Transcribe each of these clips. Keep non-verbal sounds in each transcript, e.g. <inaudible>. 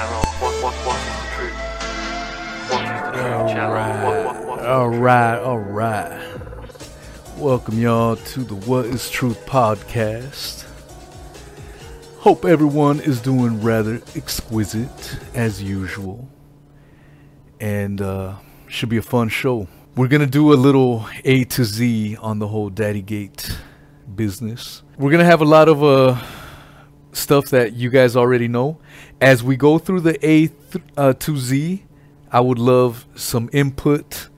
channel. What, what, what is the truth? What is the truth channel? What, what All right, all right. Welcome y'all to the What is Truth podcast. Hope everyone is doing rather exquisite as usual. And uh should be a fun show. We're going to do a little A to Z on the whole Daddy Gate business. We're going to have a lot of uh stuff that you guys already know. As we go through the A th- uh, to Z, I would love some input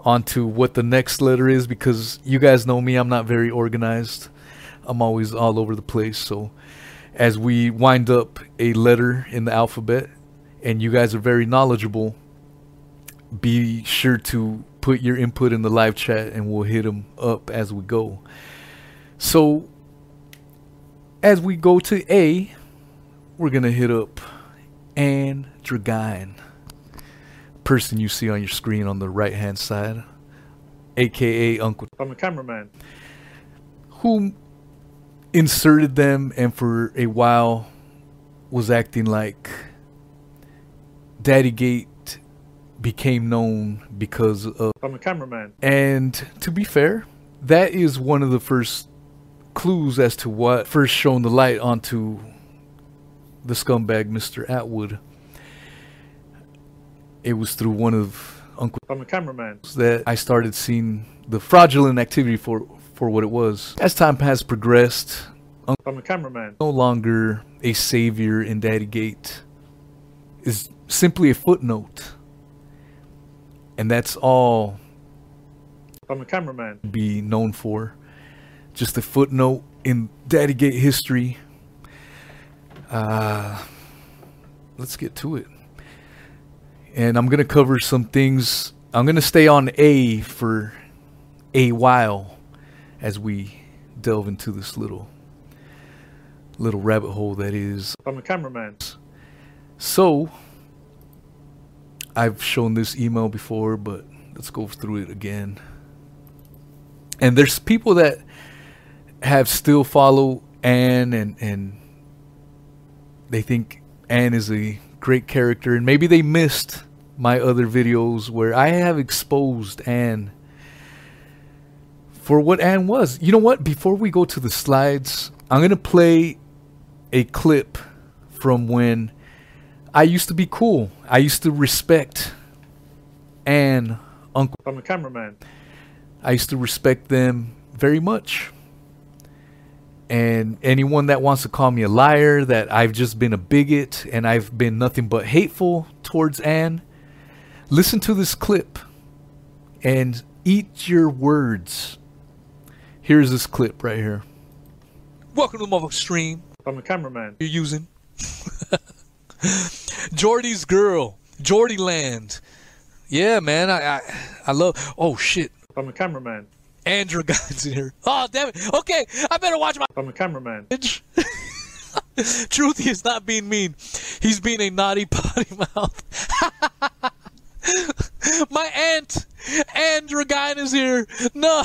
onto what the next letter is because you guys know me, I'm not very organized. I'm always all over the place. So, as we wind up a letter in the alphabet and you guys are very knowledgeable, be sure to put your input in the live chat and we'll hit them up as we go. So, as we go to A, we're to hit up Anne Dragine person you see on your screen on the right hand side, aka Uncle, I'm a cameraman. who inserted them and for a while was acting like Daddy Gate became known because of. I'm a cameraman. And to be fair, that is one of the first clues as to what first shone the light onto the scumbag Mr. Atwood. It was through one of Uncle I'm a cameraman. that I started seeing the fraudulent activity for for what it was. As time has progressed, I'm a cameraman. no longer a savior in Daddy Gate is simply a footnote. And that's all I'm a cameraman. be known for. Just a footnote in Daddy Gate history. Uh, let's get to it. And I'm going to cover some things. I'm going to stay on A for a while as we delve into this little little rabbit hole that is I'm a cameraman. so, I've shown this email before, but let's go through it again. And there's people that have still follow Anne and and they think Anne is a great character and maybe they missed my other videos where I have exposed Anne for what Anne was. You know what? Before we go to the slides, I'm going to play a clip from when I used to be cool. I used to respect Anne, Uncle. I'm a cameraman. I used to respect them very much. And anyone that wants to call me a liar, that I've just been a bigot and I've been nothing but hateful towards Anne, listen to this clip and eat your words. Here's this clip right here. Welcome to the motherfucking stream I'm a cameraman. you're using. <laughs> Jordy's girl, Jordy Land. Yeah, man, I, I I love. Oh shit, I'm a cameraman. Andrew God's in here. Oh damn it. Okay, I better watch my. I'm a cameraman. <laughs> Truth, is not being mean. He's being a naughty potty <laughs> mouth. <laughs> my aunt, Andrew is here. No.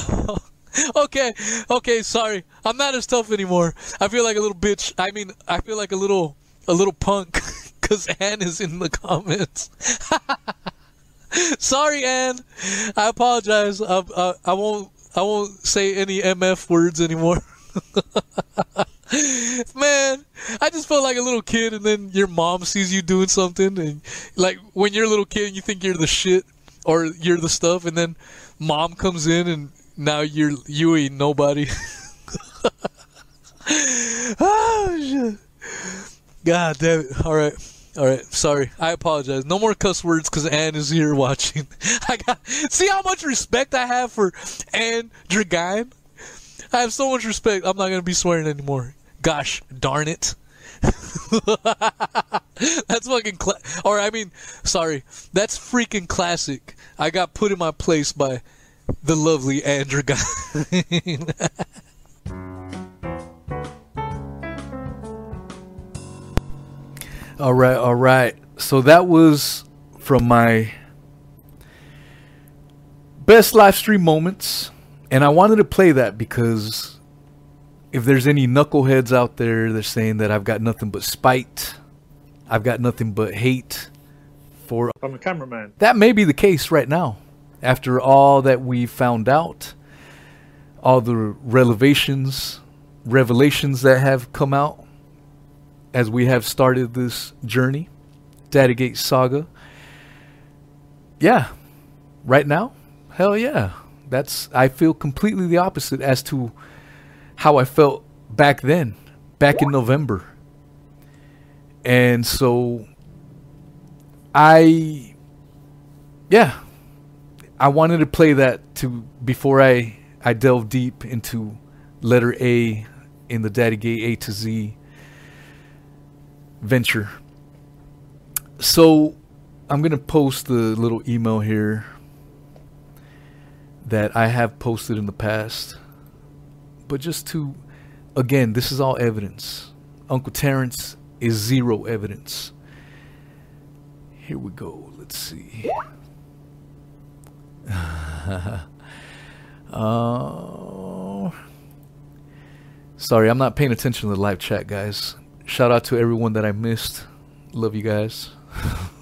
Okay, okay, sorry. I'm not as tough anymore. I feel like a little bitch. I mean, I feel like a little, a little punk, cause Anne is in the comments. sorry, Anne. I apologize. I, I, I won't, I won't say any MF words anymore. <laughs> Man, I just felt like a little kid, and then your mom sees you doing something, and like when you're a little kid, you think you're the shit or you're the stuff, and then mom comes in, and now you're you ain't nobody. oh <laughs> shit! God damn it! All right. All right, sorry. I apologize. No more cuss words because Anne is here watching. <laughs> I got see how much respect I have for Anne Dragine. I have so much respect. I'm not gonna be swearing anymore. Gosh darn it. <laughs> that's fucking cla- or I mean, sorry. That's freaking classic. I got put in my place by the lovely Andrew guy. <laughs> All right, all right. So that was from my best live stream moments, and I wanted to play that because if there's any knuckleheads out there, they're saying that I've got nothing but spite. I've got nothing but hate for I'm a cameraman. that may be the case right now. After all that we found out, all the revelations, revelations that have come out as we have started this journey, Daddygate Saga. Yeah, right now, hell yeah. That's I feel completely the opposite as to how I felt back then, back in November. And so I yeah, I wanted to play that to before I I delve deep into letter A in the Daddy Gay A to Z venture. So I'm gonna post the little email here that I have posted in the past, but just to again, this is all evidence. Uncle Terrence is zero evidence. Here we go. Let's see. Oh. <laughs> Sorry, I'm not paying attention to the live chat, guys. Shout out to everyone that I missed. Love you guys. <laughs>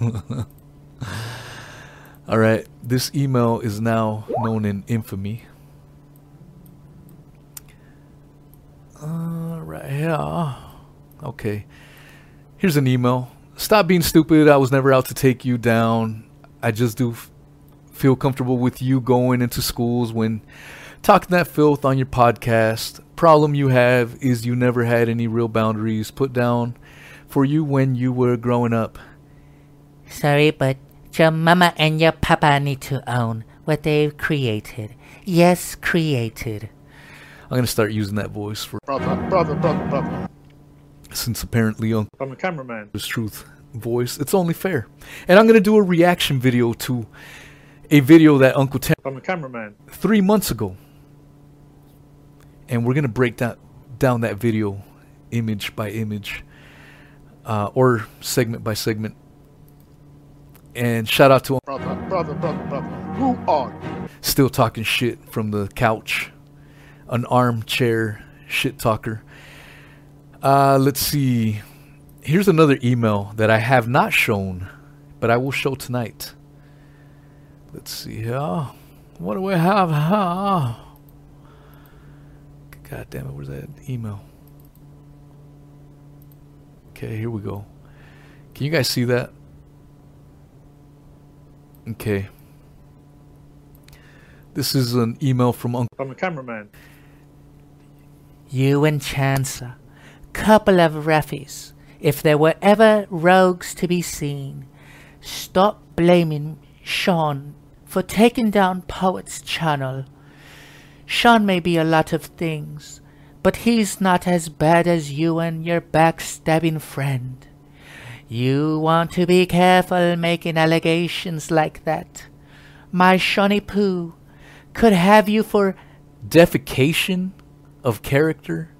All right, this email is now known in infamy. All right, yeah. Okay. Here's an email. Stop being stupid. I was never out to take you down. I just do feel comfortable with you going into schools when talking that filth on your podcast. Problem you have is you never had any real boundaries put down for you when you were growing up. Sorry, but your mama and your papa need to own what they've created. Yes, created. I'm going to start using that voice for Brother, brother, brother, brother. since apparently Uncle I'm a cameraman. His Truth voice. It's only fair. And I'm going to do a reaction video to a video that Uncle Tim I'm a cameraman. three months ago. And we're going to break that, down that video image by image uh, or segment by segment. And shout out to Brother, brother, brother, brother. Who are you? still talking shit from the couch, an armchair shit talker. Uh, let's see. Here's another email that I have not shown, but I will show tonight. Let's see here. What do we have? here? God damn it, where's that email? Okay, here we go. Can you guys see that? Okay. This is an email from Uncle. I'm a cameraman. You and Chancellor, couple of ruffies. If there were ever rogues to be seen, stop blaming Sean for taking down Poet's channel. Sean may be a lot of things, but he's not as bad as you and your backstabbing friend. You want to be careful making allegations like that. My Shawnee Pooh could have you for defecation of character.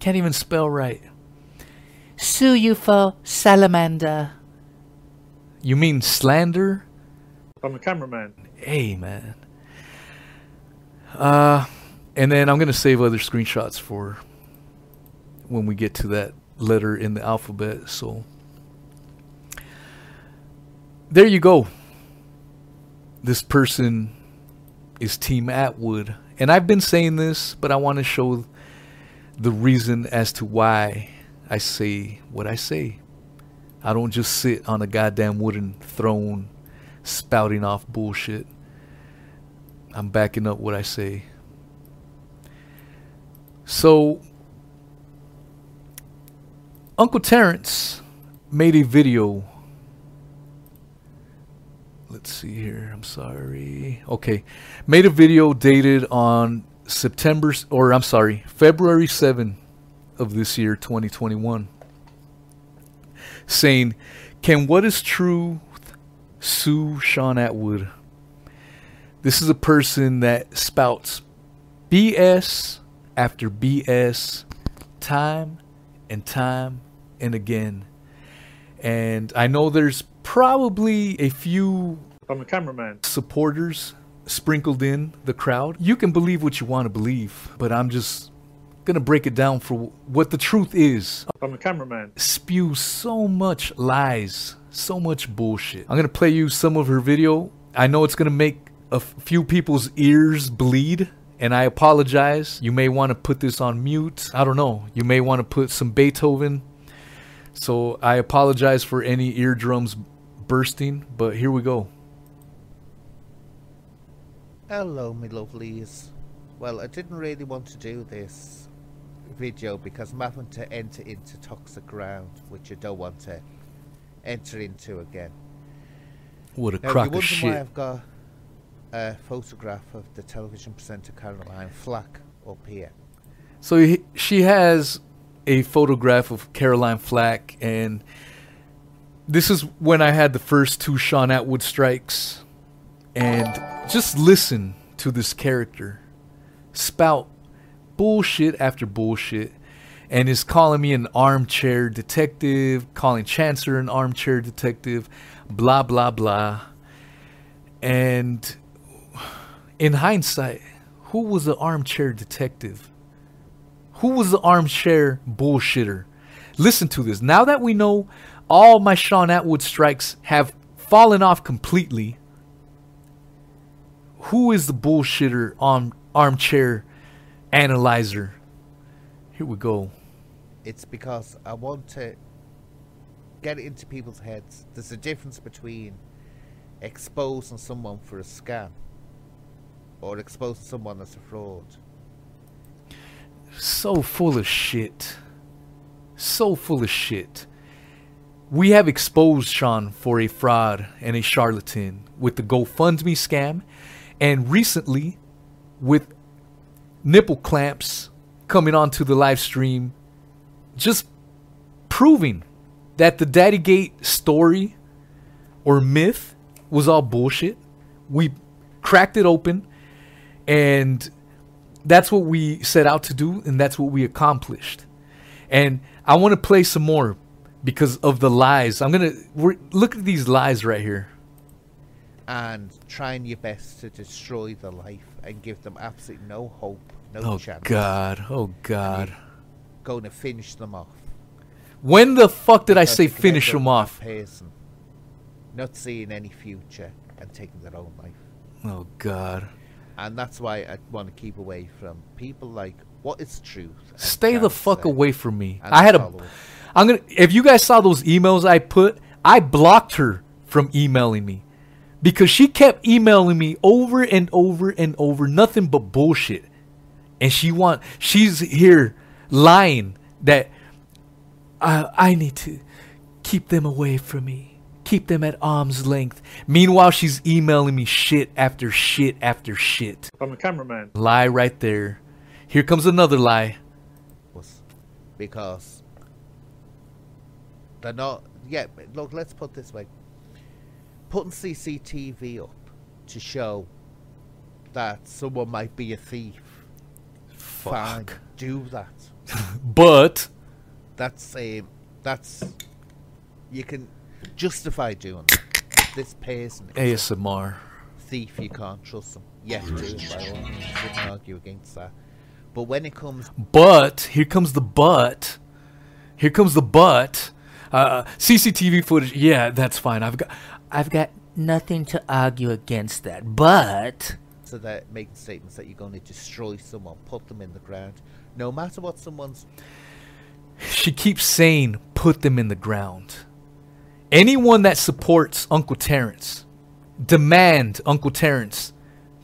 Can't even spell right. sue you for salamander. You mean slander? I'm a cameraman. Hey, man. Uh, and then I'm gonna save other screenshots for when we get to that letter in the alphabet. So there you go. This person is Team Atwood, and I've been saying this, but I want to show the reason as to why I say what I say. I don't just sit on a goddamn wooden throne spouting off bullshit. I'm backing up what I say. So, Uncle Terrence made a video. Let's see here. I'm sorry. Okay. Made a video dated on September, or I'm sorry, February 7 of this year, 2021, saying, Can what is true sue Sean Atwood? This is a person that spouts BS after BS time and time and again. And I know there's probably a few I'm a cameraman. supporters sprinkled in the crowd. You can believe what you want to believe, but I'm just gonna break it down for what the truth is. I'm a cameraman. Spew so much lies, so much bullshit. I'm gonna play you some of her video. I know it's gonna make a few people's ears bleed, and I apologize. You may want to put this on mute. I don't know. You may want to put some Beethoven. So I apologize for any eardrums bursting, but here we go. Hello, my lovelies. Well, I didn't really want to do this video because I'm having to enter into toxic ground, which I don't want to enter into again. What a Now, crock of wondering why shit. I've got a photograph of the television presenter Caroline Flack up here. So he, she has a photograph of Caroline Flack, and this is when I had the first two Sean Atwood strikes. And just listen to this character spout bullshit after bullshit, and is calling me an armchair detective, calling Chancellor an armchair detective, blah, blah, blah. And in hindsight, who was the armchair detective? Who was the armchair bullshitter? Listen to this. Now that we know all my Sean Atwood strikes have fallen off completely, who is the bullshitter on armchair analyzer? Here we go. It's because I want to get it into people's heads. There's a difference between exposing someone for a scam or exposing someone as a fraud. so full of shit. So full of shit. We have exposed Sean for a fraud and a charlatan with the GoFundMe scam, and recently with nipple clamps coming onto the live stream, just proving that the Daddygate story or myth was all bullshit. We cracked it open, and that's what we set out to do and that's what we accomplished. And i want to play some more because of the lies. I'm gonna we're, look at these lies right here. And trying your best to destroy the life and give them absolutely no hope, no oh chance. god. Oh god. Going to finish them off. when the fuck did i say finish them off? Person. Not seeing any future and taking their own life. oh god And that's why I want to keep away from people like what is truth. stay the fuck away from me. I had a i'm gonna if you guys saw those emails i put i blocked her from emailing me. Because she kept emailing me over and over and over nothing but bullshit. And she want she's here lying that I, I need to keep them away from me keep them at arm's length meanwhile she's emailing me shit after shit after shit I'm a cameraman. lie right there here comes another lie was because they're not. Yeah, look, let's put it this way: putting CCTV up to show that someone might be a thief. Fine, fuck do that. <laughs> but That's um, that's you can justify doing that. This person is asmr thief. You can't trust them. Yes, do it by all means. Wouldn't argue against that. But when it comes But here comes the but. Here comes the but. Uh, CCTV footage. Yeah, that's fine. I've got. I've got nothing to argue against that, but so that making statements that you're going to destroy someone, put them in the ground, no matter what someone's She keeps saying, "Put them in the ground." Anyone that supports Uncle Terrence, demand Uncle Terrence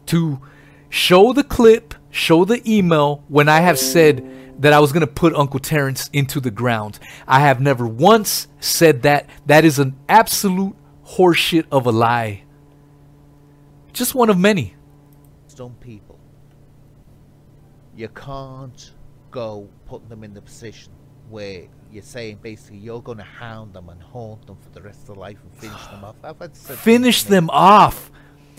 to show the clip, show the email when I have said that I was going to put Uncle Terrence into the ground. I have never once said that. That is an absolute horseshit of a lie. Just one of many. dumb people, you can't go putting them in the position where you're saying basically you're going to hound them and haunt them for the rest of their life and finish them off. I've had Finish them off.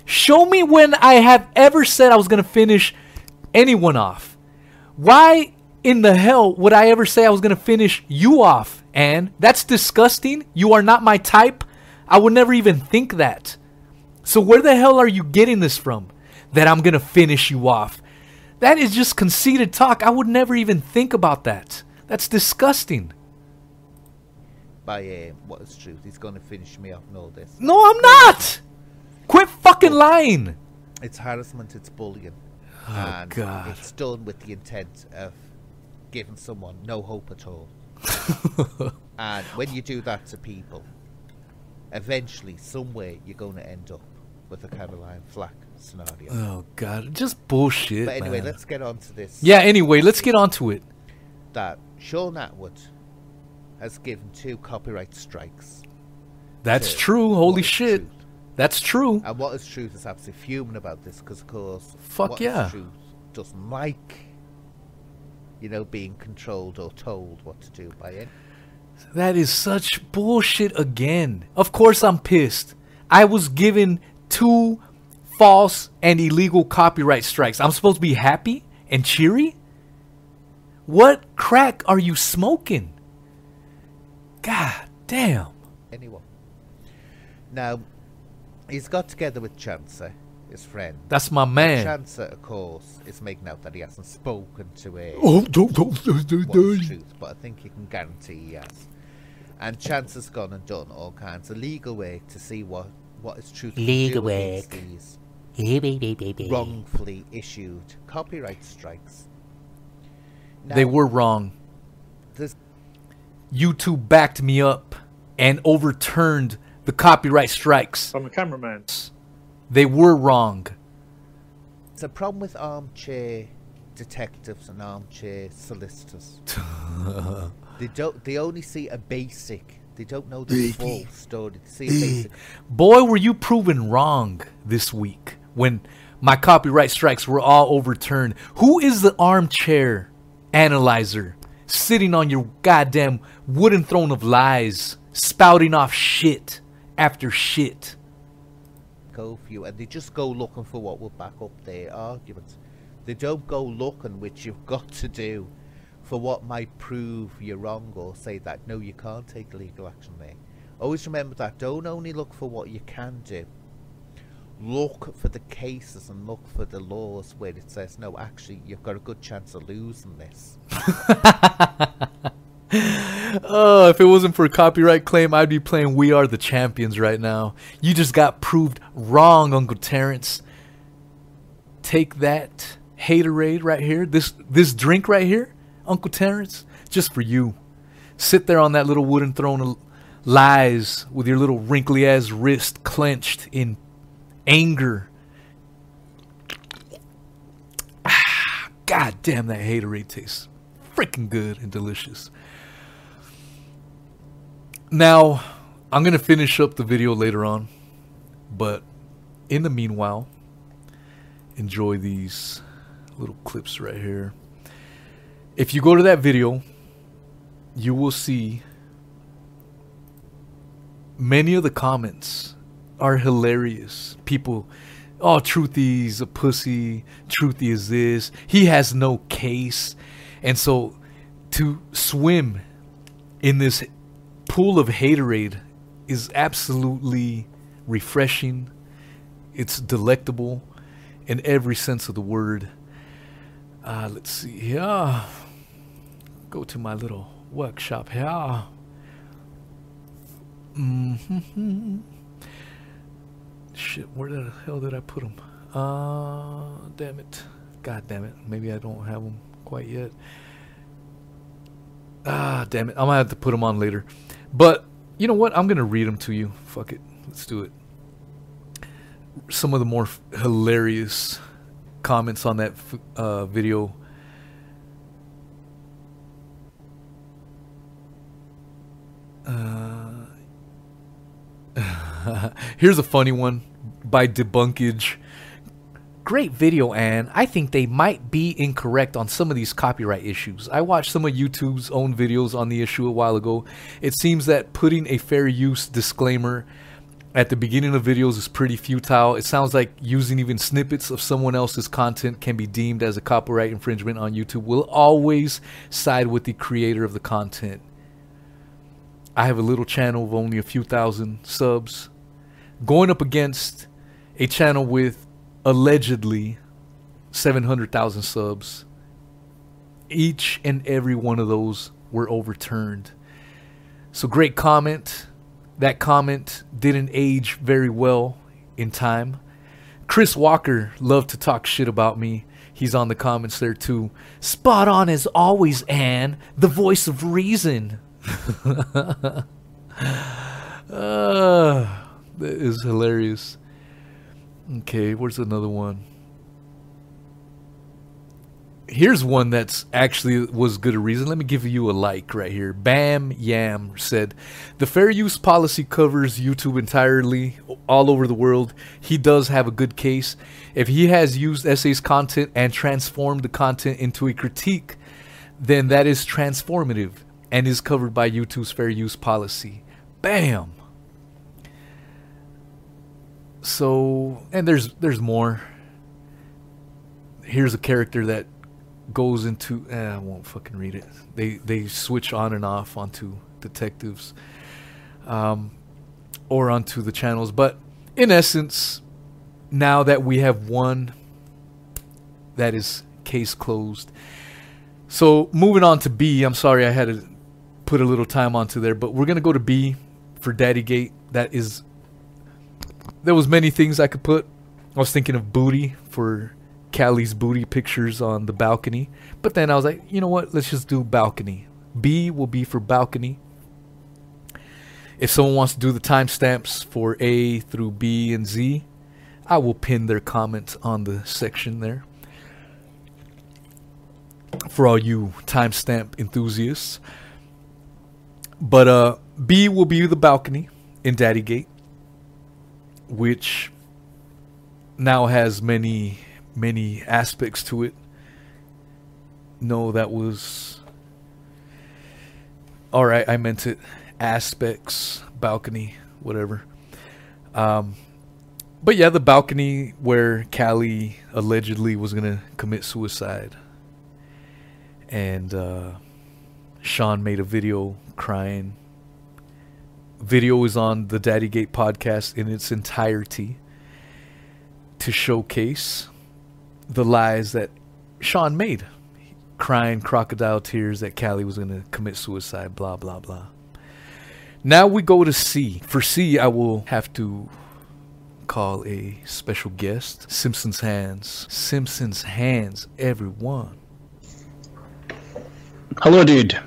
Show me when I have ever said I was going to finish anyone off. Why in the hell would I ever say I was going to finish you off, Anne? That's disgusting. You are not my type. I would never even think that. So where the hell are you getting this from? That I'm going to finish you off. That is just conceited talk. I would never even think about that. That's disgusting. By what is truth? He's going to finish me off and all this. No, I'm not. Quit fucking lying. It's harassment. It's bullying. Oh, and God. it's done with the intent of giving someone no hope at all. <laughs> and when you do that to people, eventually, somewhere, you're going to end up with a Caroline Flack scenario. Oh God, just bullshit. but anyway, man. let's get on to this. Yeah. Anyway, let's get on to it. That Sean Atwood has given two copyright strikes. That's true. Holy shit. Truth. That's true. And what is truth is absolutely fuming about this because, of course, Fuck yeah. truth doesn't like, you know, being controlled or told what to do by it. That is such bullshit again. Of course I'm pissed. I was given two false and illegal copyright strikes. I'm supposed to be happy and cheery? What crack are you smoking? God damn. Anyone. Now, he's got together with Chancer, his friend. That's my man. Chancer, of course, is making out that he hasn't spoken to a Oh, don't, don't, don't, don't, don't. truth, but I think he can guarantee he has. And Chancer's gone and done all kinds of legal work to see what what is truth Legal work. these wrongfully issued copyright strikes. They were wrong. This, YouTube backed me up and overturned the copyright strikes. I'm a cameraman. They were wrong. it's a problem with armchair detectives and armchair solicitors. <laughs> they don't. They only see a basic. They don't know the full story. They see a basic. Boy, were you proven wrong this week when my copyright strikes were all overturned. Who is the armchair analyzer sitting on your goddamn wooden throne of lies, spouting off shit after shit? go for you, and they just go looking for what will back up their arguments. They don't go looking, which you've got to do, for what might prove you're wrong or say that no, you can't take legal action there. Always remember that. Don't only look for what you can do. Look for the cases and look for the laws where it says no, actually, you've got a good chance of losing this. <laughs> Oh, if it wasn't for a copyright claim, I'd be playing We Are the Champions right now. You just got proved wrong, Uncle Terrence. Take that haterade right here, this this drink right here, Uncle Terrence, just for you. Sit there on that little wooden throne of lies with your little wrinkly ass wrist clenched in anger. Ah, God damn, that haterade tastes freaking good and delicious. Now, I'm going to finish up the video later on, but in the meanwhile, enjoy these little clips right here. If you go to that video, you will see many of the comments are hilarious. People, oh, Truthy's a pussy. Truthy is this. He has no case. And so to swim in this pool of haterade is absolutely refreshing. It's delectable in every sense of the word. Uh, let's see here. Go to my little workshop here. hmm Shit, where the hell did I put them? Uh, damn it. God damn it. Maybe I don't have them quite yet. Ah, damn it. I'm gonna have to put them on later. But you know what? I'm gonna read them to you. Fuck it. Let's do it. Some of the more hilarious comments on that uh, video. Uh, <sighs> <sighs> <laughs> here's a funny one by Debunkage. Great video, Anne. I think they might be incorrect on some of these copyright issues. I watched some of YouTube's own videos on the issue a while ago. It seems that putting a fair use disclaimer at the beginning of videos is pretty futile. It sounds like using even snippets of someone else's content can be deemed as a copyright infringement on YouTube. We'll always side with the creator of the content. I have a little channel of only a few thousand subs. Going up against a channel with allegedly 700,000 subs. Each and every one of those were overturned. So great comment. That comment didn't age very well in time. Chris Walker loved to talk shit about me. He's on the comments there too. Spot on as always, Anne, the voice of reason. <laughs> uh, that is hilarious. Okay, where's another one? Here's one that's actually was good a reason. Let me give you a like right here. Bam Yam said, "The fair use policy covers YouTube entirely, all over the world. He does have a good case. If he has used essays content and transformed the content into a critique, then that is transformative and is covered by YouTube's fair use policy." Bam. So, and there's there's more. Here's a character that goes into eh, I won't fucking read it. They they switch on and off onto detectives, um, or onto the channels. But in essence, now that we have one, that is case closed. So moving on to B. I'm sorry I had to put a little time onto there, but we're gonna go to B for Daddy Gate. That is. There was many things I could put. I was thinking of booty for Callie's booty pictures on the balcony. But then I was like, you know what? Let's just do balcony. B will be for balcony. If someone wants to do the timestamps for A through B and Z, I will pin their comments on the section there. For all you timestamp enthusiasts. But uh B will be the balcony in Daddy Gate, which now has many many aspects to it. No, that was. Alright, I meant it. Aspects, balcony, whatever. Um, but yeah, the balcony where Callie allegedly was to commit suicide. And uh, Sean made a video crying. Video is on the Daddy Gate podcast in its entirety to showcase the lies that Sean made. Crying crocodile tears that Callie was going to commit suicide, blah, blah, blah. Now we go to C. For C, I will have to call a special guest Simpsons Hands. Simpsons Hands, everyone. Hello, dude.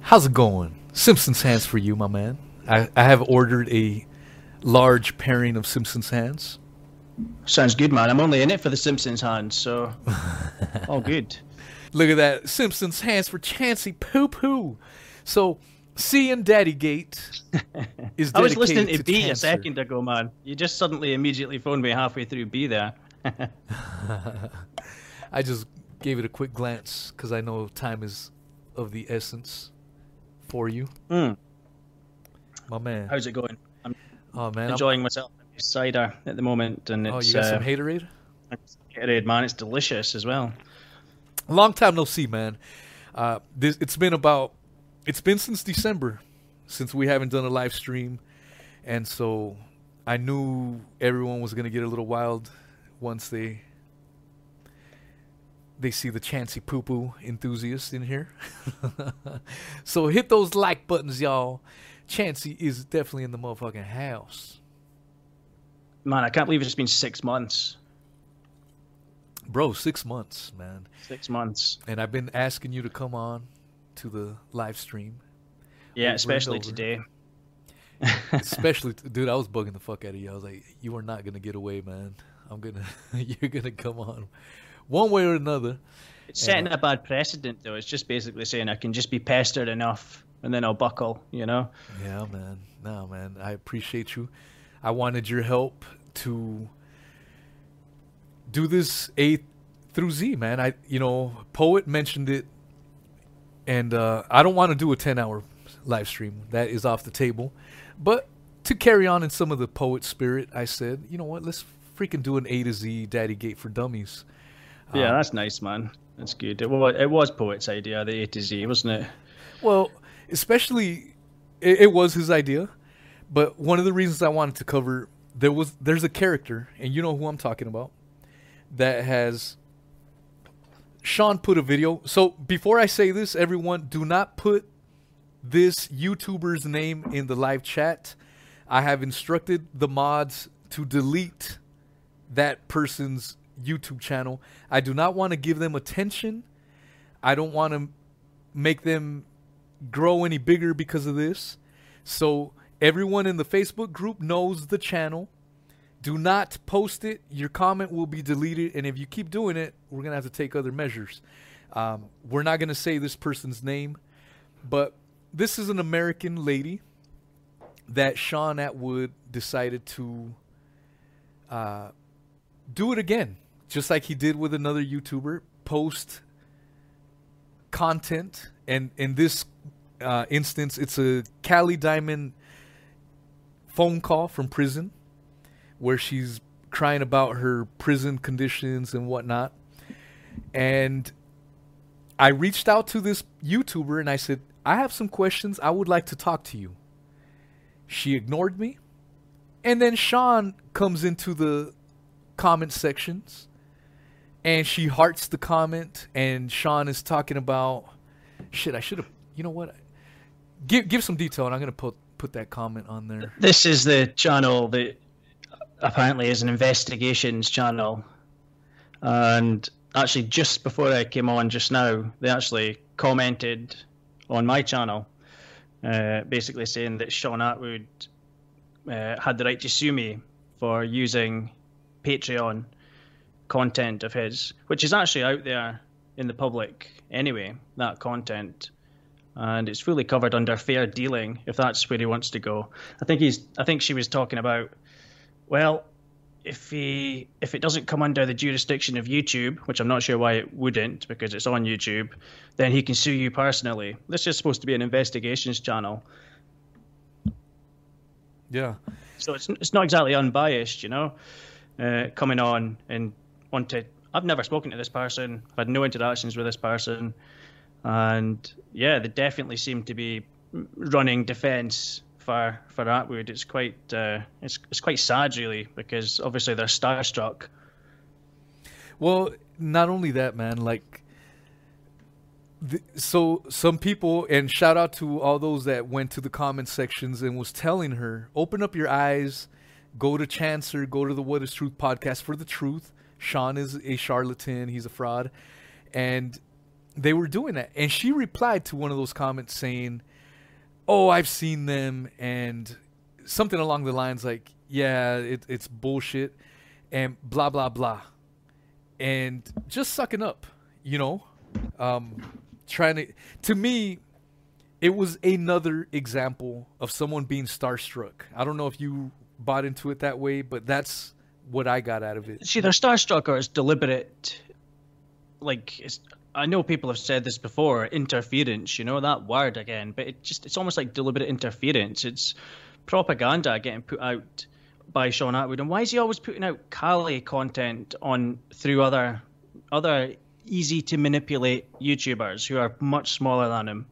How's it going? Simpsons Hands for you, my man. I, I have ordered a large pairing of Simpsons Hands. Sounds good, man. I'm only in it for the Simpsons hands, so <laughs> all good. Look at that. Simpsons hands for Chansey Poo Poo. So, C and Daddy Gate <laughs> is I was listening to dedicated B a Chancer. second ago, man. You just suddenly immediately phoned me halfway through B there. <laughs> I just gave it a quick glance because I know time is of the essence for you, Hmm. My man. How's it going? I'm Oh man, I'm- enjoying myself. Cider at the moment, and oh it's you got uh, some haterade? Gatorade, man. It's delicious as well. Long time no see, man. Uh, this it's been about it's been since December since we haven't done a live stream, and so I knew everyone was gonna get a little wild once they they see the chancy Poo Poo enthusiast in here. <laughs> so hit those like buttons, y'all. Chansey is definitely in the motherfucking house, Man, I can't believe it's been six months. bro. Six months, man. Six months. And I've been asking you to come on to the live stream. Yeah, and especially today. <laughs> Especially, <laughs> dude, I was bugging the fuck out of you. I was like, "You are not gonna get away, man. I'm gonna, <laughs> you're gonna come on, one way or another." It's setting a bad precedent, though. It's just basically saying I can just be pestered enough, and then I'll buckle. You know. Yeah, man. No, man. I appreciate you. I wanted your help to do this A through Z, man. I, you know, poet mentioned it, and uh, I don't want to do a ten-hour live stream. That is off the table. But to carry on in some of the poet spirit, I said, you know what? Let's freaking do an A to Z Daddy Gate for Dummies. Yeah, Um, that's nice, man. That's good. It was, it was Poet's idea, the A to Z, wasn't it? Well, especially it, it was his idea, but one of the reasons I wanted to cover there was there's a character, and you know who I'm talking about, that has Sean put a video. So before I say this, everyone, do not put this YouTuber's name in the live chat. I have instructed the mods to delete that person's YouTube channel. I do not want to give them attention. I don't want to make them grow any bigger because of this. So everyone in the Facebook group knows the channel. Do not post it. Your comment will be deleted. And if you keep doing it, we're going to have to take other measures. Um, we're not going to say this person's name, but this is an American lady that Sean Atwood decided to uh, do it again, just like he did with another YouTuber. Post content, and in this uh, instance, it's a Cali Diamond phone call from prison where she's crying about her prison conditions and whatnot. And I reached out to this YouTuber and I said, I have some questions. I would like to talk to you. She ignored me. And then Sean comes into the comment sections and she hearts the comment and Sean is talking about shit, I should have you know what? Give give some detail and I'm gonna put put that comment on there. This is the channel that apparently is an investigations channel. And actually, just before I came on just now, they actually commented on my channel, uh, basically saying that Sean Atwood uh, had the right to sue me for using Patreon content of his, which is actually out there in the public anyway, that content. And it's fully covered under fair dealing, if that's where he wants to go. I think he's. I think she was talking about well, if he if it doesn't come under the jurisdiction of YouTube, which I'm not sure why it wouldn't because it's on YouTube, then he can sue you personally. This is supposed to be an investigations channel, Yeah. so it's it's not exactly unbiased, you know. Uh, coming on and want to. I've never spoken to this person. I've had no interactions with this person, and yeah, they definitely seem to be running defence for for Atwood. It's quite uh, it's it's quite sad, really, because obviously they're starstruck. Well, not only that, man. Like, th- so some people, and shout out to all those that went to the comment sections and was telling her, open up your eyes, go to Chancer, go to the What Is Truth podcast for the truth. Sean is a charlatan. He's a fraud, and they were doing that. And she replied to one of those comments saying, "Oh, I've seen them," and something along the lines like, "Yeah, it, it's bullshit," and blah blah blah and just sucking up, you know, um, trying to. To me, it was another example of someone being starstruck. I don't know if you bought into it that way, but that's what I got out of it. See, starstruck or it's deliberate. Like I know people have said this before, interference. You know that word again, but it just it's almost like deliberate interference. It's propaganda getting put out by Sean Atwood. And why is he always putting out Kali content on through other other easy to manipulate YouTubers who are much smaller than him?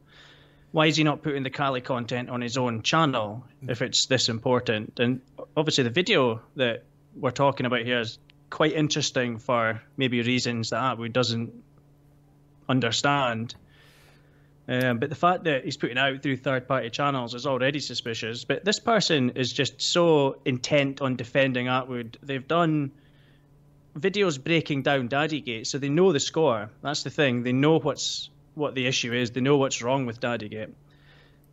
Why is he not putting the Kali content on his own channel if it's this important? And obviously, the video that we're talking about here is quite interesting for maybe reasons that Atwood doesn't understand. Um, but the fact that he's putting out through third party channels is already suspicious. But this person is just so intent on defending Atwood. They've done videos breaking down Daddygate, so they know the score. That's the thing. They know what's what the issue is. They know what's wrong with Daddygate.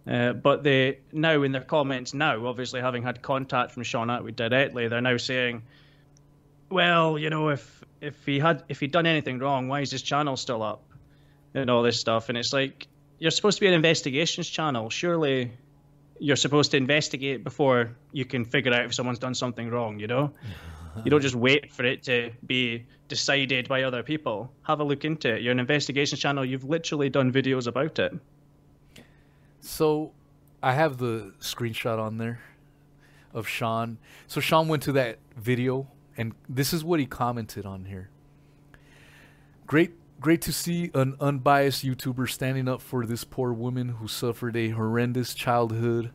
Uh, but they now in their comments now, obviously having had contact from Sean Atwood directly, they're now saying, "Well, you know, if if he had if he'd done anything wrong, why is his channel still up?" And all this stuff, and it's like you're supposed to be an investigations channel. Surely you're supposed to investigate before you can figure out if someone's done something wrong, you know? you don't just wait for it to be decided by other people. Have a look into it. You're an investigations channel. You've literally done videos about it. So I have the screenshot on there of Sean. So Sean went to that video, and this is what he commented on here. Great, great to see an unbiased YouTuber standing up for this poor woman who suffered a horrendous childhood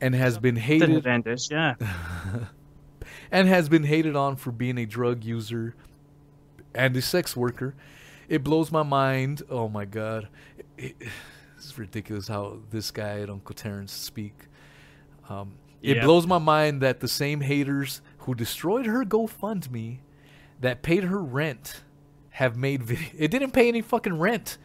and has been hated Horrendous, yeah. <laughs> and has been hated on for being a drug user and a sex worker. it blows my mind. Oh my god, it, ridiculous how this guy at Uncle Terrence speak. Um, it Yep. blows my mind that the same haters who destroyed her GoFundMe, that paid her rent, have made video. It didn't pay any fucking rent.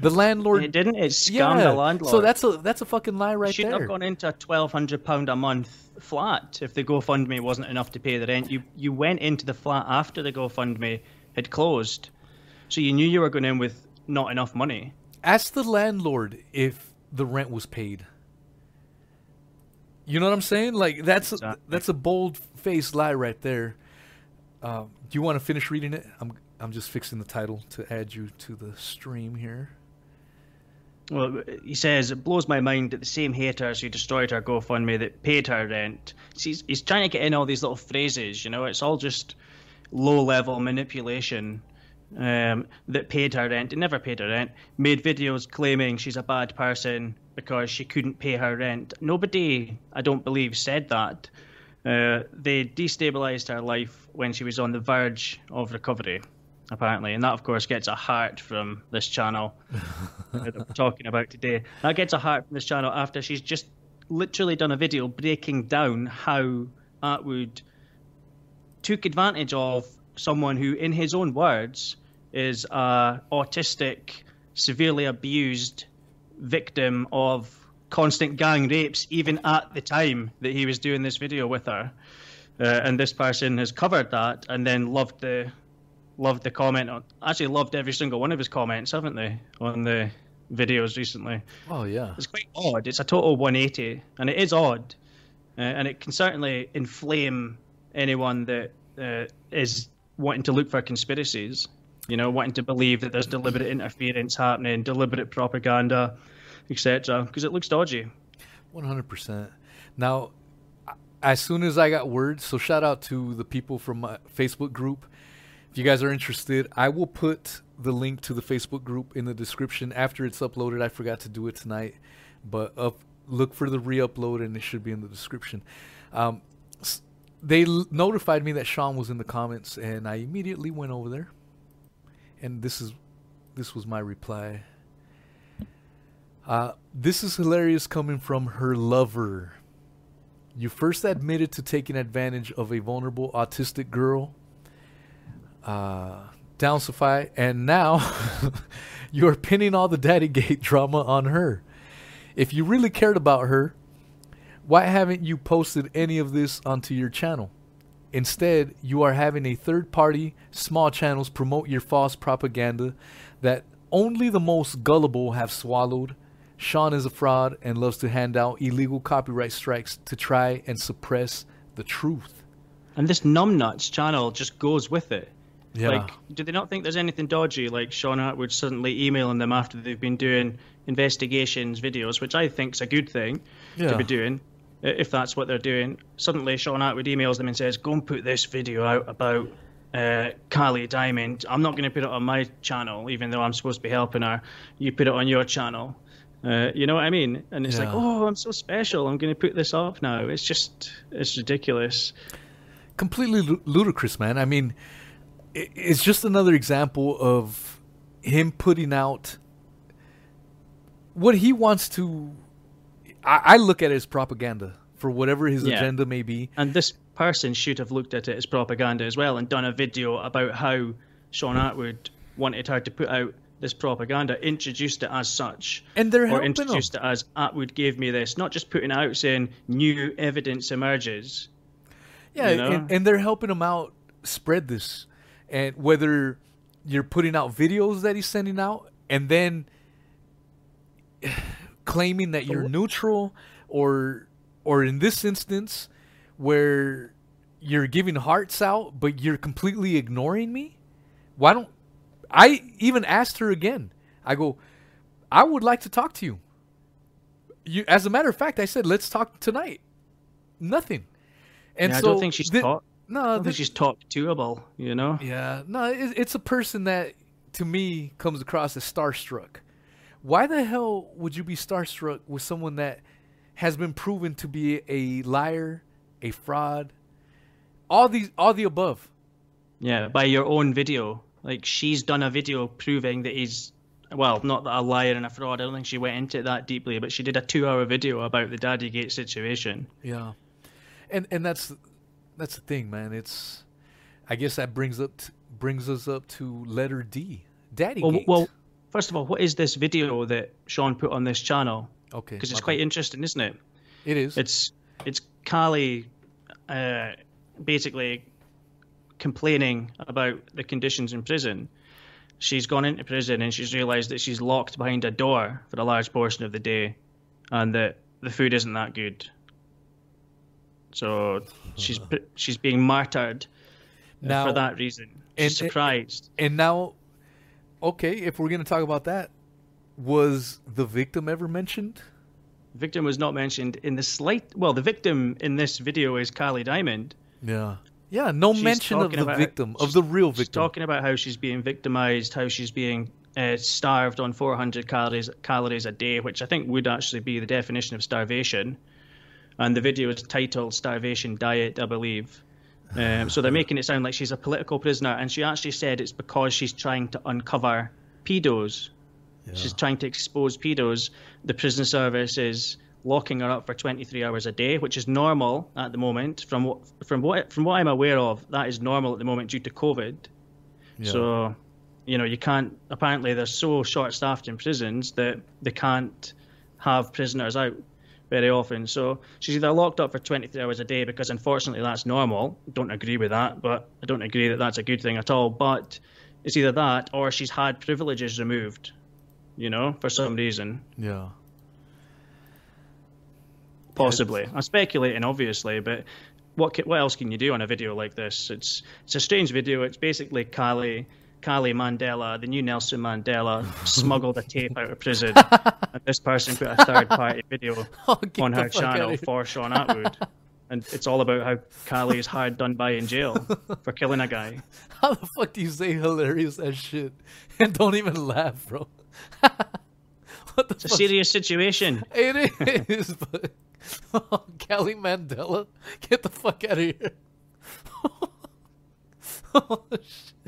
The landlord It didn't. It scammed yeah. the landlord. So that's a that's a fucking lie right should there. Should have gone into a twelve hundred pound a month flat if the GoFundMe wasn't enough to pay the rent. You you went into the flat after the GoFundMe had closed, so you knew you were going in with not enough money. Ask the landlord if the rent was paid. You know what I'm saying? Like that's a, that's a bold faced lie right there. Um, do you want to finish reading it? I'm I'm just fixing the title to add you to the stream here. Well, he says it blows my mind that the same haters who destroyed her GoFundMe that paid her rent. See, He's, he's trying to get in all these little phrases, you know. It's all just low-level manipulation. Um, that paid her rent, and never paid her rent. Made videos claiming she's a bad person because she couldn't pay her rent. Nobody, I don't believe, said that. Uh, they destabilized her life when she was on the verge of recovery, apparently, and that, of course, gets a heart from this channel <laughs> that I'm talking about today. That gets a heart from this channel after she's just literally done a video breaking down how Attwood took advantage of someone who, in his own words, is a autistic, severely abused victim of constant gang rapes, even at the time that he was doing this video with her. Uh, and this person has covered that and then loved the loved the comment on actually loved every single one of his comments, haven't they, on the videos recently. Oh yeah. It's quite odd. It's a total 180, and it is odd, uh, and it can certainly inflame anyone that uh, is wanting to look for conspiracies. You know, wanting to believe that there's deliberate interference happening, deliberate propaganda, etc. Because it looks dodgy. One hundred percent. Now, as soon as I got word, so shout out to the people from my Facebook group. If you guys are interested, I will put the link to the Facebook group in the description after it's uploaded. I forgot to do it tonight, but up look for the re-upload and it should be in the description. Um, they notified me that Shaun was in the comments, and I immediately went over there. And this is this was my reply. Uh, this is hilarious coming from her lover. You first admitted to taking advantage of a vulnerable autistic girl, uh, Downsify, and now <laughs> you're pinning all the Daddygate <laughs> drama on her. If you really cared about her, why haven't you posted any of this onto your channel? Instead, you are having a third party, small channels promote your false propaganda that only the most gullible have swallowed. Shaun is a fraud and loves to hand out illegal copyright strikes to try and suppress the truth. And this numbnuts channel just goes with it. Yeah. Like, do they not think there's anything dodgy, like Shaun Attwood suddenly emailing them after they've been doing investigations videos, which I think is a good thing Yeah. to be doing, if that's what they're doing. Suddenly, Shaun Attwood emails them and says, "Go and put this video out about uh, Kylie Diamond. I'm not going to put it on my channel, even though I'm supposed to be helping her. You put it on your channel." Uh, you know what I mean? And it's like, oh, I'm so special. I'm going to put this up now. It's just, it's ridiculous. completely lu- ludicrous, man. I mean, it's just another example of him putting out what he wants to. I, I look at it as propaganda for whatever his Yeah. agenda may be. And this person should have looked at it as propaganda as well and done a video about how Shaun Attwood wanted her to put out this propaganda, introduced it as such. And they're or introduced it as Attwood gave me this, not just putting it out saying new evidence emerges. Yeah, you know? and, and they're helping him out spread this. And whether you're putting out videos that he's sending out and then claiming that you're neutral or or in this instance where you're giving hearts out but you're completely ignoring me? Why don't I even asked her again. I go, I would like to talk to you. You as a matter of fact, I said, let's talk tonight. Nothing. And Yeah, I don't think she's thi- talk- No, I don't thi- think she's talk toable, you know? yeah, no, it, it's a person that to me comes across as starstruck. Why the hell would you be starstruck with someone that has been proven to be a liar, a fraud, all these, all the above? Yeah, by your own video Like she's done a video proving that he's well, not that a liar and a fraud. I don't think she went into it that deeply, but she did a two-hour video about the Daddygate situation. Yeah, and and that's that's the thing, man. It's I guess that brings up t- brings us up to letter D, Daddy Well, Gate. well, first of all, what is this video that Shaun put on this channel? okay, Because it's quite interesting, isn't it? It is. It's it's Callie uh, basically complaining about the conditions in prison. She's gone into prison and she's realised that she's locked behind a door for a large portion of the day, and that the food isn't that good. So <laughs> she's she's being martyred Now- for that reason. and- She's surprised. and now, okay, if we're gonna talk about that, was the victim ever mentioned? victim was not mentioned in the slight. Well, the victim in this video is Carly Diamond. Yeah, yeah. No She's mention of the about how- victim, of the real She's victim. talking about how she's being victimized, how she's being uh, starved on 400 calories calories a day, which I think would actually be the definition of starvation. And the video is titled "Starvation Diet," I believe. Um, so they're making it sound like she's a political prisoner, and she actually said it's because she's trying to uncover pedos. She's trying to expose pedos. The prison service is locking her up for 23 hours a day, which is normal at the moment. From what from what from what I'm aware of, that is normal at the moment due to COVID. Yeah. So, you know, you can't. Apparently, they're so short-staffed in prisons that they can't have prisoners out very often. So she's either locked up for 23 hours a day because, unfortunately, that's normal. Don't agree with that, but I don't agree that that's a good thing at all. But it's either that or she's had privileges removed. You know, for some reason, yeah. possibly. I'm speculating, obviously, but what what else can you do on a video like this? It's it's a strange video. It's basically Kali Kali Mandela, the new Nelson Mandela, smuggled a tape out of prison, <laughs> and this person put a third party video <laughs> Oh, on her channel for Shaun Attwood. And it's all about how Kali is hard done by in jail for killing a guy. <laughs> How the fuck do you say hilarious as shit and don't even laugh, bro? what the It's a fuck? serious situation. It is, but oh, Mandela, get the fuck out of here. oh, shit.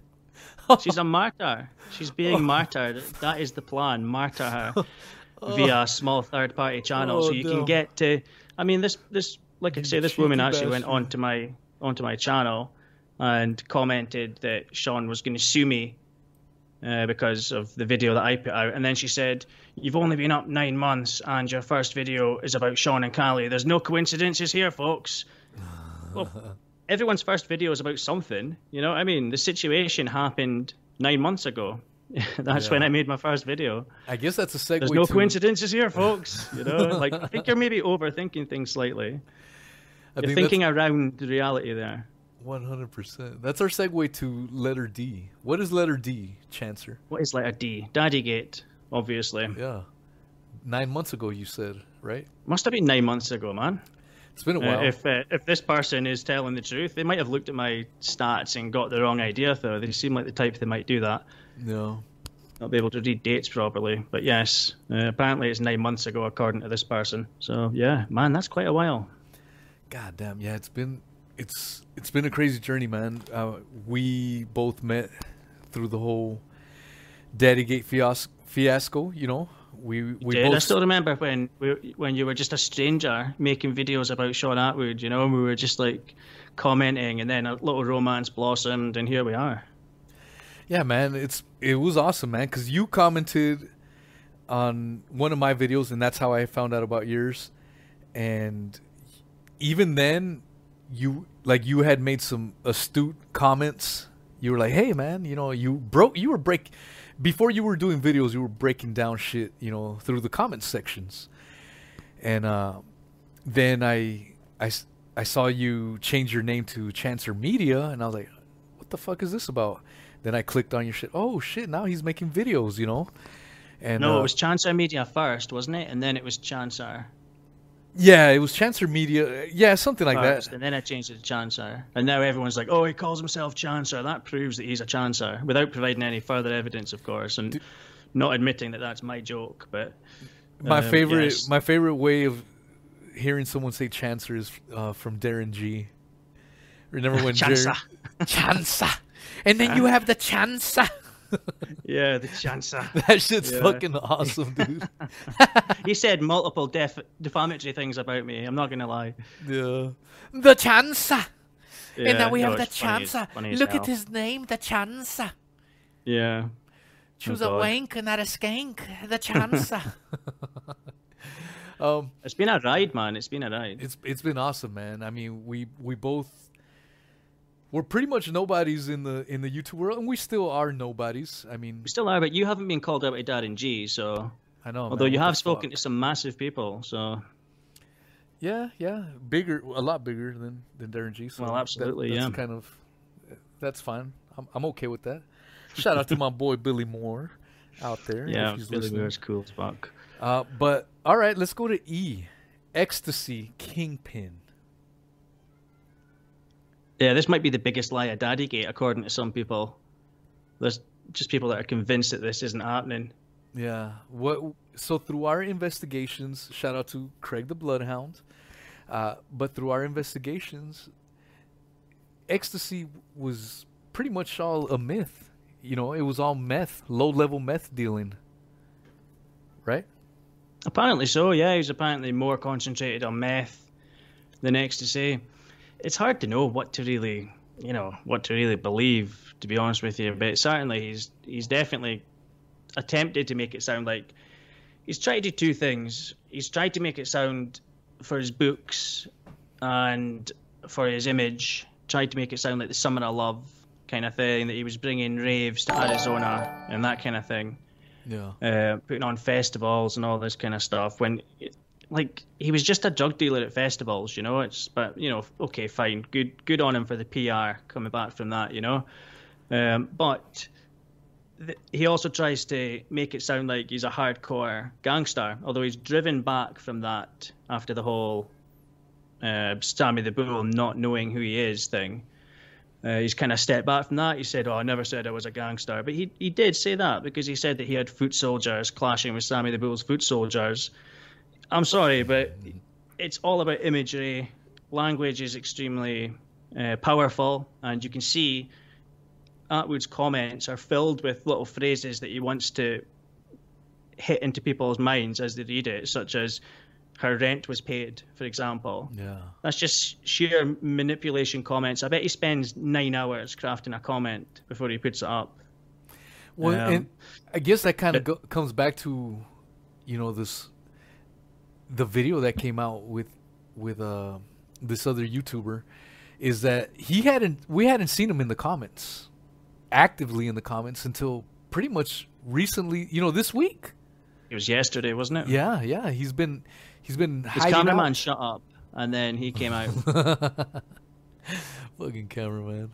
She's a martyr. She's being martyred. That is the plan. Martyr her <laughs> via a small third party channel, Oh, so you no. can get to. I mean, this this like I say, this cheeky woman actually went onto my onto my channel and commented that Shaun was going to sue me uh, because of the video that I put out, and then she said, "You've only been up nine months, and your first video is about Shaun and Callie. There's no coincidences here, folks." <laughs> Well, everyone's first video is about something. You know what I mean? The situation happened nine months ago. <laughs> That's when I made my first video. I guess that's a segue. There's no to, coincidences here, folks. You know, <laughs> like I think you're maybe overthinking things slightly. I You're think thinking around the reality there. One hundred percent. That's our segue to letter D. What is letter D, Chancer? What is letter D? Daddygate, obviously. Yeah, nine months ago you said, right? Must have been nine months ago, man. It's been a Uh, while. if uh, if this person is telling the truth, they might have looked at my stats and got the wrong idea. Though they seem like the type that might do that. no, not be able to read dates properly. But yes, uh, apparently it's nine months ago, according to this person. So yeah, man, that's quite a while. God damn, yeah, it's been it's it's been a crazy journey, man. Uh, we both met through the whole Daddygate fias- fiasco. You know, we we Did I still remember when we, when you were just a stranger making videos about Shaun Attwood? You know, and we were just like commenting, and then a little romance blossomed, and here we are. Yeah, man, it's it was awesome, man, because you commented on one of my videos, and that's how I found out about yours. And even then, you like you had made some astute comments. You were like, "Hey, man, you know, you broke, you were break before you were doing videos, you were breaking down shit, you know, through the comment sections." And uh, then I saw you change your name to Chancer Media, and I was like, "What the fuck is this about?" Then I clicked on your shit. Oh shit! Now he's making videos, you know. And No, uh, it was Chancellor Media first, wasn't it? And then it was Chancellor yeah, it was Chancer Media. Yeah, something like first, that. and then I changed it to Chancellor. And now everyone's like, "Oh, he calls himself Chancellor." That proves that he's a Chancellor, without providing any further evidence, of course, and not admitting that that's my joke. But My um, favorite, yes. my favorite way of hearing someone say Chancer is uh, from Darren G. Remember when <laughs> Chancer. Darren Chancer? And then you <laughs> have the Chansa. Yeah, the chancer. <laughs> That shit's Yeah. fucking awesome, dude. <laughs> he said multiple def- defamatory things about me. I'm not gonna lie. yeah. The Chansa. Yeah, and now we no, have the it's funny as- Chansa. funny as Look hell. at his name, the Chansa. Yeah. Choose Oh, a wank and not a skank. The <laughs> Chansa. Um, It's been a ride, man. It's been a ride. it's it's been awesome, man. I mean, we we both we're pretty much nobodies in the in the YouTube world, and we still are nobodies. I mean, We still are, but you haven't been called out by Darren G. So, I know. although man, you have spoken fuck? to some massive people, so Yeah, yeah, bigger, a lot bigger than than Darren G. So Well, that- absolutely, that's yeah. Kind of, that's fine. I'm I'm okay with that. Shout out to my boy Billy Moore out there. yeah, he's Billy listening. Moore's cool as fuck. Uh, but all right, let's go to E. Ecstasy Kingpin. Yeah, this might be the biggest lie of Daddygate, according to some people. There's just people that are convinced that this isn't happening. Yeah. What? So through our investigations, shout out to Craig the Bloodhound. Uh, but through our investigations, ecstasy was pretty much all a myth. You know, it was all meth, low-level meth dealing. Right? Apparently so, yeah. He's apparently more concentrated on meth than ecstasy. It's hard to know what to really, you know, what to really believe, to be honest with you. But certainly, he's he's definitely attempted to make it sound like he's tried to do two things. He's tried to make it sound for his books and for his image, tried to make it sound like the Summer of Love kind of thing, that he was bringing raves to Arizona and that kind of thing Yeah. uh, putting on festivals and all this kind of stuff. When, like, he was just a drug dealer at festivals, you know. It's but you know, okay, fine, good, good on him for the PR coming back from that, you know. Um, but th- he also tries to make it sound like he's a hardcore gangster, although he's driven back from that after the whole uh, Sammy the Bull not knowing who he is thing. Uh, he's kind of stepped back from that. He said, "Oh, I never said I was a gangster," but he he did say that because he said that he had foot soldiers clashing with Sammy the Bull's foot soldiers. I'm sorry, but it's all about imagery. Language is extremely uh, powerful, and you can see Attwood's comments are filled with little phrases that he wants to hit into people's minds as they read it, such as "her rent was paid," for example. Yeah. That's just sheer manipulation comments. I bet he spends nine hours crafting a comment before he puts it up. Well, Um, and I guess that kind of go- comes back to, you know, this, the video that came out with, with uh, this other YouTuber, is that he hadn't, we hadn't seen him in the comments, actively in the comments until pretty much recently. You know, this week. It was yesterday, wasn't it? Yeah, yeah. He's been, he's been His cameraman out. shut up, and then he came out. <laughs> Fucking cameraman.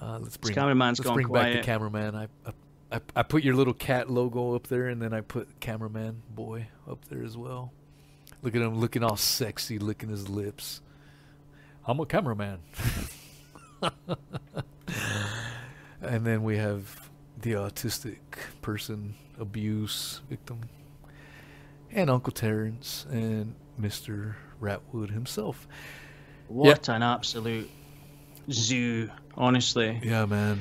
Uh, let's bring cameraman's let's gone bring back the quiet. cameraman. I, I I I put your little cat logo up there, and then I put cameraman boy up there as well. Look at him looking all sexy, licking his lips. I'm a cameraman. <laughs> and then we have the autistic person abuse victim, and Uncle Terrence and Mister Ratwood himself. What an absolute zoo, honestly. Yeah, man.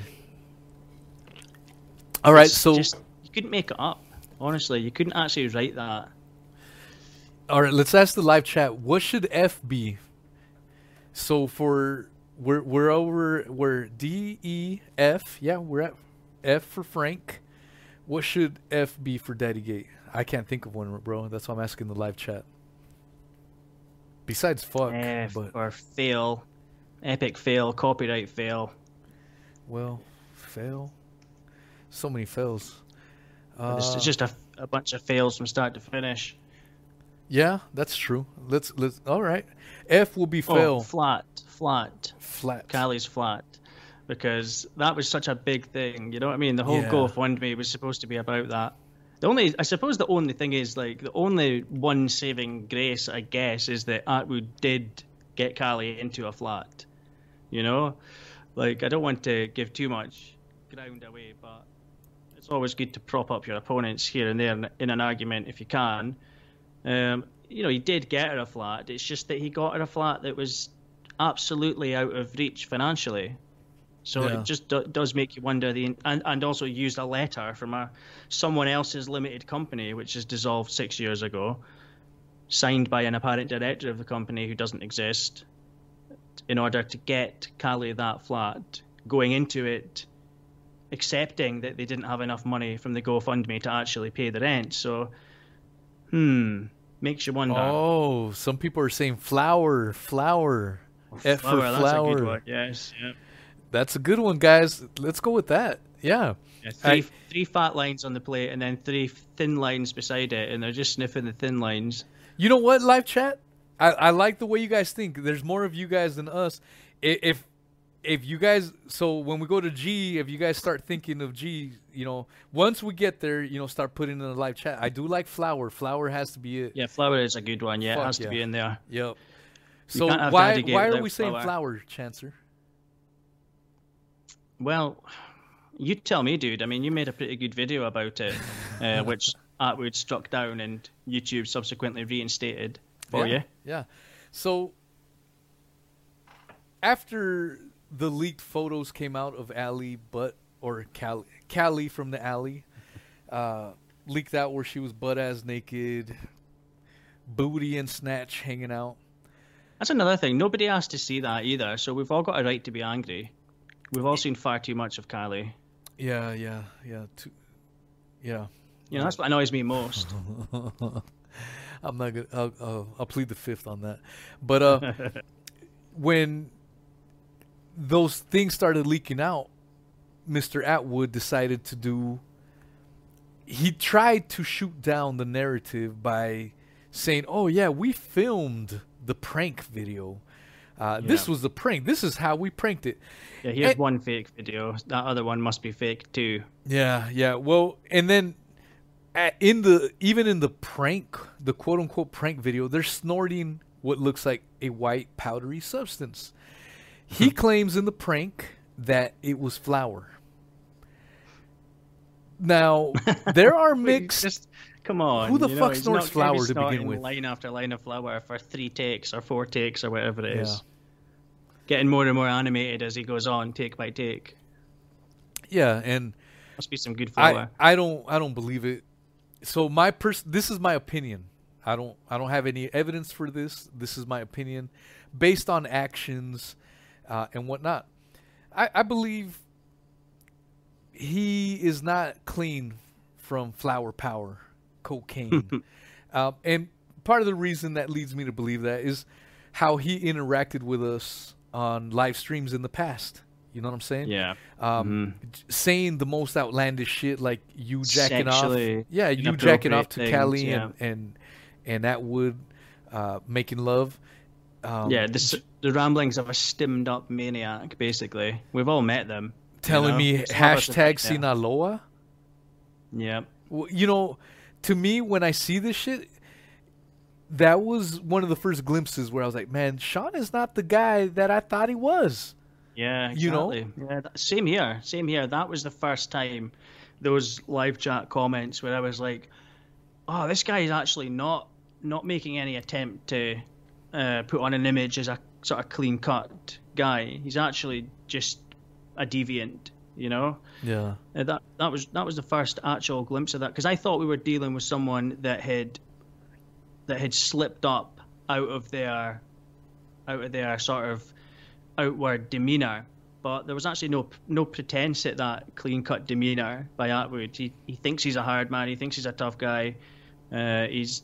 All right, so just you couldn't make it up. Honestly, you couldn't actually write that. all right, let's ask the live chat. What should F be? So for we're we're over we're D E F. Yeah, we're at F for Frank. What should F be for Daddy Gate? I can't think of one, bro. That's why I'm asking the live chat. Besides fuck, F but or fail, epic fail, copyright fail. well, fail. So many fails. it's, Uh, it's just a, a bunch of fails from start to finish. yeah, that's true. Let's let's. All right, F will be Oh, fail. flat, flat. Flat. Callie's flat because that was such a big thing. You know what I mean? The whole Yeah. GoFundMe was supposed to be about that. The only, I suppose, the only thing is like the only one saving grace, I guess, is that Attwood did get Callie into a flat. You know, like I don't want to give too much ground away, but it's always good to prop up your opponents here and there in- in an argument if you can. Um, you know, he did get her a flat. It's just that he got her a flat that was absolutely out of reach financially. So Yeah. it just do, does make you wonder. The and, and also used a letter from a someone else's limited company, which is dissolved six years ago, signed by an apparent director of the company who doesn't exist, in order to get Cali that flat. Going into it, accepting that they didn't have enough money from the GoFundMe to actually pay the rent. So, hmm, makes you wonder. Oh, some people are saying flower, flower. F for Flower, that's a good one. Yes, yeah. That's a good one, guys. Let's go with that. Yeah. Yeah, three, I- three fat lines on the plate and then three thin lines beside it, and they're just sniffing the thin lines. You know what, live chat? I, I like the way you guys think. There's more of you guys than us. If if you guys so when we go to G, if you guys start thinking of G, you know, once we get there, you know, start putting in the live chat. I do like flower. Flower has to be it. Yeah, flower is a good one. Yeah, Fuck it has to be in there. Yep. So why why are we saying flower. flower, Chancer? Well, you tell me, dude. I mean, you made a pretty good video about it, <laughs> uh, which Attwood struck down and YouTube subsequently reinstated for yeah, you. Yeah. So after the leaked photos came out of Ali butt or Cali, Cali from the alley, <laughs> uh, leaked out where she was butt ass naked, booty and snatch hanging out. That's another thing. Nobody asked to see that either, so we've all got a right to be angry. We've all seen far too much of Kylie. Yeah, yeah, yeah. Too, yeah. You know, that's what annoys me most. <laughs> I'm not gonna. I'll, I'll, I'll plead the fifth on that. But uh, <laughs> when those things started leaking out, Mr. Attwood decided to do. He tried to shoot down the narrative by saying, "Oh yeah, we filmed the prank video. Uh, This was the prank. This is how we pranked it." Yeah, here's And- one fake video. That other one must be fake too. Yeah, yeah. Well, and then at, in the even in the prank, the quote unquote prank video, they're snorting what looks like a white powdery substance. He claims in the prank that it was flour. Now, <laughs> there are mixed Just come on. Who the know, fuck not flour to begin with? Line after line of flour for three takes or four takes or whatever it is. Yeah. Getting more and more animated as he goes on, take by take. Yeah, and Must be some good I flour. I don't I don't believe it. So my pers- this is my opinion. I don't I don't have any evidence for this. This is my opinion based on actions uh, and whatnot. I, I believe he is not clean from flower power, cocaine, <laughs> um, and part of the reason that leads me to believe that is how he interacted with us on live streams in the past. You know what I'm saying? yeah. um, j- saying the most outlandish shit like you jacking off Sexually yeah you jacking off to inappropriate Kelly things, and and and Attwood uh, making love um, yeah, this, the ramblings of a stimmed up maniac, basically. We've all met them. you telling know? me Some of us have hashtag. Sinaloa Yeah. Well, you know to me when I see this shit that was one of the first glimpses where I was like man Shaun is not the guy that I thought he was Yeah, You know? Yeah, that, same here. Same here. That was the first time those live chat comments where I was like, "Oh, this guy is actually not not making any attempt to uh, put on an image as a sort of clean cut guy. He's actually just a deviant." You know, yeah Uh, that that was that was the first actual glimpse of that because I thought we were dealing with someone that had that had slipped up out of their out of their sort of outward demeanor, but there was actually no no pretense at that clean cut demeanor by Attwood. He he thinks he's a hard man. He thinks he's a tough guy. Uh, he's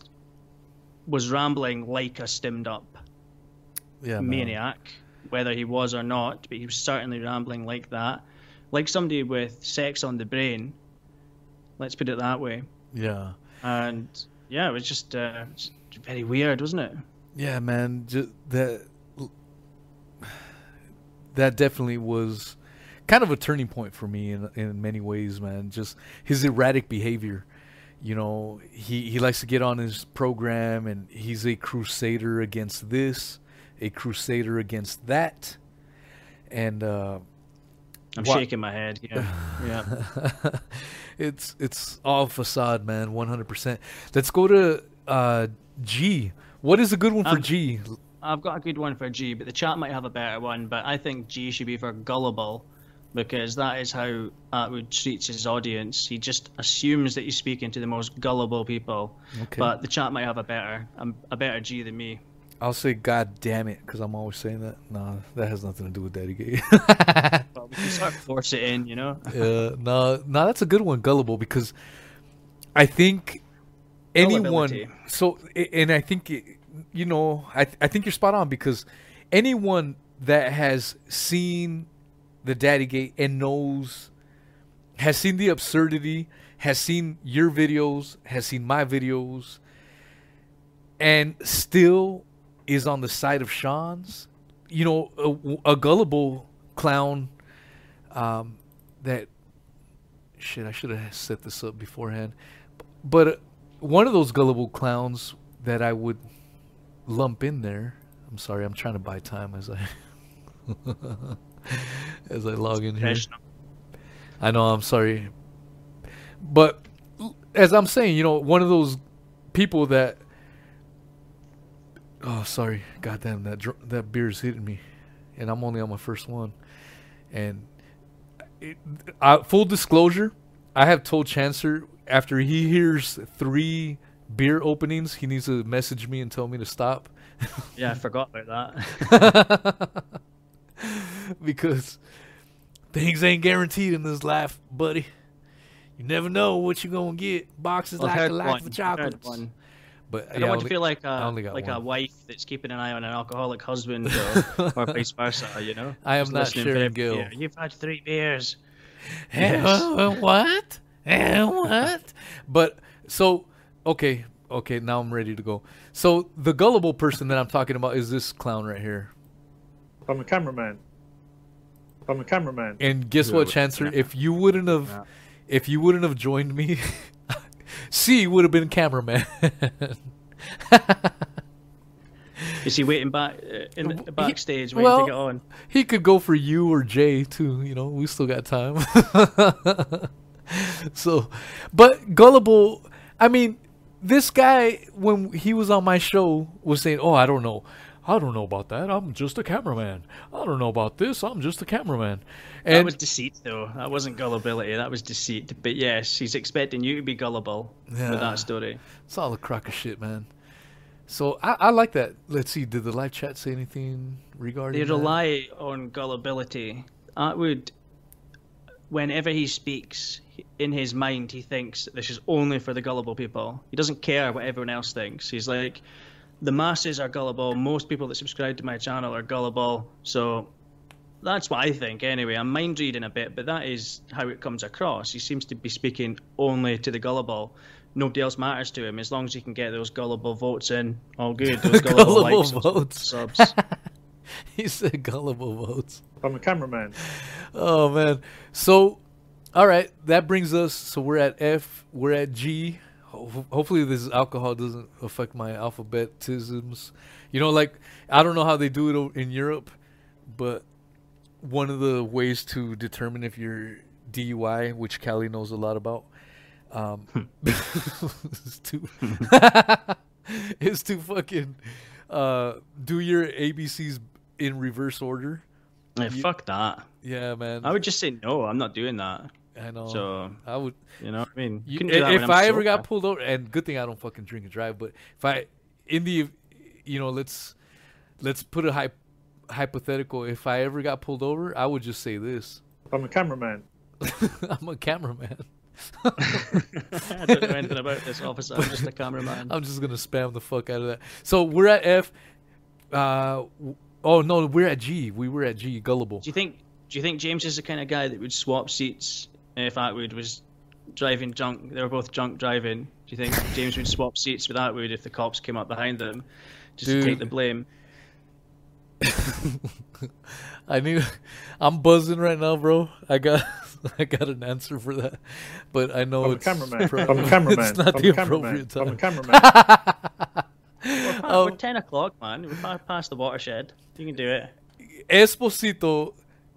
was rambling like a stimmed up yeah man. maniac, whether he was or not, but he was certainly rambling like that, like somebody with sex on the brain. Let's put it that way. yeah And yeah, it was just, uh, very weird, wasn't it? Yeah, man, that that definitely was kind of a turning point for me in in many ways, man. Just his erratic behavior. You know, he he likes to get on his program and he's a crusader against this, a crusader against that. And uh I'm What- shaking my head. Yeah, <laughs> yeah. it's it's all facade, man, 100%. Let's go to uh G. What is a good one for Um, G? I've got a good one for G, but the chat might have a better one. But I think G should be for gullible, because that is how Attwood treats his audience. He just assumes that he's speaking to the most gullible people. Okay. But the chat might have a better um, a better G than me. I'll say God damn it because I'm always saying that. Nah, that has nothing to do with Daddy Gay. <laughs> But we can of force it in, you know. uh, no, no, that's a good one, gullible, because I think anyone. So, and I think it- you know, I I think you're spot on because anyone that has seen the Daddy Gate and knows, has seen the absurdity, has seen your videos, has seen my videos, and still is on the side of Shaun's. You know, a, a gullible clown um, that shit. I should have set this up beforehand, but uh, one of those gullible clowns that I would lump in there. I'm sorry, I'm trying to buy time as I <laughs> <laughs> as I log in here. I know, I'm sorry, but as I'm saying, you know, one of those people that. Oh, sorry. Goddamn, that dr- that beer's hitting me, and I'm only on my first one. And it, uh, full disclosure, I have told Chancer after he hears three beer openings, he needs to message me and tell me to stop Yeah, I forgot about that. <laughs> <laughs> <laughs> because things ain't guaranteed in this life, buddy. You never know what you're gonna get. Boxes I've like heard the life one. of I've chocolates. one. But I don't want only- to feel like I a only got like a wife that's keeping an eye on an alcoholic husband or, <laughs> or vice versa. You know. I am Just not listening for sharing every Gil. beer. You've had three beers. <laughs> Uh, what? What? But so okay, okay, now I'm ready to go. So the gullible person that I'm talking about is this clown right here. I'm a cameraman. I'm a cameraman. And guess what, Chancer? If you wouldn't have, if you wouldn't have joined me, <laughs> C would have been cameraman. Is he waiting back uh, in the He- backstage waiting well, to get on? he could go for you or Jay too. You know, we still got time. <laughs> so, but gullible. I mean, this guy when he was on my show was saying, "Oh, I don't know." I don't know about that. I'm just a cameraman. I don't know about this. I'm just a cameraman. that was deceit, though. That wasn't gullibility. That was deceit. But yes, he's expecting you to be gullible Yeah. with that story. It's all a crock of shit, man. So I, I like that. Let's see. Did the live chat say anything regarding? They that? rely on gullibility. Attwood, whenever he speaks, in his mind, he thinks this is only for the gullible people. He doesn't care what everyone else thinks. He's like, the masses are gullible. Most people that subscribe to my channel are gullible. So that's what I think, anyway. I'm mind reading a bit, but that is how it comes across. He seems to be speaking only to the gullible. Nobody else matters to him as long as he can get those gullible votes in. All good. Those <laughs> gullible, Gullible likes, votes. subs. <laughs> he said gullible votes. I'm a cameraman. Oh man. So, all right, that brings us. So we're at F. We're at G. Ho- Hopefully, this alcohol doesn't affect my alphabetisms. You know, like I don't know how they do it in Europe, but one of the ways to determine if you're DUI, which Callie knows a lot about, um, <laughs> is to <laughs> is to fucking uh, do your ABCs in reverse order. Yeah, fuck that. Yeah, man. I would just say no. I'm not doing that. I know. So I would. you know, I mean, you, You, can do if I I'm ever got pulled over, and good thing I don't fucking drink and drive, but if I, in the, you know, let's let's put a hy- hypothetical. If I ever got pulled over, I would just say this: I'm a cameraman. <laughs> I'm a cameraman. <laughs> I don't know anything about this officer. I'm just a <laughs> cameraman. I'm just gonna spam the fuck out of that. So we're at F. Uh, oh no, we're at G. We were at G. Gullible. Do you think? Do you think James is the kind of guy that would swap seats if Attwood was driving drunk? They were both drunk driving. Do you think James would swap seats with Attwood if the cops came up behind them just to take the blame? <laughs> I need. I'm buzzing right now, bro. I got. <laughs> I got an answer for that, but I know I'm a it's cameraman. <laughs> pro- I'm a cameraman. It's not I'm the a cameraman. appropriate I'm a time. cameraman. We're, pa- Oh. we're um, ten o'clock, man. We're pa- past the watershed. You can do it. Esposito,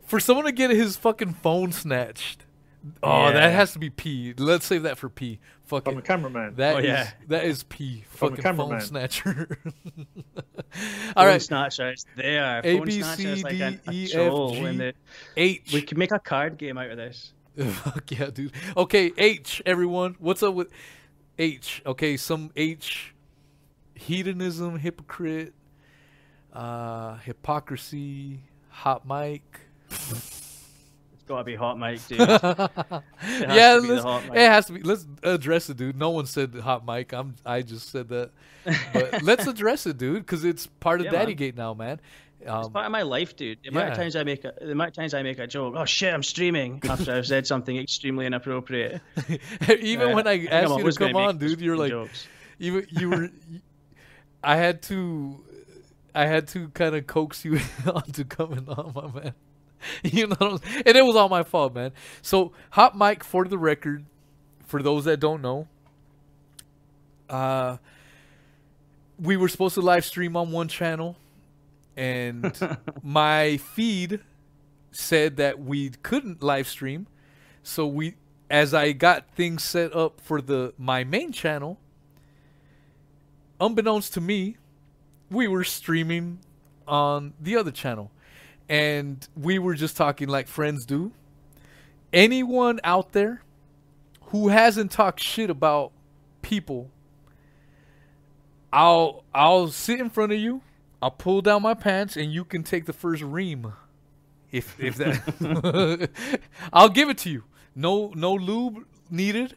for someone to get his fucking phone snatched, Oh, that has to be P. Let's save that for P. Fuck From a cameraman. That Oh, is- yeah. that is P. From a Fucking phone snatcher. <laughs> All Phone right, Snatcher is there. A, Phone B, Snatcher is C, like a, D, a E, F, troll G. in the- H. We could make a card game out of this. <laughs> Fuck yeah, dude. Okay, H, everyone. What's up with H? Okay, some H. Hedonism, hypocrite, uh, hypocrisy, hot mic. <laughs> It's got to be Hot Mic, dude. <laughs> yeah, to be the let's- mic. it has to be. Let's address it, dude. No one said hot mic. I'm. I just said that, but <laughs> let's address it, dude, because it's part of Yeah, Daddy man. Gate now, man. It's Um, part of my life, dude. The amount of times I make a, the amount of times I make a joke. Oh shit, I'm streaming after I've said something extremely inappropriate. <laughs> even Uh, when I think asked I'm you to come on, dude, you're like, jokes. you you were. I had to, I had to kind of coax you onto coming on, my man. <laughs> You know, what I'm- and it was all my fault, man. So, hot mic for the record, for those that don't know, uh, we were supposed to live stream on one channel, and <laughs> my feed said that we couldn't live stream. So we, as I got things set up for the my main channel, unbeknownst to me, we were streaming on the other channel, and we were just talking like friends do. Anyone out there who hasn't talked shit about people, I'll I'll sit in front of you. I'll pull down my pants, and you can take the first ream. If if that, <laughs> I'll give it to you. No no lube needed.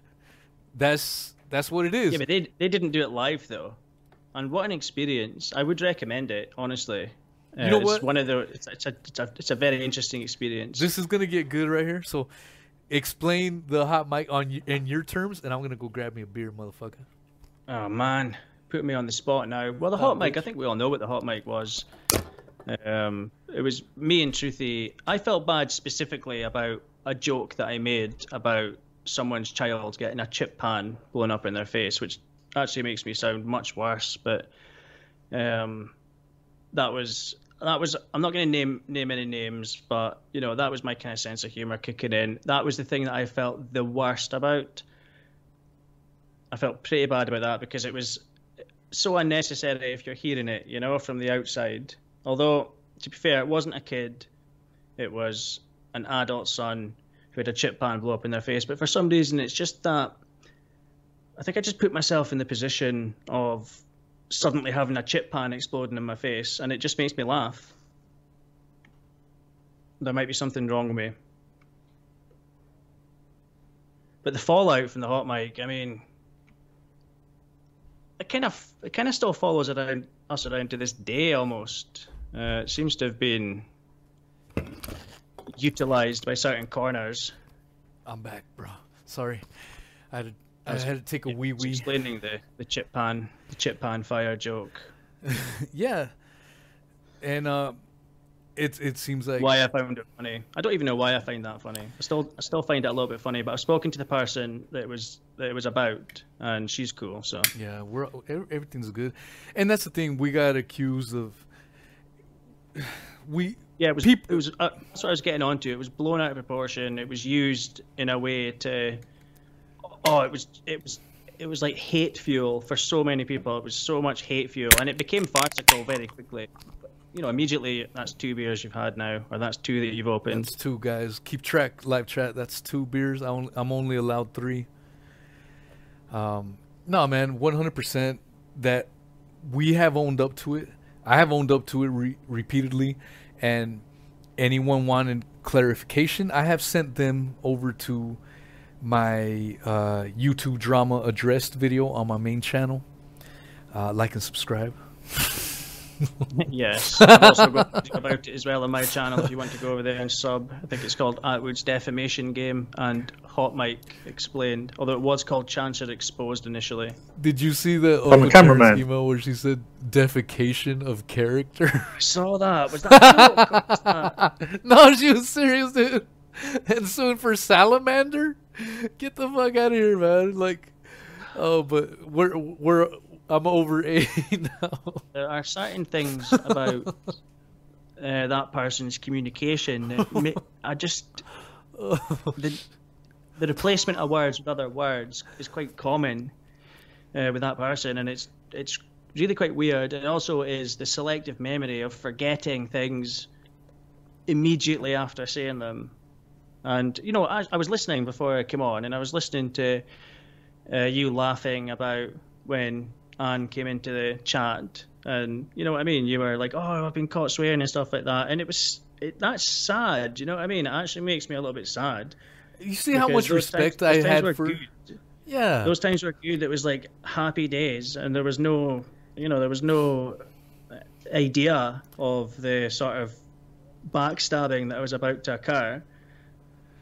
That's that's what it is. Yeah, but they they didn't do it live though, and what an experience! I would recommend it honestly. You know it's what? One of the it's, it's a it's a it's a very interesting experience. This is gonna get good right here. So, explain the hot mic on in your terms, and I'm gonna go grab me a beer, motherfucker. Oh man, put me on the spot now. Well, the hot mic. I think we all know what the hot mic was. Um, it was me and Truthy. I felt bad specifically about a joke that I made about someone's child getting a chip pan blown up in their face, which actually makes me sound much worse. But um, that was that was. I'm not going to name name any names, but you know that was my kind of sense of humor kicking in. That was the thing that I felt the worst about. I felt pretty bad about that because it was so unnecessary if you're hearing it, you know, from the outside. Although, to be fair, it wasn't a kid, it was an adult son who had a chip pan blow up in their face. But for some reason, it's just that I think I just put myself in the position of suddenly having a chip pan exploding in my face, and it just makes me laugh. There might be something wrong with me. But the fallout from the hot mic, I mean, it kind of it kind of still follows around us around to this day almost. Uh, it seems to have been utilized by certain corners. I'm back, bro. Sorry, I had I was- had to take a wee wee. explaining the, the chip pan the chip pan fire joke. <laughs> Yeah, and uh, it it seems like Why I found it funny. I don't even know why I find that funny. I still I still find it a little bit funny, but I've spoken to the person that it was that it was about, and she's cool. So Yeah, we're everything's good, and that's the thing we got accused of. We Yeah, it was. Peop- it was. Uh, that's what I was getting onto. It was blown out of proportion. It was used in a way to. Oh, it was. It was. It was like hate fuel for so many people. It was so much hate fuel, and it became farcical very quickly. You know, immediately that's two beers you've had now, or that's two that you've opened. That's two guys. Keep track, live chat. That's two beers. I I'm only allowed three. Um, no, man, 100% that we have owned up to it. I have owned up to it re- repeatedly, and anyone wanted clarification, I have sent them over to my uh, YouTube drama addressed video on my main channel. Uh, like and subscribe. <laughs> yes, I've <laughs> also got something about it as well on my channel. If you want to go over there and sub, I think it's called Attwood's Defamation Game and Hot Mike Explained. Although it was called Chancer Exposed initially. Did you see the From Uncle a cameraman. Terrence email where she said defecation of character? I saw that. Was that a joke? What was that? no, she was serious, dude. And soon for salamander, <laughs> get the fuck out of here, man. Like, oh, but we're we're I'm over <laughs> A now. There are certain things about <laughs> uh, that person's communication that ma- I just the, the replacement of words with other words is quite common uh, with that person, and it's it's really quite weird. And also is the selective memory of forgetting things immediately after saying them. And you know, I, I was listening before I came on, and I was listening to uh, you laughing about when Anne came into the chat, and you know what I mean. You were like, "Oh, I've been caught swearing and stuff like that," and it was it, that's sad. You know what I mean? It actually makes me a little bit sad. You see how much respect times- I had for. good. Yeah. Those times were good. It was like happy days, and there was no, you know, there was no idea of the sort of backstabbing that was about to occur.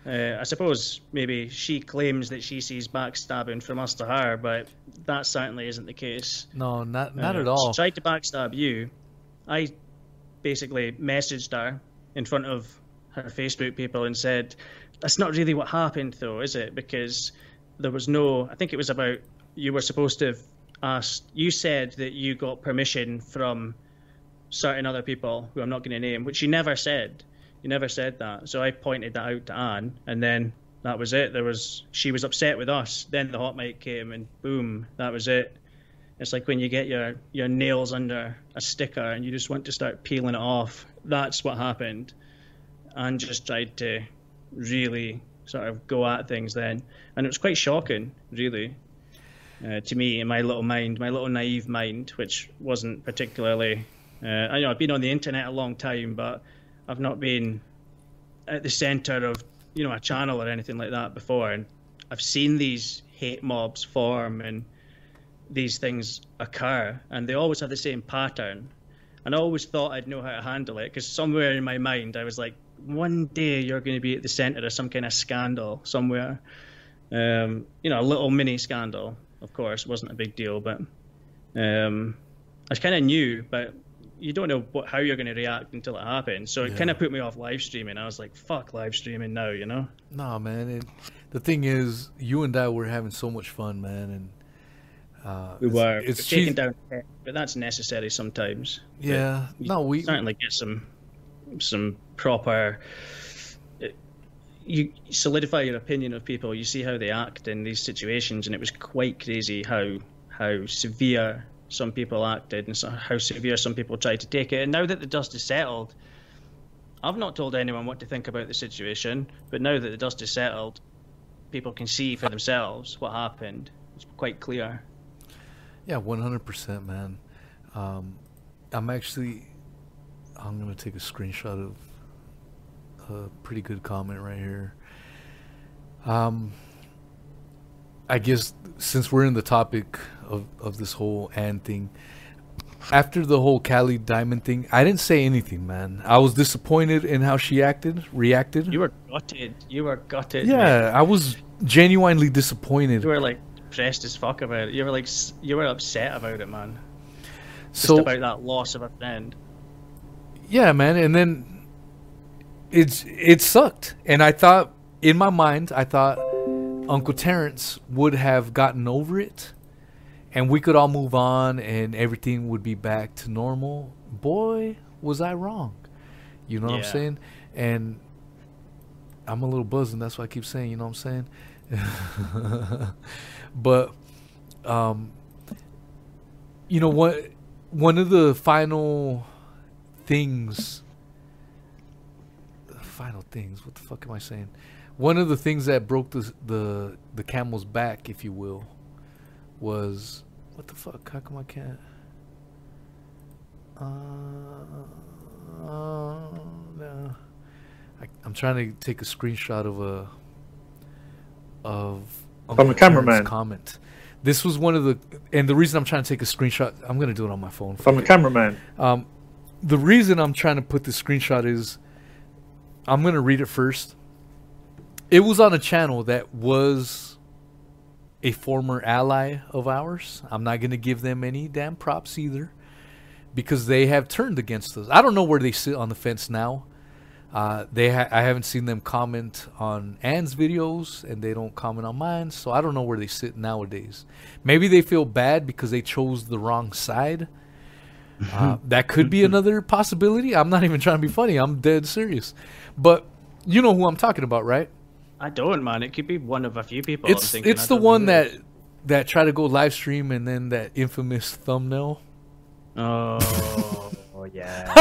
Uh, I suppose maybe she claims that she sees backstabbing from us to her, but that certainly isn't the case. no, not not Uh, at all. She tried to backstab you. I basically messaged her in front of her Facebook people and said, "That's not really what happened, though, is it? Because there was no. I think it was about you were supposed to have asked. You said that you got permission from certain other people who I'm not going to name, which you never said. You never said that. So I pointed that out to Anne, and then that was it. There was she was upset with us. Then the hot mic came, and boom, that was it. It's like when you get your your nails under a sticker and you just want to start peeling it off. That's what happened. And just tried to really sort of go at things then, and it was quite shocking, really, uh, to me in my little mind, my little naive mind, which wasn't particularly. Uh, I know I've been on the internet a long time, but I've not been at the center of you know a channel or anything like that before, and I've seen these hate mobs form and these things occur, and they always have the same pattern. And I always thought I'd know how to handle it because somewhere in my mind I was like, one day you're going to be at the center of some kind of scandal somewhere. Um, you know, a little mini scandal, of course, wasn't a big deal, but um, I kind of knew, but you don't know what, how you're going to react until it happens. So it Yeah. kind of put me off live streaming. I was like, fuck live streaming now, you know? No, man. It, the thing is, you and I were having so much fun, man, and uh, We it's- were It's taking down, but that's necessary sometimes. Yeah. No, we. certainly get some some proper you solidify your opinion of people you see how they act in these situations and it was quite crazy how how severe some people acted and how severe some people tried to take it and now that the dust is settled i've not told anyone what to think about the situation but now that the dust is settled people can see for themselves what happened it's quite clear Yeah, one hundred percent, man. Um, I'm actually, I'm gonna take a screenshot of a pretty good comment right here. Um, I guess since we're in the topic of of this whole Anne thing, after the whole Cali Diamond thing, I didn't say anything, man. I was disappointed in how she acted, reacted. you were gutted you were gutted man. yeah, I was genuinely disappointed. You were like pressed as fuck about it. You were like you were upset about it, man. Just so about that loss of a friend. yeah man and then it's it sucked and i thought in my mind i thought uncle terrence would have gotten over it and we could all move on and everything would be back to normal. Boy was i wrong. You know what i'm saying? And i'm a little buzzing that's why i keep saying you know what i'm saying? <laughs> But um you know what one of the final things final things what the fuck am i saying one of the things that broke the the the camel's back if you will was what the fuck how come i can't uh, uh no. I, i'm trying to take a screenshot of a of From the cameraman. comment this was one of the and the reason i'm trying to take a screenshot i'm gonna do it on my phone From the cameraman. um, the reason I'm trying to put the screenshot is I'm going to read it first. It was on a channel that was a former ally of ours. I'm not going to give them any damn props either because they have turned against us. I don't know where they sit on the fence now. Uh, they ha- I haven't seen them comment on Anne's videos and they don't comment on mine, so I don't know where they sit nowadays. Maybe they feel bad because they chose the wrong side. <laughs> Uh, that could be another possibility. I'm not even trying to be funny. I'm dead serious. But you know who I'm talking about, right? I don't, man. It could be one of a few people. It's it's I the one that that tried to go live stream and then that infamous thumbnail. Oh, oh <laughs> yes,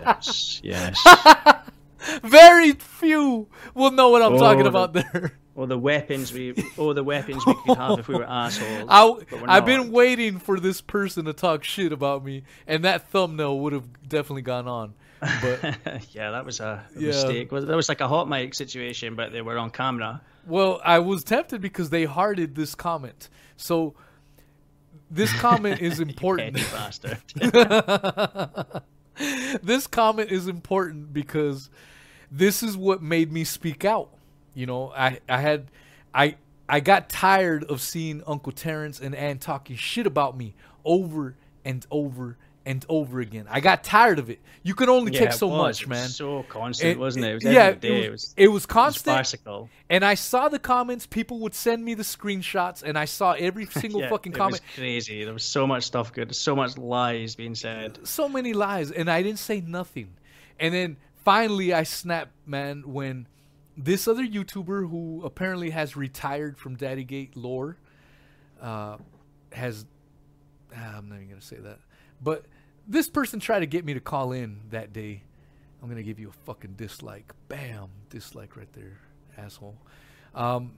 yes, yes. <laughs> Very few will know what I'm Oh, talking the- about there. Or the weapons we, or the weapons we could have if we were <laughs> assholes. I, I've been waiting for this person to talk shit about me, and that thumbnail would have definitely gone on. But <laughs> yeah, that was a, Yeah. mistake. That was like a hot mic situation, but they were on camera. well, I was tempted because they hearted this comment. So this <laughs> comment is important. <laughs> bastard. this comment is important because this is what made me speak out. You know, I I had I I got tired of seeing Uncle Terrence and Ann talking shit about me over and over and over again. I got tired of it. You can only Yeah, take so was. much, It was man. So constant, And- wasn't it? It was yeah, every day. it It was, it was it was constant. farcical. and I saw the comments. People would send me the screenshots, and I saw every <laughs> single Yeah, fucking it comment. was crazy. There was so much stuff good. So much lies being said. so many lies and I didn't say nothing. And then finally I snapped, man, when this other YouTuber who apparently has retired from Daddygate lore uh, has ah, I'm not even gonna say that. But this person tried to get me to call in that day. I'm gonna give you a fucking dislike. Bam, dislike right there, asshole. Um,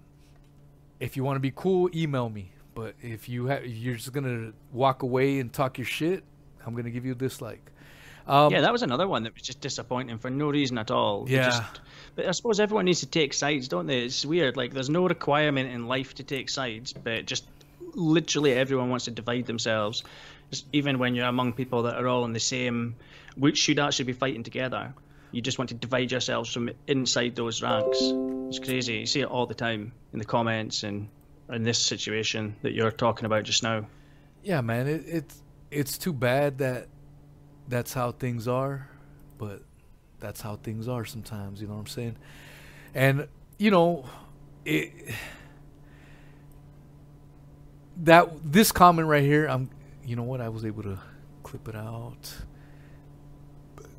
if you want to be cool, email me. But if you ha- you're just gonna walk away and talk your shit, I'm gonna give you a dislike. Um, yeah, that was another one that was just disappointing for no reason at all. Yeah. Just, but I suppose everyone needs to take sides, don't they? It's weird. Like, there's no requirement in life to take sides, but just literally everyone wants to divide themselves. Even when you're among people that are all in the same, which should actually be fighting together. You just want to divide yourselves from inside those ranks. It's crazy. You see it all the time in the comments and in this situation that you're talking about just now. yeah, man, it, it's it's too bad that that's how things are, but that's how things are sometimes. You know what I'm saying? And you know, it <sighs> that this comment right here, I'm. You know what? I was able to clip it out.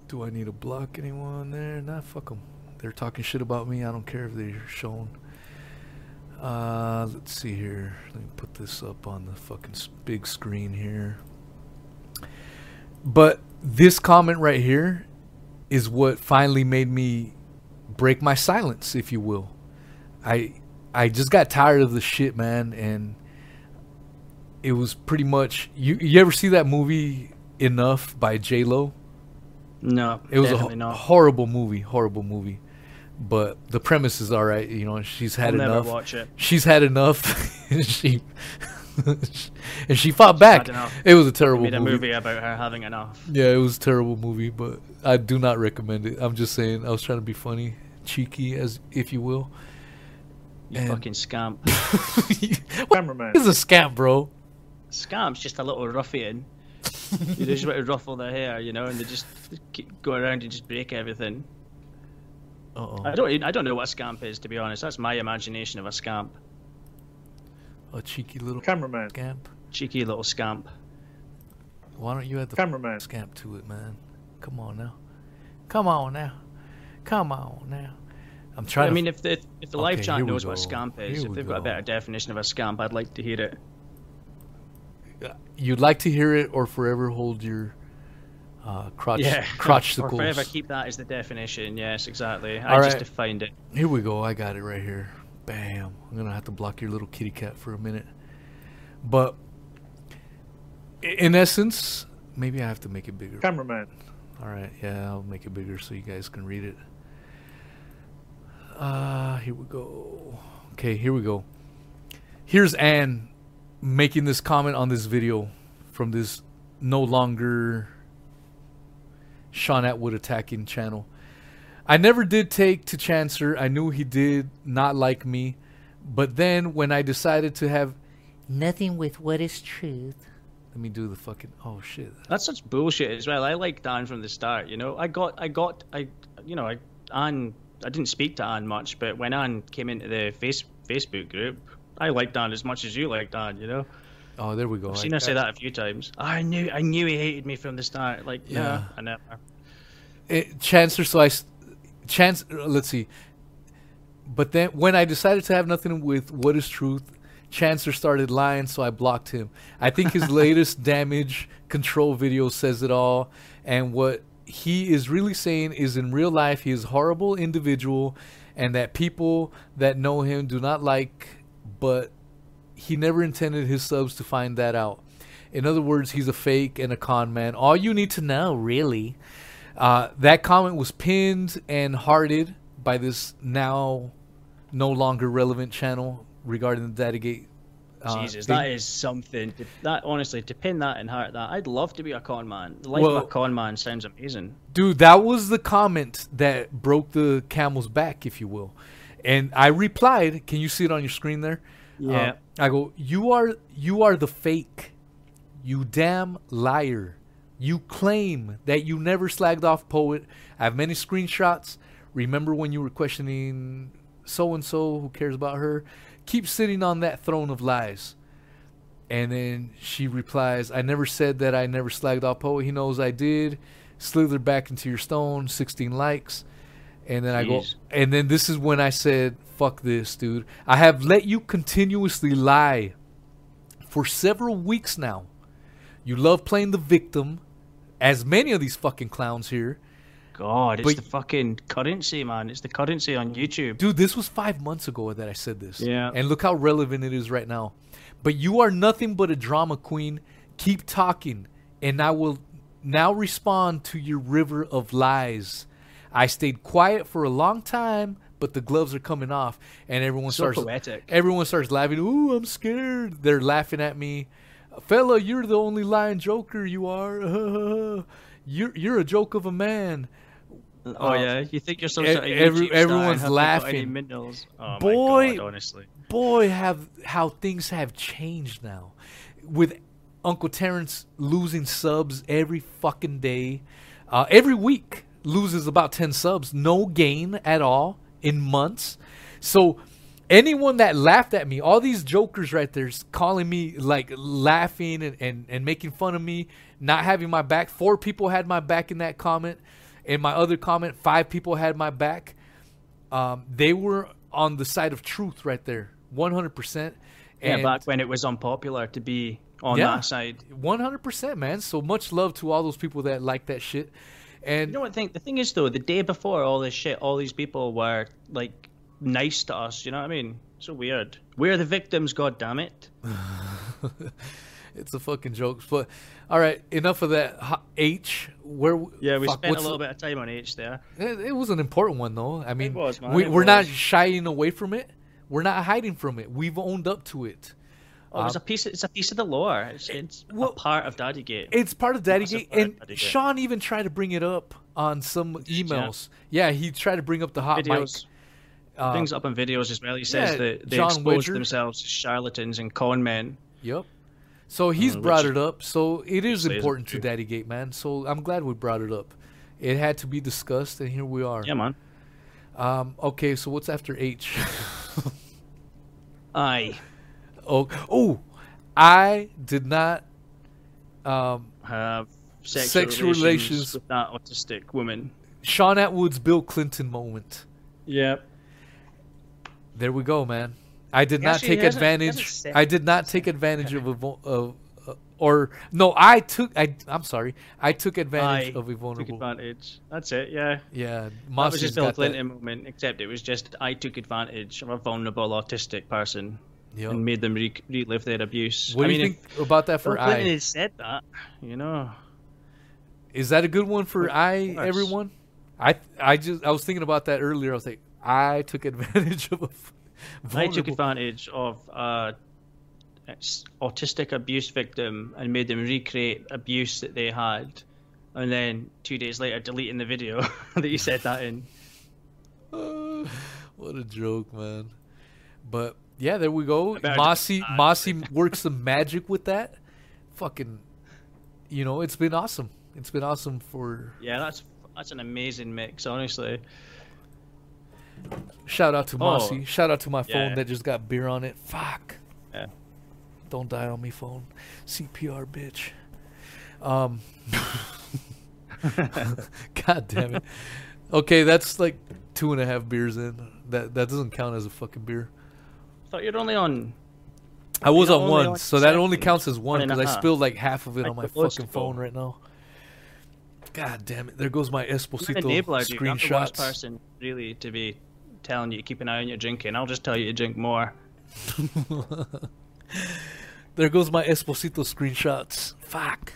Do I need to block anyone there? Nah, fuck them. They're talking shit about me. I don't care if they're shown. Uh, let's see here. Let me put this up on the fucking big screen here. But this comment right here is what finally made me break my silence, if you will. I I just got tired of the shit, man, and it was pretty much you. You ever see that movie Enough by J Lo? No, It was a ho- not. horrible movie, horrible movie. But the premise is all right. You know, she's had I'll never enough. watch it. She's had enough. <laughs> and she <laughs> and she fought back. enough. It was a terrible Made a movie. movie about her having enough. Yeah, it was a terrible movie, but I do not recommend it. I'm just saying I was trying to be funny, cheeky, as if you will. You And- fucking scamp. what <laughs> Cameraman. is a scamp, bro? Scamp's just a little ruffian. <laughs> you just want to ruffle their hair, you know, and they just keep, go around and just break everything. Uh I oh, don't, I don't know what a scamp is, to be honest. That's my imagination of a scamp. a cheeky little Cameraman. scamp. Cheeky little scamp. Why don't you add the Cameraman. scamp to it, man? Come on now, come on now, come on now. I'm trying. I to mean, if the if the live Okay, chat here we knows what a scamp is, Here if they've got a better definition of a scamp, I'd like to hear it. You'd like to hear it or forever hold your uh, crotch Yeah, crotchsicles. <laughs> or forever keep that as the definition. Yes, exactly. I All just right. defined it. Here we go. I got it right here. Bam. I'm gonna have to block your little kitty cat for a minute. But in essence, maybe I have to make it bigger. Cameraman. All right. Yeah, I'll make it bigger so you guys can read it. Uh, here we go. Okay, here we go. Here's Anne making this comment on this video from this no longer Shaun Attwood attacking channel. I never did take to Chancer. I knew he did not like me. But then when I decided to have Nothing with what is truth. let me do the fucking oh shit. That's such bullshit as well. I like Dan from the start. You know, I got, I got, I, you know, I, Anne. I didn't speak to Anne much, but when Anne came into the face Facebook group, I like Dan as much as you like Dan. You know, Oh, there we go. I've I- seen her say that a few times. I knew, I knew he hated me from the start. Like, yeah, Yeah. I never. it, Chancellor, so I, s- Chance, let's see. but then when I decided to have nothing with what is truth, Chancer started lying, so I blocked him. I think his <laughs> latest damage control video says it all, and what he is really saying is in real life he is a horrible individual, and that people that know him do not like, but he never intended his subs to find that out. In other words, he's a fake and a con man. All you need to know, really. Uh, that comment was pinned and hearted by this now no longer relevant channel regarding the Daddygate. Uh, Jesus, thing. that is something. To, that honestly, to pin that and heart that, I'd love to be a con man. The life Well- of a con man sounds amazing. Dude, that was the comment that broke the camel's back, if you will. And I replied, can you see it on your screen there? Yeah. Uh, I go, you are you are the fake. You damn liar. You claim that you never slagged off Poet. I have many screenshots. Remember when you were questioning so and so, who cares about her? Keep sitting on that throne of lies. And then she replies, I never said that I never slagged off Poet. He knows I did. Slither back into your stone, 16 likes. And then I go, and then this is when I said, fuck this, dude. I have let you continuously lie for several weeks now. You love playing the victim, as many of these fucking clowns here. God, it's But- the fucking currency, man. It's the currency on YouTube. Dude, this was five months ago that I said this. Yeah. And look how relevant it is right now. But you are nothing but a drama queen. Keep talking, and I will now respond to your river of lies. I stayed quiet for a long time, but the gloves are coming off, and everyone So starts poetic. everyone starts laughing. Ooh, I'm scared. They're laughing at me. Fella, you're the only lying joker. You are. <laughs> you're you're a joke of a man. Oh Uh, yeah, you think you're so? e- every- YouTube star and everyone's haven't got any laughing. minerals? Oh Boy. my god, honestly. boy have how things have changed now with uncle terrence losing subs every fucking day uh, every week loses about 10 subs no gain at all in months so anyone that laughed at me all these jokers right there calling me like laughing and, and, and making fun of me not having my back four people had my back in that comment in my other comment five people had my back um, they were on the side of truth right there, 100%. Yeah, back when it was unpopular to be on Yeah. that side. 100%, man. So much love to all those people that like that shit. And You know what? Thing the thing is though, the day before all this shit, all these people were like nice to us. You know what I mean? So weird. We're the victims. God damn it. <laughs> it's a fucking joke. But all right, enough of that. H- H, where? Yeah, we fuck, spent a little the- bit of time on H there. It, it was an important one though. I mean, was, man, we, it we're not shying away from it. We're not hiding from it. We've owned up to it. Oh, it's a piece. Of, it's a piece of the lore. It's, it's well, part of Daddy Gate. It's part of Daddy Gate, and Daddygate. Shaun even tried to bring it up on some emails. Yeah, he tried to bring up the hot Videos. mic. Uh, Things up in videos as well. He says yeah, that they John expose Widger. themselves as charlatans and con men. Yep. So he's Uh, brought it up. So it is important to. Daddy Gate, man. So I'm glad we brought it up. It had to be discussed, and here we are. Yeah, man. Um. Okay. So what's after H? <laughs> I oh. Oh. I did not. Um. have sexual, Sexual relations, relations. with that autistic woman. Shaun Attwood's Bill Clinton moment. Yep. There we go, man. I did He not take advantage. hasn't I did not take advantage of a of. Uh, or no, I took. I I'm sorry. I took advantage I of a took vulnerable. advantage. That's it. Yeah. Yeah, That was Mossy's just Bill got that. Clinton moment, except it was just I took advantage of a vulnerable autistic person Yep. and made them re- relive their abuse. What I do you mean, think about that for I? had said that, you know, Is that a good one for I? Everyone, I I just I was thinking about that earlier. I was like, I took <laughs> advantage of a I took advantage of a s- autistic abuse victim and made them recreate abuse that they had, and then two days later deleting the video <laughs> that you said that in. <laughs> what a joke, man. But yeah, there we go. Mossy Mossy works some magic with that. Fucking, you know, it's been awesome. It's been awesome for. Yeah, that's that's an amazing mix, honestly. Shout out to Oh, Mossy. Shout out to my phone yeah. that just got beer on it. Fuck. Yeah. Don't die on me, phone. CPR, bitch. Um. <laughs> God damn it. <laughs> Okay, that's like two and a half beers in. That that doesn't count as a fucking beer. I thought you're only on. I was on one, on so that only counts as one one and a because I spilled like half of it Like on my fucking full. phone right now. God damn it! There goes my I'm an Esposito enabler, dude. I'm the worst person, really, to be telling you to keep an eye on your drinking. I'll just tell you to drink more. <laughs> There goes my Esposito screenshots. Fuck.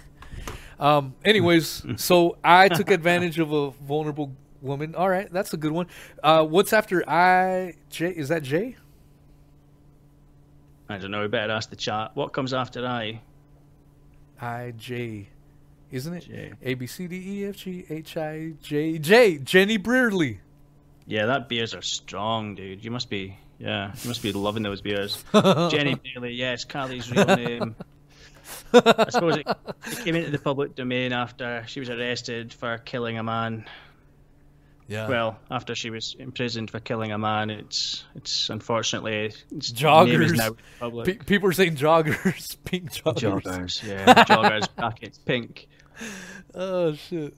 Um. Anyways, <laughs> so I took advantage of a vulnerable woman. All right, that's a good one. Uh, what's after I J? Is that J? I don't know. We better ask the chat. What comes after I? I J, isn't it? J. A B C D E F G H I J J. Jenny Brearley. Yeah, that beers are strong, dude. You must be, yeah, you must be loving those beers. <laughs> Jenny Bailey, yes, Carly's real name. I suppose it, it came into the public domain after she was arrested for killing a man. Yeah. Well, after she was imprisoned for killing a man, it's it's unfortunately its Joggers. name now public. Pe- people are saying joggers, <laughs> pink joggers. joggers, yeah, <laughs> joggers, brackets, pink. Oh shit.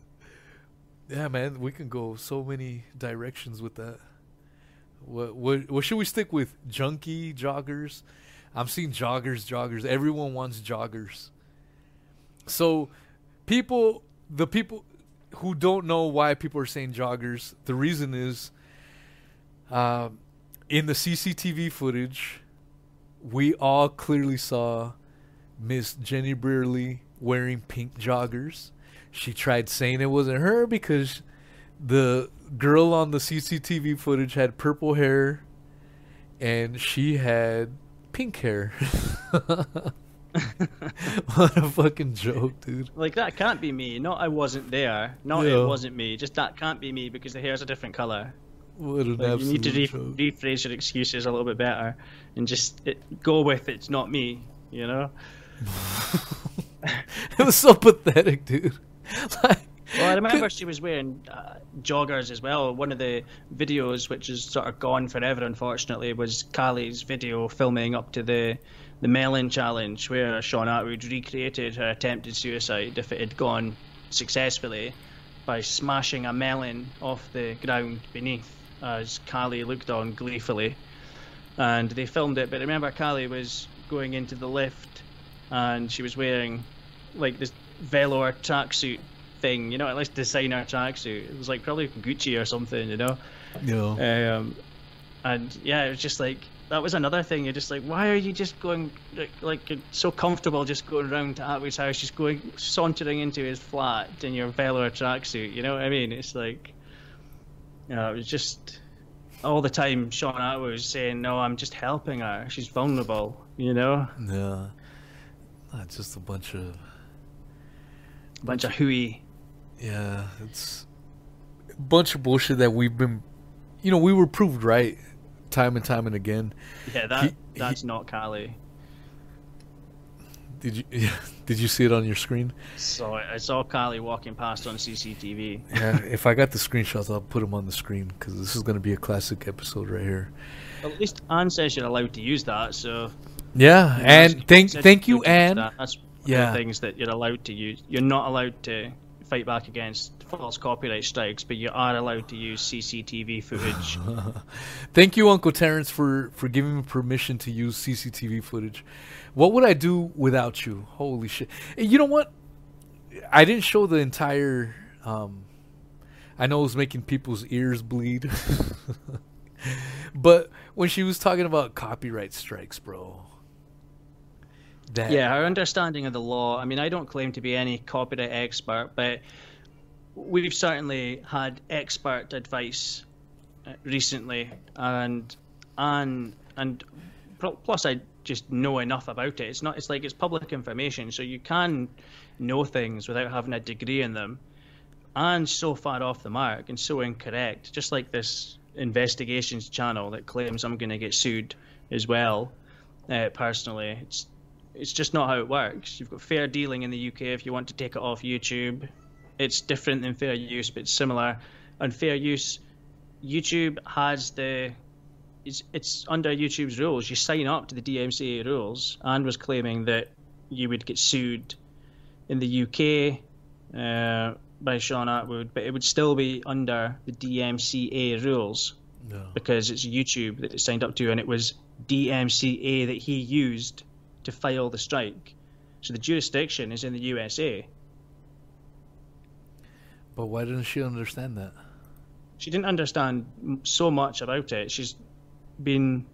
Yeah, man, we can go so many directions with that. What what what should we stick with? Junkie joggers. I'm seeing joggers, joggers. Everyone wants joggers. So, people, the people who don't know why people are saying joggers, the reason is, um, in the CCTV footage, we all clearly saw Miss Jenny Brearley wearing pink joggers. She tried saying it wasn't her because the girl on the CCTV footage had purple hair and she had pink hair. <laughs> <laughs> what a fucking joke, dude. Like that can't be me. Not I wasn't there. Not Yeah. it wasn't me. Just that can't be me because the hair's a different color. What an Like, you need to re- joke. rephrase your excuses a little bit better and just it, go with it's not me. You know. <laughs> it was so pathetic, dude. <laughs> like, Well, I remember she was wearing uh, joggers as well. One of the videos, which is sort of gone forever, unfortunately, was Callie's video filming up to the the Melon Challenge, where Shaun Attwood recreated her attempted suicide if it had gone successfully by smashing a melon off the ground beneath, as Callie looked on gleefully. And they filmed it, but remember, Callie was going into the lift, and she was wearing like this velour tracksuit thing, you know, at least designer tracksuit. It was like probably Gucci or something, you know. know, Um, and yeah, it was just like that was another thing. You're just like, why are you just going like, like you're so comfortable just going around to Attwood's house, just going sauntering into his flat in your velour tracksuit? You know what I mean? It's like, you know, it was just all the time. Shaun Attwood was saying, "No, I'm just helping her. She's vulnerable." You know, yeah. Not just a bunch of a bunch of hooey. Yeah, it's a bunch of bullshit that we've been, you know, we were proved right time and time and again. Yeah, that He- that's not Callie. Did you <laughs> yeah, did you see it on your screen? So I saw Callie walking past on CCTV. Yeah, if I got the screenshots, I'll put them on the screen because this is gonna be a classic episode right here. At least Anne says you're allowed to use that, so Yeah, you know, and thank thank you, to Anne. that. That's one of Yeah. the things that you're allowed to use. You're not allowed to fight back against false copyright strikes, but you are allowed to use CCTV footage. <laughs> Thank you, Uncle Terrence, for for giving me permission to use CCTV footage. What would I do without you? Holy shit! And You know what? I didn't show the entire. Um, I know it was making people's ears bleed, <laughs> but when she was talking about copyright strikes, bro. That Yeah, our understanding of the law. I mean, I don't claim to be any copyright expert, but we've certainly had expert advice uh, recently, and and and plus I just know enough about it. It's not. It's like it's public information, so you can know things without having a degree in them. And so far off the mark and so incorrect, just like this investigations channel that claims I'm going to get sued as well. Uh, personally, it's it's just not how it works. You've got fair dealing in the UK if you want to take it off YouTube. It's different than fair use, but it's similar. And fair use, YouTube has the it's it's under YouTube's rules. You sign up to the DMCA rules, and was claiming that you would get sued in the UK uh, by Shaun Attwood, but it would still be under the DMCA rules No. because it's YouTube that it signed up to, and it was DMCA that he used to file the strike. So the jurisdiction is in the USA. But why didn't she understand that? She didn't understand so much about it. She's been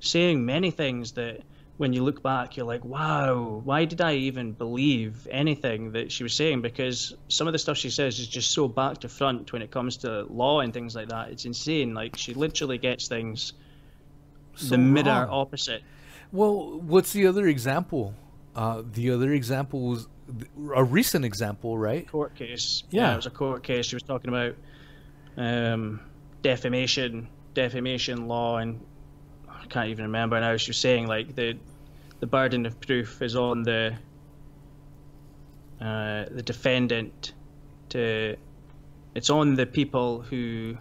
saying many things that when you look back, you're like, wow, why did I even believe anything that she was saying? Because some of the stuff she says is just so back to front when it comes to law and things like that. It's insane. Like, she literally gets things So the mirror wrong. opposite. Well, what's the other example? Uh, the other example was a recent example, right? court case. Yeah. it was a court case. She was talking about um, defamation, defamation law, and I can't even remember now. She was saying like the the burden of proof is on the uh, the defendant to it's on the people who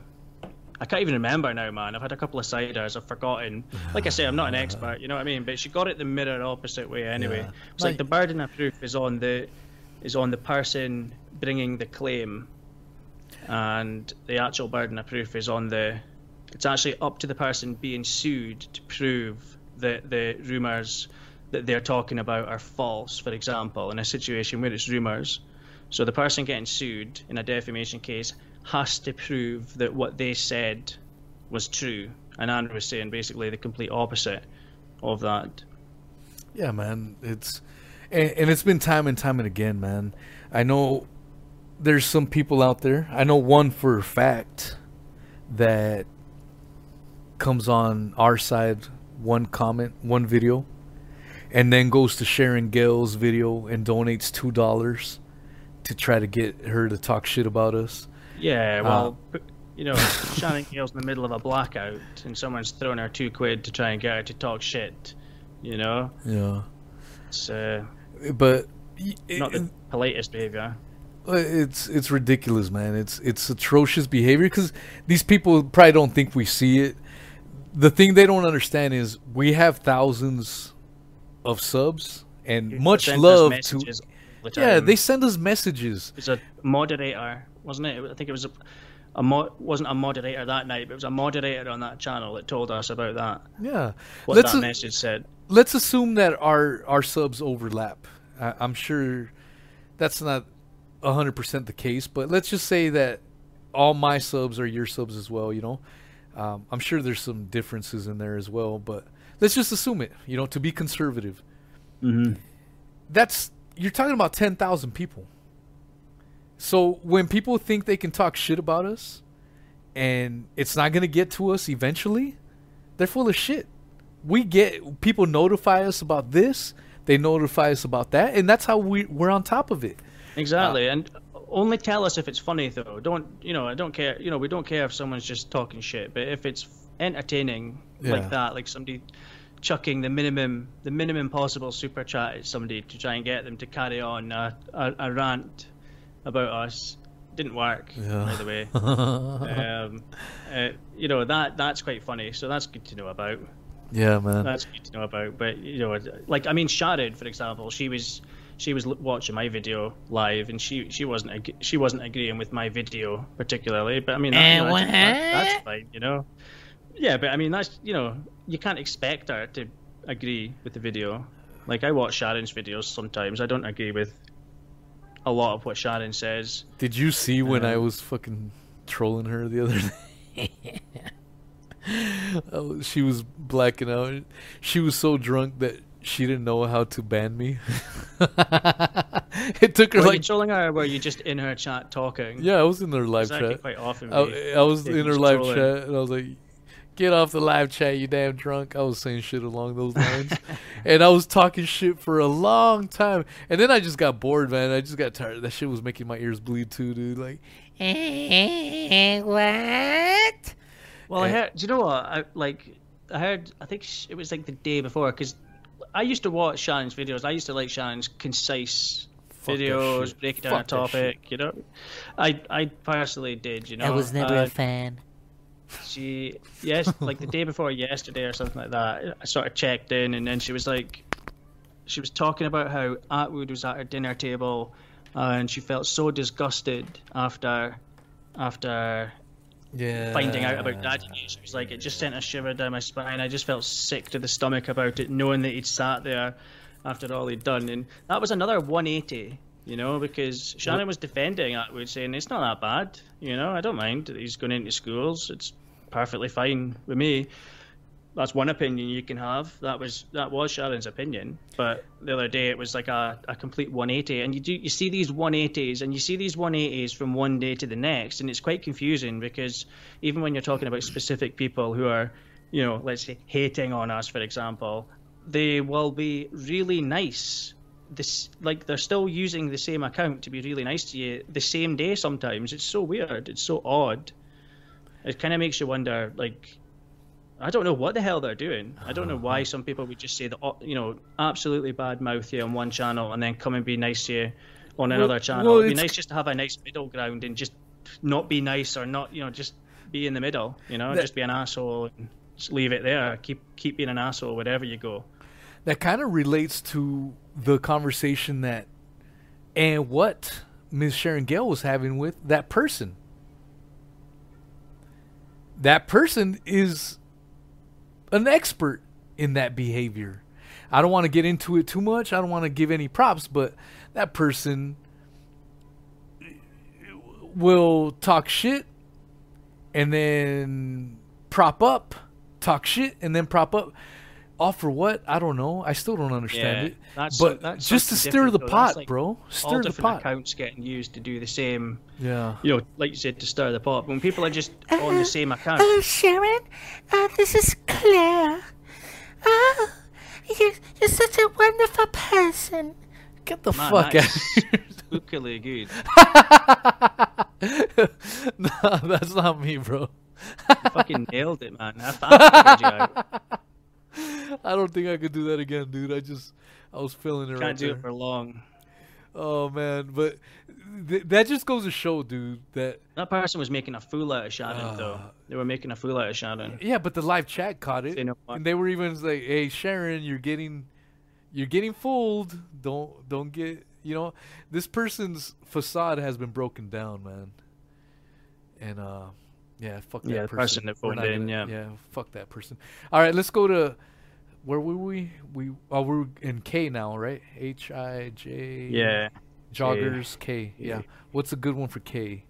I can't even remember now, man. I've had a couple of ciders. I've forgotten. Like I say, I'm not an expert. You know what I mean? But she got it the mirror opposite way anyway. Yeah. It's like, Like- the burden of proof is on the is on the person bringing the claim, and the actual burden of proof is on the. It's actually up to the person being sued to prove that the rumors that they're talking about are false. For example, in a situation where it's rumors, so the person getting sued in a defamation case has to prove that what they said was true. And Andrew was saying basically the complete opposite of that. Yeah, man. It's and, and it's been time and time and again, man. I know there's some people out there. I know one for a fact that comes on our side, one comment, one video, and then goes to Sharon Gale's video and donates two dollars to try to get her to talk shit about us. Yeah, well, p- you know, Shannon Gale's in the middle of a blackout and someone's throwing her two quid to try and get her to talk shit. You know, Yeah, it's uh, but y- not the politest behavior. Uh, It's it's ridiculous, man. It's it's atrocious behavior because these people probably don't think we see it. The thing they don't understand is we have thousands of subs and much love to. messages all the Yeah, they send us messages. It was a moderator, wasn't it? I think it was a, a mo- wasn't a moderator that night, but it was a moderator on that channel that told us about that. Yeah, What let's that a- message said. let's assume that our our subs overlap. I, I'm sure that's not hundred percent the case, but let's just say that all my subs are your subs as well. You know, um, I'm sure there's some differences in there as well, but let's just assume it. You know, to be conservative. Mm-hmm. That's you're talking about ten thousand people. So when people think they can talk shit about us, and it's not gonna get to us eventually, they're full of shit. We get people notify us about this, they notify us about that, and that's how we we're on top of it. Exactly, uh, and only tell us if it's funny though. Don't you know? I don't care. You know, we don't care if someone's just talking shit, but if it's entertaining Yeah. like that, like somebody chucking the minimum, the minimum possible super chat at somebody to try and get them to carry on a, a, a rant about us, didn't work. Yeah. By the way, <laughs> um, uh, you know that that's quite funny. So that's good to know about. Yeah, man. That's good to know about. But you know, like I mean, Sharon, for example, she was she was watching my video live, and she she wasn't ag- she wasn't agreeing with my video particularly. But I mean, that, you know, that's, that- that's fine, you know. Yeah, but I mean, that's you know, you can't expect her to agree with the video. Like I watch Sharon's videos sometimes. I don't agree with a lot of what Sharon says. Did you see when I Um, was fucking trolling her the other <laughs> day? Oh, she was blacking out. She was so drunk that she didn't know how to ban me. <laughs> it took her Were you like trolling her, or were you just in her chat talking? yeah, I was in her live chat. quite often. I. I was in her live trolling. chat and I was like, "Get off the live chat, you damn drunk." I was saying shit along those lines, and I was talking shit for a long time. And then I just got bored, man. I just got tired. That shit was making my ears bleed too, dude. Like, <laughs> what? Well, I Eh. heard. Do you know what? I like. I heard. I think it was like the day before because I used to watch Shannon's videos. I used to like Shannon's concise Fuck videos, shit. breaking down a Fuck that shit. topic. You know, I I personally did. You know, I was never Uh, a fan. She yes, like the day before yesterday or something like that. I sort of checked in, and then she was like, she was talking about how Attwood was at her dinner table uh, and she felt so disgusted after after Yeah. finding out about Daddy News. She was like, it just sent a shiver down my spine. I just felt sick to the stomach about it, knowing that he'd sat there after all he'd done. And that was another 180, you know, because Shannon was defending Attwood, saying it's not that bad. You know, I don't mind that he's going into schools. It's perfectly fine with me. That's one opinion you can have. That was that was Sharon's opinion. But the other day it was like a, a complete 180, and you do you see these 180s, and you see these 180s from one day to the next, and it's quite confusing because even when you're talking about specific people who are, you know, let's say hating on us, for example, they will be really nice. This like they're still using the same account to be really nice to you the same day. Sometimes it's so weird. It's so odd. It kind of makes you wonder, like, I don't know what the hell they're doing. I don't know uh-huh. why some people would just say the you know absolutely bad mouth you on one channel and then come and be nice to you on another channel. well, It'd be it's- nice just to have a nice middle ground and just not be nice or not you know just be in the middle. You know, That- just be an asshole and just leave it there. Keep keep being an asshole wherever you go. that kind of relates to the conversation that and what Ms. Sharon Gale was having with that person. That person is an expert in that behavior. I don't want to get into it too much. I don't want to give any props, but that person will talk shit and then prop up, talk shit and then prop up. All for what? I don't know. I still don't understand Yeah, it. that's- but that's just to stir the though. Pot, like bro. All Stir the different pot. accounts getting used to do the same. Yeah. You know, like you said, to stir the pot. When people are just on the same account, Hello, Sharon. Uh, this is Claire. Oh, you're, you're such a wonderful person. Get the Man, fuck that out. is <laughs> spookily good. <laughs> no, that's not me, bro. You fucking nailed it, man. I, I figured you out. <laughs> <laughs> I don't think I could do that again, dude. I just, I was feeling it Can't right do there. it for long. Oh man, but th- that just goes to show, dude, that That person was making a fool out of Shannon, though. Ah. They were making a fool out of Shannon. yeah, but the live chat caught it, Say no more. and they were even like, "Hey, Sharon, you're getting, you're getting fooled. Don't, don't get, you know, this person's facade has been broken down, man." And uh, yeah, fuck that Yeah, person. person that We're phoned in, gonna- yeah. yeah, fuck that person. All right, let's go to. Where were we? We oh we're in K now, right? H I J. Yeah. Joggers K. Yeah. Yeah. What's a good one for K?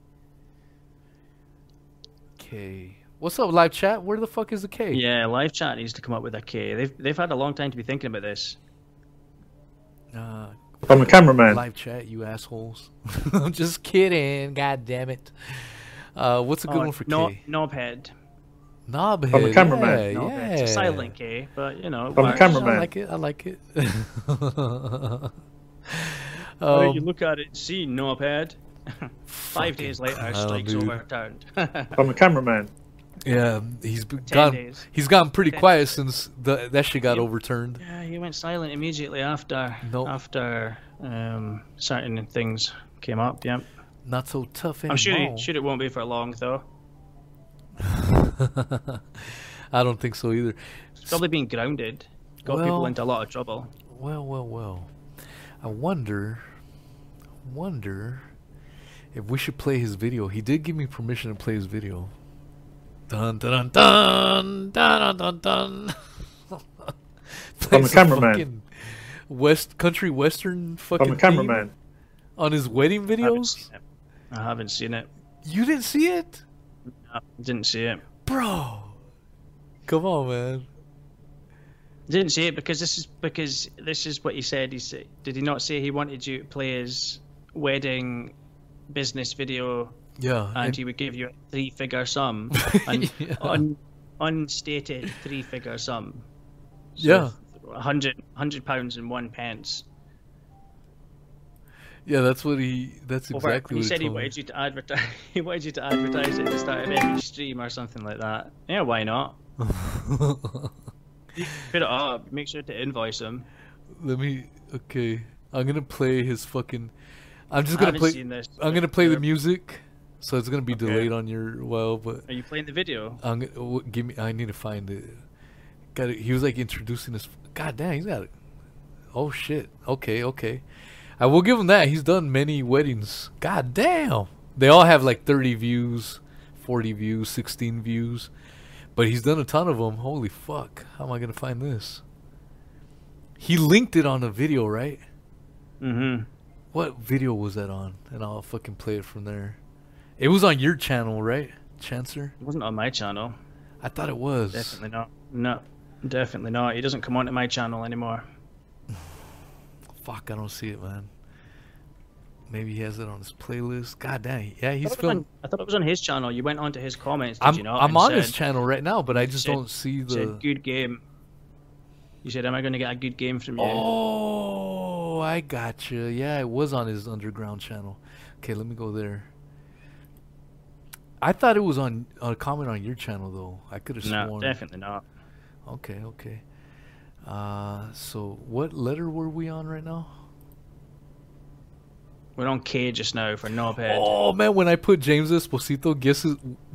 K. What's up, live chat? Where the fuck is the K? Yeah, live chat needs to come up with a K. They've they've had a long time to be thinking about this. Uh, I'm a cameraman. live chat, you assholes. <laughs> I'm just kidding. God damn it. Uh, what's a good Oh, one for no, K? knobhead. Knobhead. I'm a cameraman. Yeah, Knobhead. yeah. It's a silent K, but you know. it I'm a cameraman. I like it. I like it. Well, <laughs> um, you look at it and see knobhead. <laughs> Five days later, clown, strikes dude. overturned. <laughs> I'm a cameraman. yeah, he's gone. days. He's gotten pretty Ten quiet since the, that shit got overturned. yeah, he went silent immediately after Nope. after um, certain things came up. Yep. Not so tough anymore. I'm sure, he, sure it won't be for long though. <laughs> I don't think so either. He's probably been grounded. Got people into a lot of trouble. Well, well, well. I wonder, wonder if we should play his video. He did give me permission to play his video. Dun dun dun dun dun dun dun. <laughs> Play I'm a cameraman. West country western fucking. I'm a theme cameraman. on his wedding I haven't videos. I haven't seen it. You didn't see it, I didn't see it. bro. Come on, man. Didn't see it because this is because this is what he said. He said, did he not say he wanted you to play his wedding business video Yeah. and he would give you a three-figure sum, <laughs> an Yeah. un, unstated three-figure sum. Yeah. a hundred hundred pounds and one pence. Yeah, that's what he. That's exactly he said <laughs> he wanted you to advertise. He wanted you to advertise it at the start of every stream or something like that. Yeah, why not? <laughs> Put it up. Make sure to invoice him. Let me. Okay, I'm gonna play his fucking. I'm just gonna play. this. I'm gonna play the music, so it's gonna be Okay. delayed on your well. But Are you playing the video? I'm gonna give me. I need to find it. Got it. He was like introducing us. God damn, he's got it. Oh shit. Okay, okay. I will give him that. He's done many weddings. God damn. They all have like 30 views, 40 views, 16 views. But he's done a ton of them. Holy fuck. How am I going to find this? He linked it on a video, right? Mm-hmm. What video was that on? And I'll fucking play it from there. It was on your channel, right? Chancer? It wasn't on my channel. I thought it was. Definitely not. No, definitely not. He doesn't come onto my channel anymore. Fuck, I don't see it, man. Maybe he has it on his playlist. God dang. Yeah, he's it filmed. on, I thought it was on his channel. You went onto his comments, did I'm, you not? I'm on said, his channel right now, but I just said- don't see the. said good game. You said, "Am I going to get a good game from you?" Oh, I gotcha. Yeah, it was on his underground channel. Okay, let me go there. I thought it was on a comment on your channel though. I could have no, sworn. definitely not. Okay, okay. Uh, so what letter were we on right now? We're on K just now for knobhead. Oh man, when I put James Esposito, guess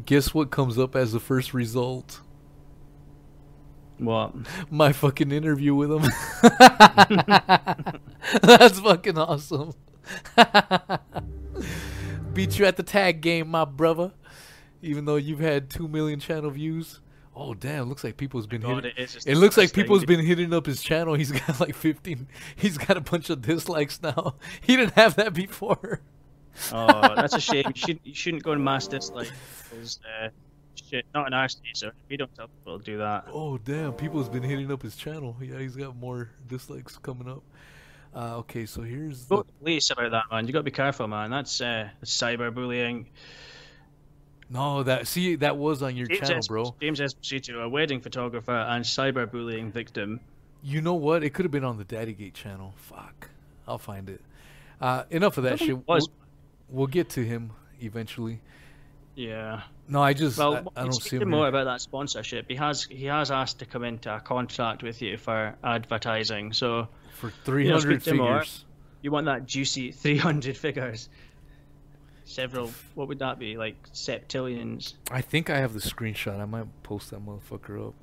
guess what comes up as the first result? What? My fucking interview with him. <laughs> <laughs> That's fucking awesome. <laughs> Beat you at the tag game, my brother. Even though you've had two million channel views. Oh damn! Looks like people's been God, hitting. it It looks like people's been hitting up his channel. He's <laughs> got like 15. He's got a bunch of dislikes now. <laughs> He didn't have that before. Oh, that's a shame. <laughs> You shouldn't, you shouldn't go and mass dislike. Because, uh, shit, not an RC, so we don't tell people to do that. Oh damn! People's been hitting up his channel. Yeah, he's got more dislikes coming up. Uh, okay, so here's Go the police about that, man. You got to be careful, man. That's uh, cyberbullying. No that see that was on your James channel, bro. James Esposito, a wedding photographer and cyberbullying victim. You know what? It could have been on the Daddygate channel. Fuck, I'll find it. Uh, enough of that shit. We'll, we'll get to him eventually. Yeah. No, I just Well, I, I don't see him. more here. about that sponsorship. He has he has asked to come into a contract with you for advertising. So for you 300 know, speak to him more. figures. you want that juicy <laughs> 300 figures. Several, what would that be? Like septillions. I think I have the screenshot. I might post that motherfucker up.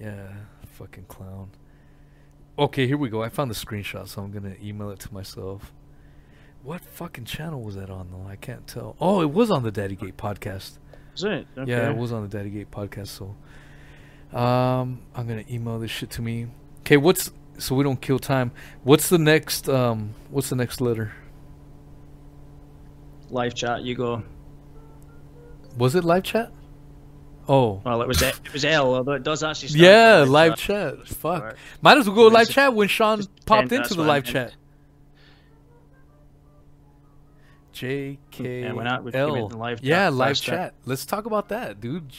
Yeah, fucking clown. Okay, here we go. I found the screenshot, so I'm gonna email it to myself. What fucking channel was that on though? I can't tell. Oh, it was on the Daddygate podcast. Is it? Okay. Yeah, it was on the Daddygate podcast. So, um, I'm gonna email this shit to me. Okay, what's so we don't kill time? What's the next? Um, what's the next letter? Live chat. You go. Was it live chat? Oh, Well, it was it was L, although it does actually. yeah, for live chat. Fuck. Alright. Might as well go live chat when Shaun popped into the live chat. J K Yeah, why not? We L. live Yeah, chat live first, uh, chat. Let's talk about that, dude.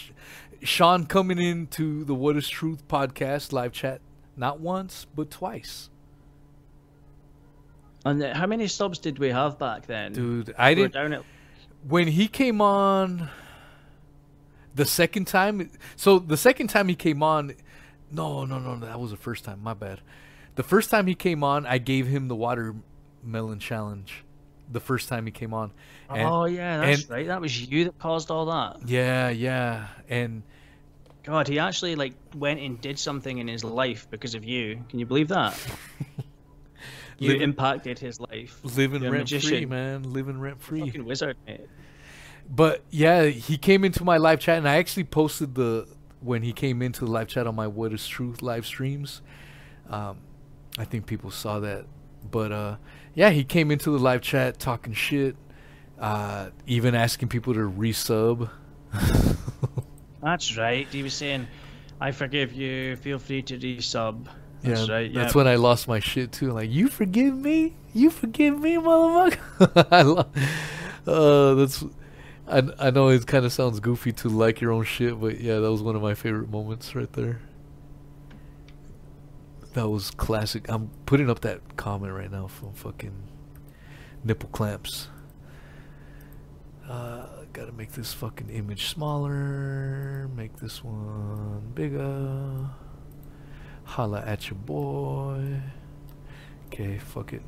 Shaun coming into the What Is Truth podcast live chat not once but twice, And uh, how many subs did we have back then? dude. I we didn't down at when he came on the second time so the second time he came on no no no that was the first time my bad the first time he came on i gave him the watermelon challenge the first time he came on and oh yeah, that's and- right. That was you that caused all that. yeah yeah and God, he actually like went and did something in his life because of you. Can you believe that? <laughs> you Living- impacted his life. living You're rent free man living rent free Fucking wizard, mate. But yeah, he came into my live chat, and I actually posted the when he came into the live chat on my What Is Truth live streams. Um, I think people saw that, but uh, yeah, he came into the live chat talking shit, uh, even asking people to resub. <laughs> That's right. He was saying, "I forgive you. Feel free to resub." That's yeah, right. Yeah. that's when I lost my shit too. Like, you forgive me? You forgive me, motherfucker? <laughs> I lo- uh, that's. I I know it kind of sounds goofy to like your own shit, but yeah, that was one of my favorite moments right there. That was classic. I'm putting up that comment right now from fucking nipple clamps. Uh, gotta make this fucking image smaller. Make this one bigger. Holla at your boy. Okay, fuck it.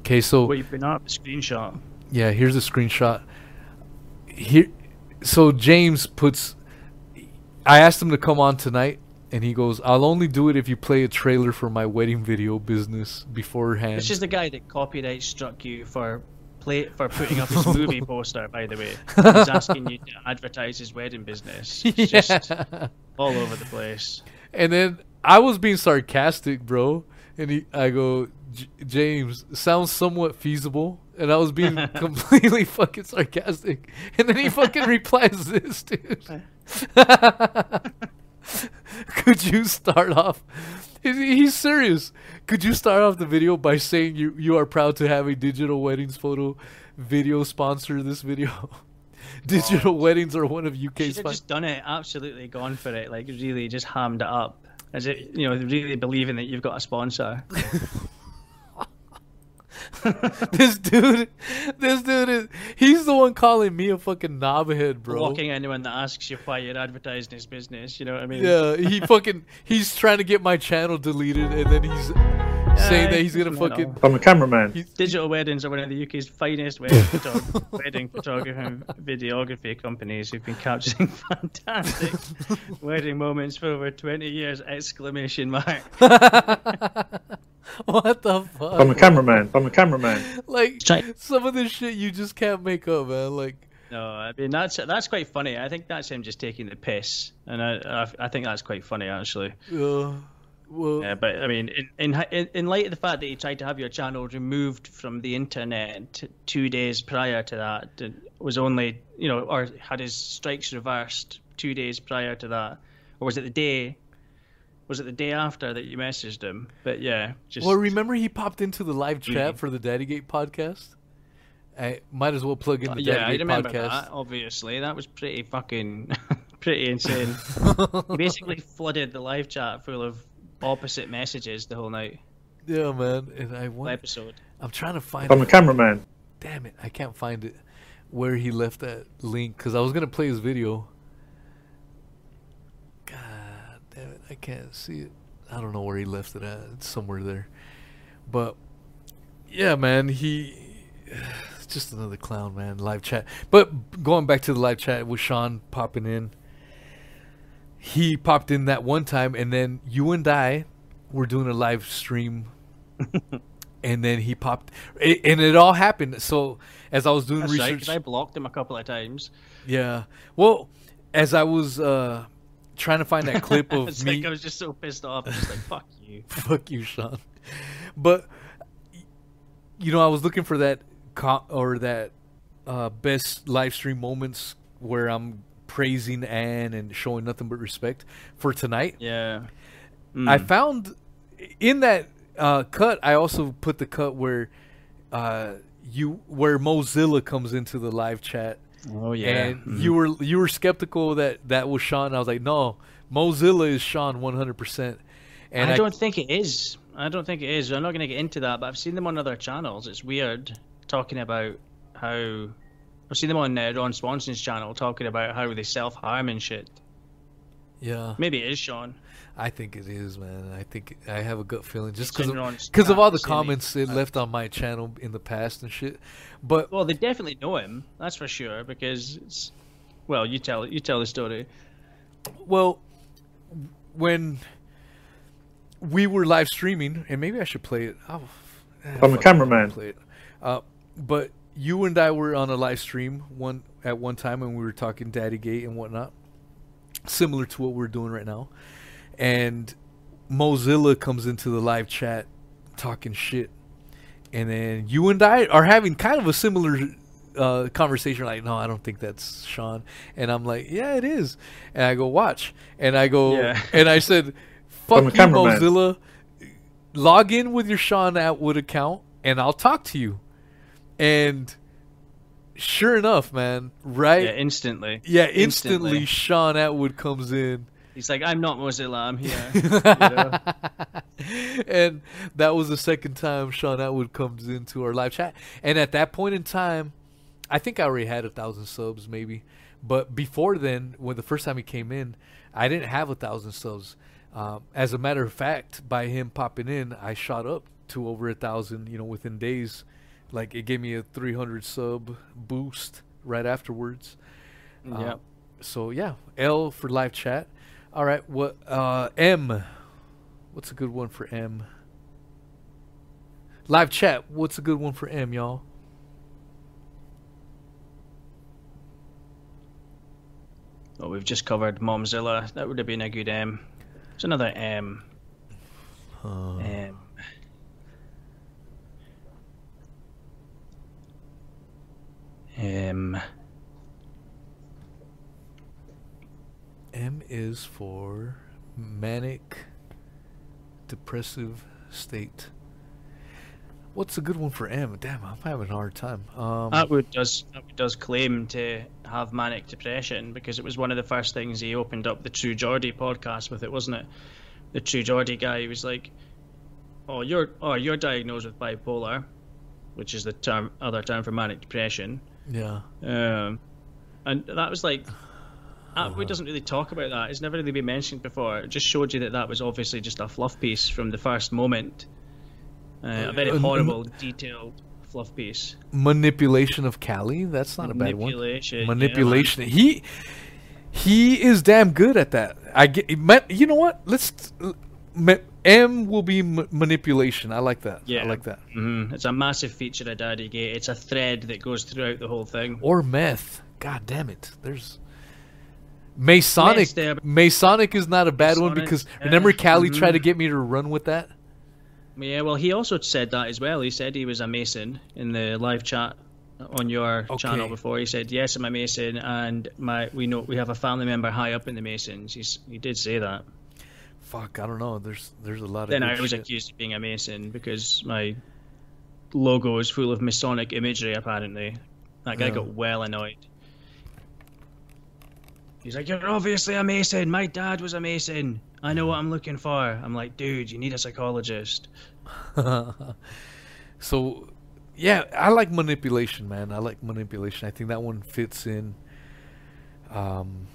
Okay, so you've been up screenshot. yeah, here's a screenshot. Here, so James puts. I asked him to come on tonight, and he goes, "I'll only do it if you play a trailer for my wedding video business beforehand." This is the guy that copyright struck you for play for putting up his <laughs> movie poster. By the way, he's asking you to advertise his wedding business. It's just <laughs> all over the place. And then I was being sarcastic, bro. And he, I go, "J- James, sounds somewhat feasible. And I was being <laughs> completely fucking sarcastic. And then he fucking replies <laughs> this, dude. <laughs> Could you start off? He's, he's serious. Could you start off the video by saying you, you are proud to have a digital weddings photo video sponsor this video? digital oh. weddings are one of Should UK's have fin- just done it. Absolutely gone for it. Like really, just hammed it up. As it, you know, really believing that you've got a sponsor. <laughs> <laughs> this dude, this dude is, he's the one calling me a fucking knobhead, bro. Blocking anyone that asks you why you're advertising his business. You know what I mean? Yeah, he fucking, he's trying to get my channel deleted, and then he's saying that he's gonna you know. fucking. I'm a cameraman. Digital weddings are one of the UK's finest wedding, <laughs> photog- wedding photography and videography companies who've been capturing <laughs> fantastic <laughs> wedding moments for over 20 years! Exclamation mark. what the fuck? I'm a cameraman. I'm a cameraman. Like Try- some of this shit you just can't make up, man. Like, No, I mean that's that's quite funny. I think that's him just taking the piss, and I I, I think that's quite funny actually. uh, well, Yeah, but I mean, in, in in light of the fact that you tried to have your channel removed from the internet two days prior to that, it was only you know, or had his strikes reversed two days prior to that, or was it the day? Was it the day after that you messaged him? But yeah, just well, remember he popped into the live chat Mhm. for the Daddygate podcast. I might as well plug in the yeah, I remember podcast. that. Obviously, that was pretty fucking <laughs> pretty insane. <laughs> he basically flooded the live chat full of opposite messages the whole night. Yeah, man. And I want, episode. I'm trying to find. I'm a cameraman. Damn it, I can't find it. Where he left that link because I was gonna play his video. God damn it, I can't see it. I don't know where he left it at. It's somewhere there. But yeah, man, he <sighs> just another clown, man. Live chat. But going back to the live chat with Shaun popping in, he popped in that one time, and then you and I were doing a live stream <laughs> and then he popped it, and it all happened so as i was doing That's right, I blocked him a couple of times. yeah well as i was uh trying to find that clip <laughs> of it's me like I was just so pissed off. I'm just like, fuck <laughs> you. fuck you shaun but you know i was looking for that co- or that uh best live stream moments where i'm praising anne and showing nothing but respect for tonight Yeah. I Mm. found in that uh, cut. I also put the cut where uh, you where Mozilla comes into the live chat, Oh yeah. and Mhm. you were you were skeptical that that was Shaun. I was like, no, Mozilla is Shaun one hundred percent. And I don't think it is. I don't think it is. I'm not going to get into that, but I've seen them on other channels. It's weird talking about how I've seen them on uh, Ron Swanson's channel talking about how they self harm and shit. yeah, Maybe it is Shaun. I think it is, man. I think I have a gut feeling just It's because of, Ron's 'cause of all the comments it left on my channel in the past and shit. But Well, they definitely know him. That's for sure because it's. Well, you tell you tell the story. Well, when we were live streaming, and maybe I should play it. Oh, I'm a fuck it, I'll cameraman. Play it. Uh, but you and I were on a live stream one at one time, and we were talking Daddy Gate and whatnot, similar to what we're doing right now. And Mozilla comes into the live chat talking shit, and then you and I are having kind of a similar uh, conversation. Like, no, I don't think that's Shaun, and I'm like, yeah, it is. And I go watch, and I go, Yeah. and I said, <laughs> fuck you, cameraman. Mozilla. Log in with your Shaun Attwood account, and I'll talk to you. And sure enough, man, right? Yeah, instantly. Yeah, instantly, Instantly. Shaun Attwood comes in. He's like, I'm not Mozilla. I'm here. <laughs> you know? and that was the second time Shaun Attwood comes into our live chat. And at that point in time, I think I already had a thousand subs, maybe. But before then, when the first time he came in, I didn't have a thousand subs. Um, as a matter of fact, by him popping in, I shot up to over a thousand. You know, within days, like it gave me a 300 sub boost right afterwards. yeah. Um, so yeah, L for live chat. All right. What? Uh, M. What's a good one for M? Live chat. What's a good one for M, y'all? Well, we've just covered Momzilla. That would have been a good M. It's another M. M. M. M is for manic depressive state. What's a good one for M? Damn, I'm having a hard time. Um, Attwood does Attwood does claim to have manic depression because it was one of the first things he opened up the True Geordie podcast with. It wasn't it? The True Geordie guy he was like, "Oh, you're oh you're diagnosed with bipolar, which is the term other term for manic depression." Yeah. Um, and that was like, <sighs> Attwood doesn't really talk about that. It's never really been mentioned before. It just showed you that that was obviously just a fluff piece from the first moment. Uh, a very Uh, horrible, detailed fluff piece. Manipulation of Callie. That's not a bad one. Manipulation. yeah, Manipulation. he he is damn good at that. I get. You know what? Let's. M will be m- manipulation. I like that. Yeah. I like that. hmm It's a massive feature of Daddy Gate. It's a thread that goes throughout the whole thing. Or meth. God damn it. There's Masonic. Masonic is not a bad one because yeah, remember Callie tried to get me to run with that. Yeah, well, he also said that as well. He said he was a Mason in the live chat on your channel before. He said, "Yes, I'm a Mason, and my we know we have a family member high up in the Masons." He's, he did say that. Fuck, I don't know. There's there's a lot of. Then I was shit. accused of being a Mason because my logo is full of Masonic imagery. Apparently, that guy Yeah. got well annoyed. He's like, "You're obviously a Mason. My dad was a Mason. I know what I'm looking for." I'm like, "Dude, you need a psychologist." <laughs> so, yeah, I like manipulation, man. I like manipulation. I think that one fits in. Um,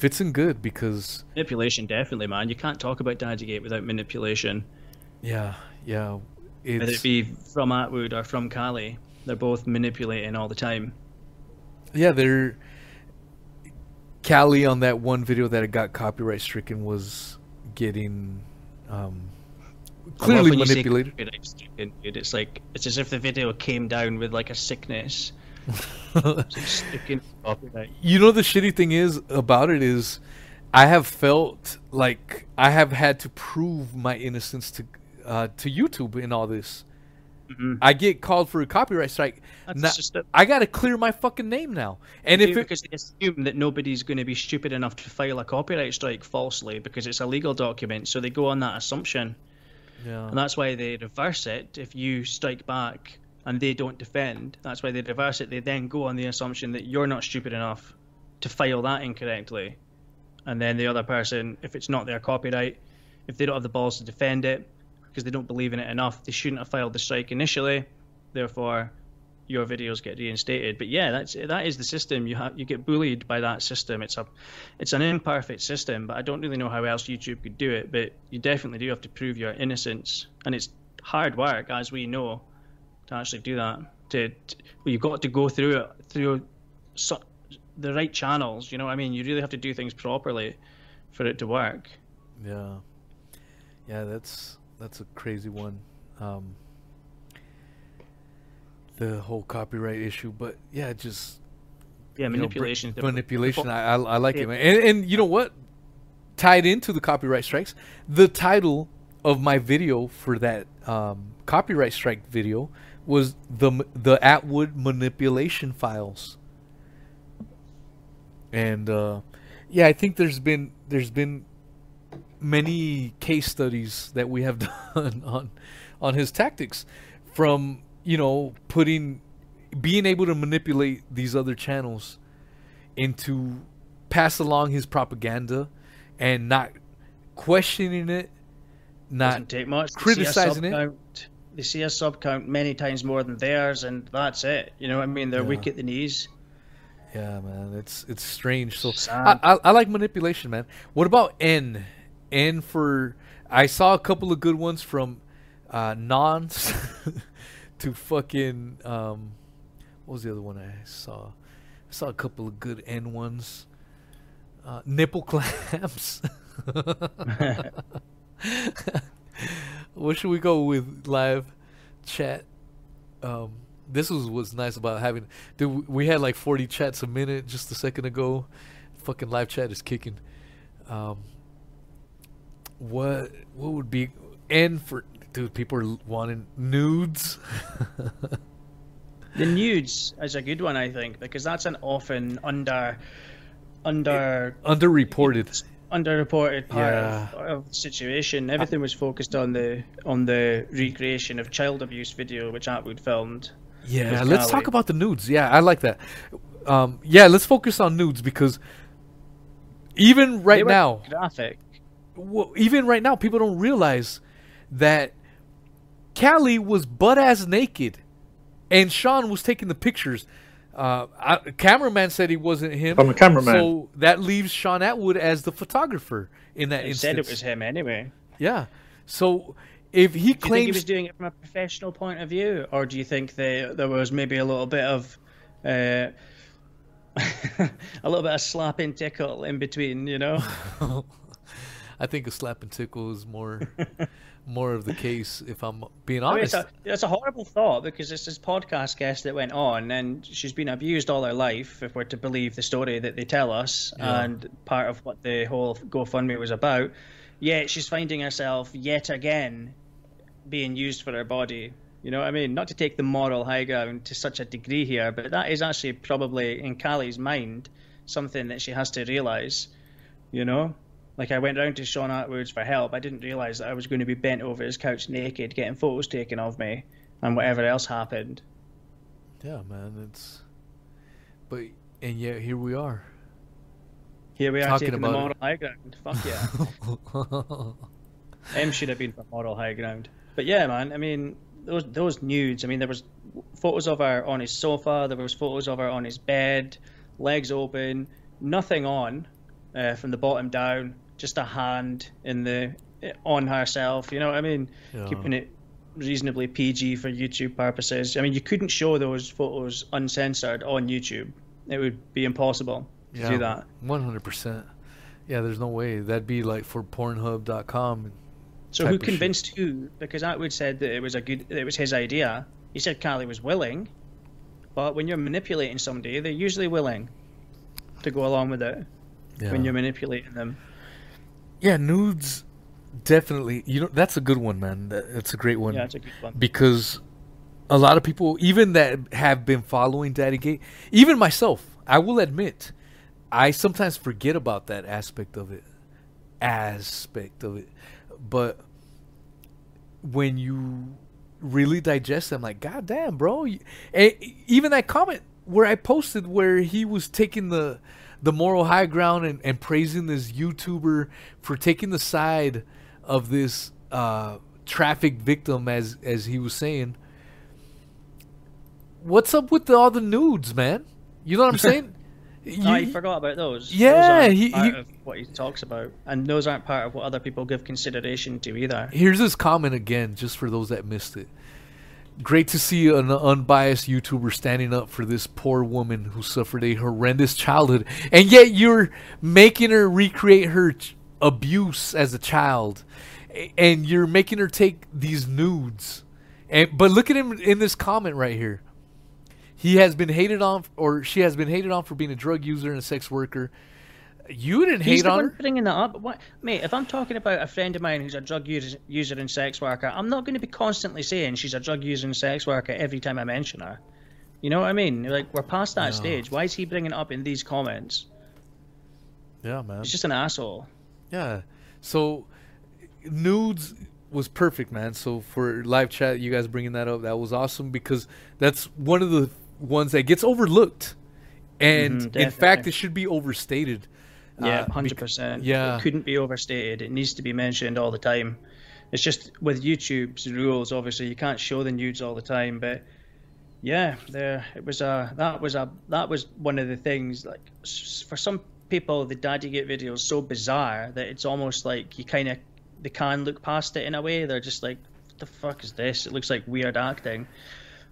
fits in good because Manipulation, definitely, man. You can't talk about Daddygate without manipulation. yeah, yeah, Whether it's it be from Attwood or from Callie, they're both manipulating all the time. yeah. They're Callie on that one video that it got copyright stricken was getting um, clearly when you say manipulated. copyright stricken, dude. It's like it's as if the video came down with like a sickness. Sticking you know the shitty thing is about it is I have felt like I have had to prove my innocence to uh, to YouTube in all this. Mhm. I get called for a copyright strike. Now- it. I got to clear my fucking name now. And if it, because they assume that nobody's going to be stupid enough to file a copyright strike falsely because it's a legal document, so they go on that assumption, yeah, and that's why they reverse it. If you strike back and they don't defend, that's why they reverse it. They then go on the assumption that you're not stupid enough to file that incorrectly, and then the other person, if it's not their copyright, if they don't have the balls to defend it because they don't believe in it enough, they shouldn't have filed the strike initially. Therefore, your videos get reinstated. But yeah, that's that is the system. You have you get bullied by that system. It's a it's an imperfect system, but I don't really know how else YouTube could do it. But you definitely do have to prove your innocence, and it's hard work, as we know, to actually do that. To, to well, you've got to go through it through so, the right channels. You know what I mean? You really have to do things properly for it to work. yeah, yeah. That's that's a crazy one. Um, the whole copyright issue, but yeah, just Yeah, you know, manipulation. manipulation. I, I I like Yeah. it, man. And and you know what? Tied into the copyright strikes, the title of my video for that um, copyright strike video was the the Attwood manipulation files. And uh, yeah, I think there's been there's been many case studies that we have <laughs> done on on his tactics from you know putting being able to manipulate these other channels into pass along his propaganda and not questioning it not take much. They see a criticizing it. They see a sub count many times more than theirs, and that's it. You know what I mean? They're Yeah. weak at the knees. yeah man it's it's strange so I, I, I like manipulation man what about n n for i saw a couple of good ones from uh nons <laughs> to fucking um what was the other one i saw i saw a couple of good n ones uh nipple clamps <laughs> <laughs> what should we go with live chat? Um, this was what's nice about having. Dude, we had like 40 chats a minute just a second ago. Fucking live chat is kicking. Um, what what would be and for dude? People are wanting nudes. <laughs> The nudes is a good one, I think, because that's an often under under Underreported. Underreported part Yeah. of, of the situation. Everything was focused on the on the recreation of child abuse video which Attwood filmed. Yeah, let's Callie. talk about the nudes. Yeah, I like that. Um, yeah, let's focus on nudes because even right now, graphic. well, even right now, people don't realize that Callie was butt ass naked, and Shaun was taking the pictures. Uh, I, cameraman said he wasn't him. I'm a cameraman. so that leaves Shaun Attwood as the photographer in that They instance. said it was him anyway. Yeah. So if he Do you think he claims was doing it from a professional point of view, or do you think they, there was maybe a little bit of uh, <laughs> a little bit of slap and tickle in between? You know, <laughs> I think a slap and tickle is more <laughs> more of the case if I'm being I mean, honest. it's, a, it's a horrible thought because it's this podcast guest that went on and she's been abused all her life, if we're to believe the story that they tell us, Yeah. and part of what the whole GoFundMe was about. Yet she's finding herself yet again being used for her body. You know what I mean? Not to take the moral high ground to such a degree here, but that is actually probably in Callie's mind something that she has to realize. You know? Like I went round to Shaun Attwoods for help. I didn't realize that I was going to be bent over his couch naked, getting photos taken of me, and whatever else happened. Yeah, man, it's. But and yet here we are. Here we are Talking taking the about it. high ground. Fuck yeah. <laughs> M should have been for moral high ground. But yeah, man. I mean, those those nudes. I mean, there was photos of her on his sofa. There was photos of her on his bed, legs open, nothing on, uh, from the bottom down. Just a hand in the on herself. You know what I mean? Yeah. Keeping it reasonably PG for YouTube purposes. I mean, you couldn't show those photos uncensored on YouTube. It would be impossible to do that. One hundred percent. Yeah, there's no way. That'd be like for Pornhub.com. So who convinced who? Because Attwood said that it was a good, it was his idea. He said Callie was willing, but when you're manipulating somebody, they're usually willing to go along with it Yeah. when you're manipulating them. Yeah, nudes. Definitely. You know, that's a good one, man. That's a great one. Yeah, it's a good one. because a lot of people, even that have been following Daddy Gate, even myself, I will admit, I sometimes forget about that aspect of it, aspect of it. But when you really digest them, like, God damn, bro. and even that comment where I posted where he was taking the the moral high ground and, and praising this YouTuber for taking the side of this uh, traffic victim, as as he was saying. What's up with the, all the nudes, man? You know what I'm <laughs> saying? Oh, You- you forgot about those. Yeah, those aren't he- part he- of what he talks about, and those aren't part of what other people give consideration to either. Here's his comment again, just for those that missed it. Great to see an unbiased YouTuber standing up for this poor woman who suffered a horrendous childhood, and yet you're making her recreate her ch- abuse as a child, and you're making her take these nudes. And but look at him in this comment right here. He has been hated on, or she has been hated on for being a drug user and a sex worker. You didn't He's hate the on one her. bringing that up. What, mate? If I'm talking about a friend of mine who's a drug user, user and sex worker, I'm not going to be constantly saying she's a drug user and sex worker every time I mention her. You know what I mean? Like we're past that stage. Why is he bringing it up in these comments? Yeah, man. He's just an asshole. Yeah. So nudes was perfect, man. So for live chat, you guys bringing that up, that was awesome because that's one of the ones that gets overlooked, and Mhm, in fact, it should be overstated. Yeah, Uh, hundred percent. yeah. it couldn't be overstated. It needs to be mentioned all the time. It's just with YouTube's rules. Obviously, you can't show the nudes all the time, but yeah, there it was a that was a that was one of the things. Like for some people, the Daddy Gate video is so bizarre that it's almost like you kind of they can look past it in a way. They're just like, what the fuck is this? It looks like weird acting.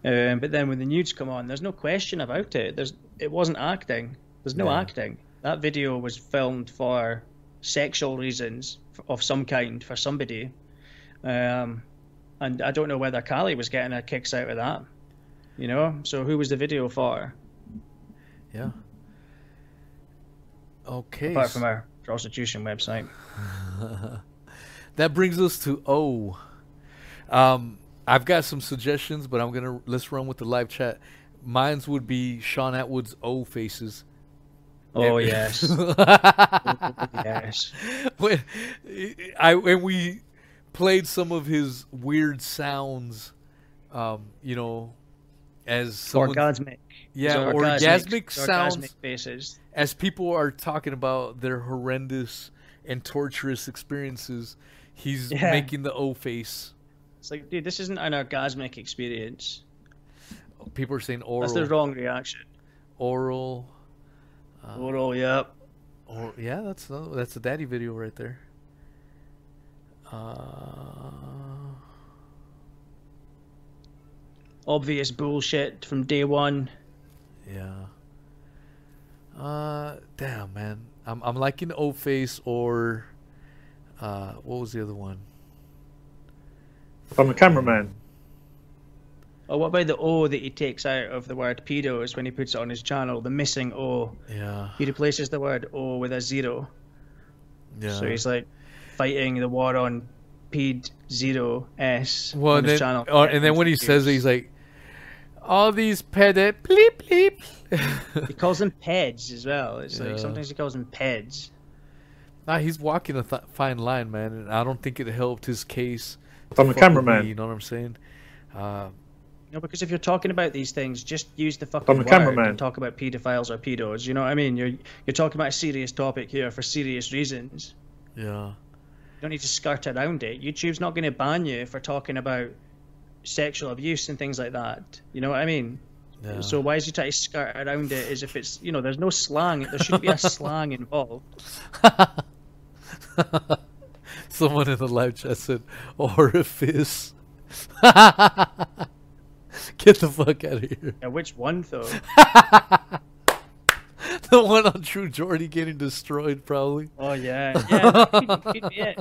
Um, but then when the nudes come on, there's no question about it. There's it wasn't acting. There's no Yeah. acting. That video was filmed for sexual reasons of some kind for somebody. Um, and I don't know whether Callie was getting her kicks out of that. You know, so who was the video for? Yeah. Okay. Apart from our prostitution website. <laughs> that brings us to O. Um, I've got some suggestions, but I'm gonna let's run with the live chat. Mine's would be Shaun Attwood's O faces. Oh yes, <laughs> yes. when I when we played some of his weird sounds, um, you know, as someone, Orgasmic. Yeah, His orgasmic sounds. Orgasmic faces. as people are talking about their horrendous and torturous experiences, he's Yeah. making the O face. It's like, dude, this isn't an orgasmic experience. People are saying oral. That's the wrong reaction. oral, Oral, yep. or yeah, that's another, that's a daddy video right there. Uh, Obvious bullshit from day one. yeah. Uh, damn man, I'm I'm liking O face or, uh, what was the other one? From the cameraman. Or what about the O that he takes out of the word pedos when he puts it on his channel? The missing O. Yeah, He replaces the word O with a zero. yeah. So he's like fighting the war on ped zero s Well, on and his then, channel. or, and then when he says it, he's like, all these pede bleep bleep. he calls them peds as well. It's Yeah. like sometimes he calls them peds. nah, he's walking a th- fine line, man, and I don't think it helped his case. to From the fuck with me, cameraman. you know what I'm saying? Uh, No, because if you're talking about these things, just use the fucking From the word cameraman. and talk about pedophiles or pedos. You know what I mean? You're you're talking about a serious topic here for serious reasons. yeah. You don't need to skirt around it. YouTube's not going to ban you for talking about sexual abuse and things like that. You know what I mean? Yeah. So why is he trying to skirt around it as if it's you know there's no slang. There shouldn't be a <laughs> slang involved. <laughs> Someone in the live chat said orifice. <laughs> <laughs> Get the fuck out of here. Yeah, which one though? <laughs> The one on True Geordie getting destroyed, probably. Oh yeah, <laughs> yeah. that could, could be it.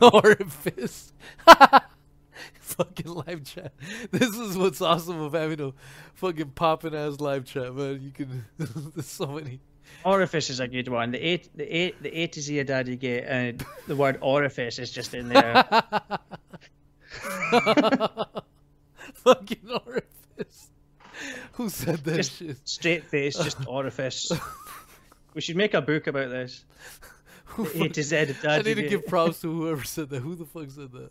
orifice. fucking live chat. This is what's awesome of having a fucking popping ass live chat, man. You can there's so many. Orifice is a good one. The A, the A, the A to Z of Daddy Gate, and uh, the word orifice is just in there. <laughs> fucking orifice. Who said that Just shit? straight face, just <laughs> orifice. We should make a book about this. Who A to Z of I need to give props to <laughs> whoever said that. Who the fuck said that?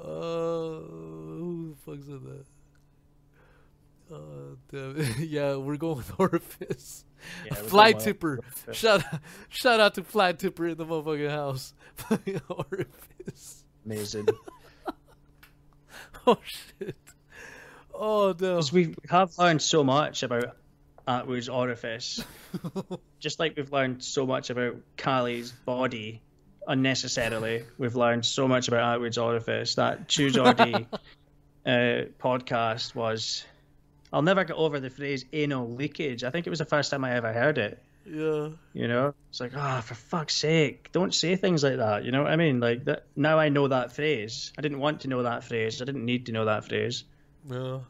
Uh, who the fuck said that? Uh, damn yeah, we're going with orifice. Yeah, Fly tipper. orifice. Shout out, shout out to Fly tipper in the motherfucking house. Orifice. Amazing. Oh shit. Oh no. we have learned so much about Attwood's orifice. <laughs> Just like we've learned so much about Callie's body unnecessarily, we've learned so much about Attwood's orifice. That True Geordie <laughs> uh, podcast was. I'll never get over the phrase anal leakage. I think it was the first time I ever heard it. Yeah. You know, it's like, ah, for fuck's sake, don't say things like that. You know what I mean? Like that. Now I know that phrase. I didn't want to know that phrase. I didn't need to know that phrase. No.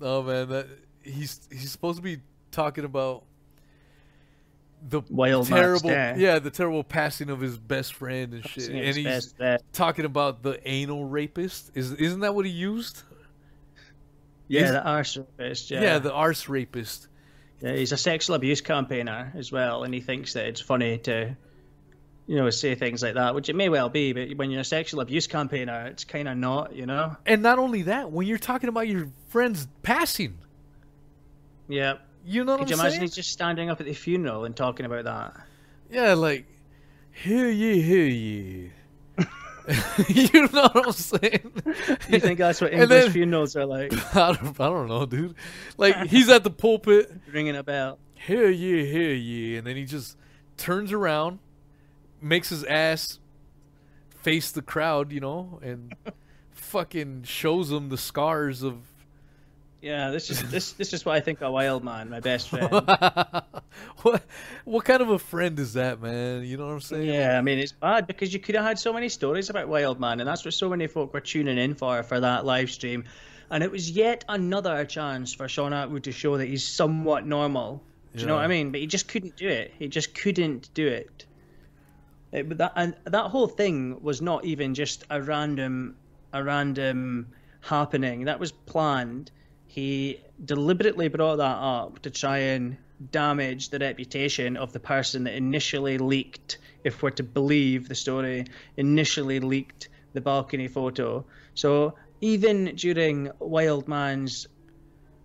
No man, that he's he's supposed to be talking about the Wild terrible yeah, the terrible passing of his best friend and shit. And he's talking about the anal rapist. Is isn't that what he used? Yeah, the arse rapist. Yeah. Yeah, the arse rapist. Yeah, he's a sexual abuse campaigner as well, and he thinks that it's funny to, you know, say things like that, which it may well be, but when you're a sexual abuse campaigner, it's kind of not, you know. And not only that, when you're talking about your friend's passing, Yeah. you know Could you I'm imagine saying? he's just standing up at the funeral and talking about that? Yeah, like, hear ye, hear ye. <laughs> you know what I'm saying? <laughs> You think that's what English then- funerals are like? <laughs> I don't, I don't know, dude. Like, he's at the pulpit, Ringing a bell. hear ye, hear ye, and then he just turns around, makes his ass face the crowd, you know, and <laughs> fucking shows them the scars of Yeah, this is this this is what I think a Wild Man, my best friend. <laughs> what what kind of a friend is that, man? You know what I'm saying? Yeah, I mean it's bad because you could have had so many stories about Wild Man, and that's what so many folk were tuning in for for that live stream, and it was yet another chance for Shaun Attwood to show that he's somewhat normal. Do you know what I mean? But he just couldn't do it. He just couldn't do it. It- but that and that whole thing was not even just a random a random happening. That was planned. He deliberately brought that up to try and damage the reputation of the person that initially leaked, if we're to believe the story, initially leaked the balcony photo. So even during Wildman's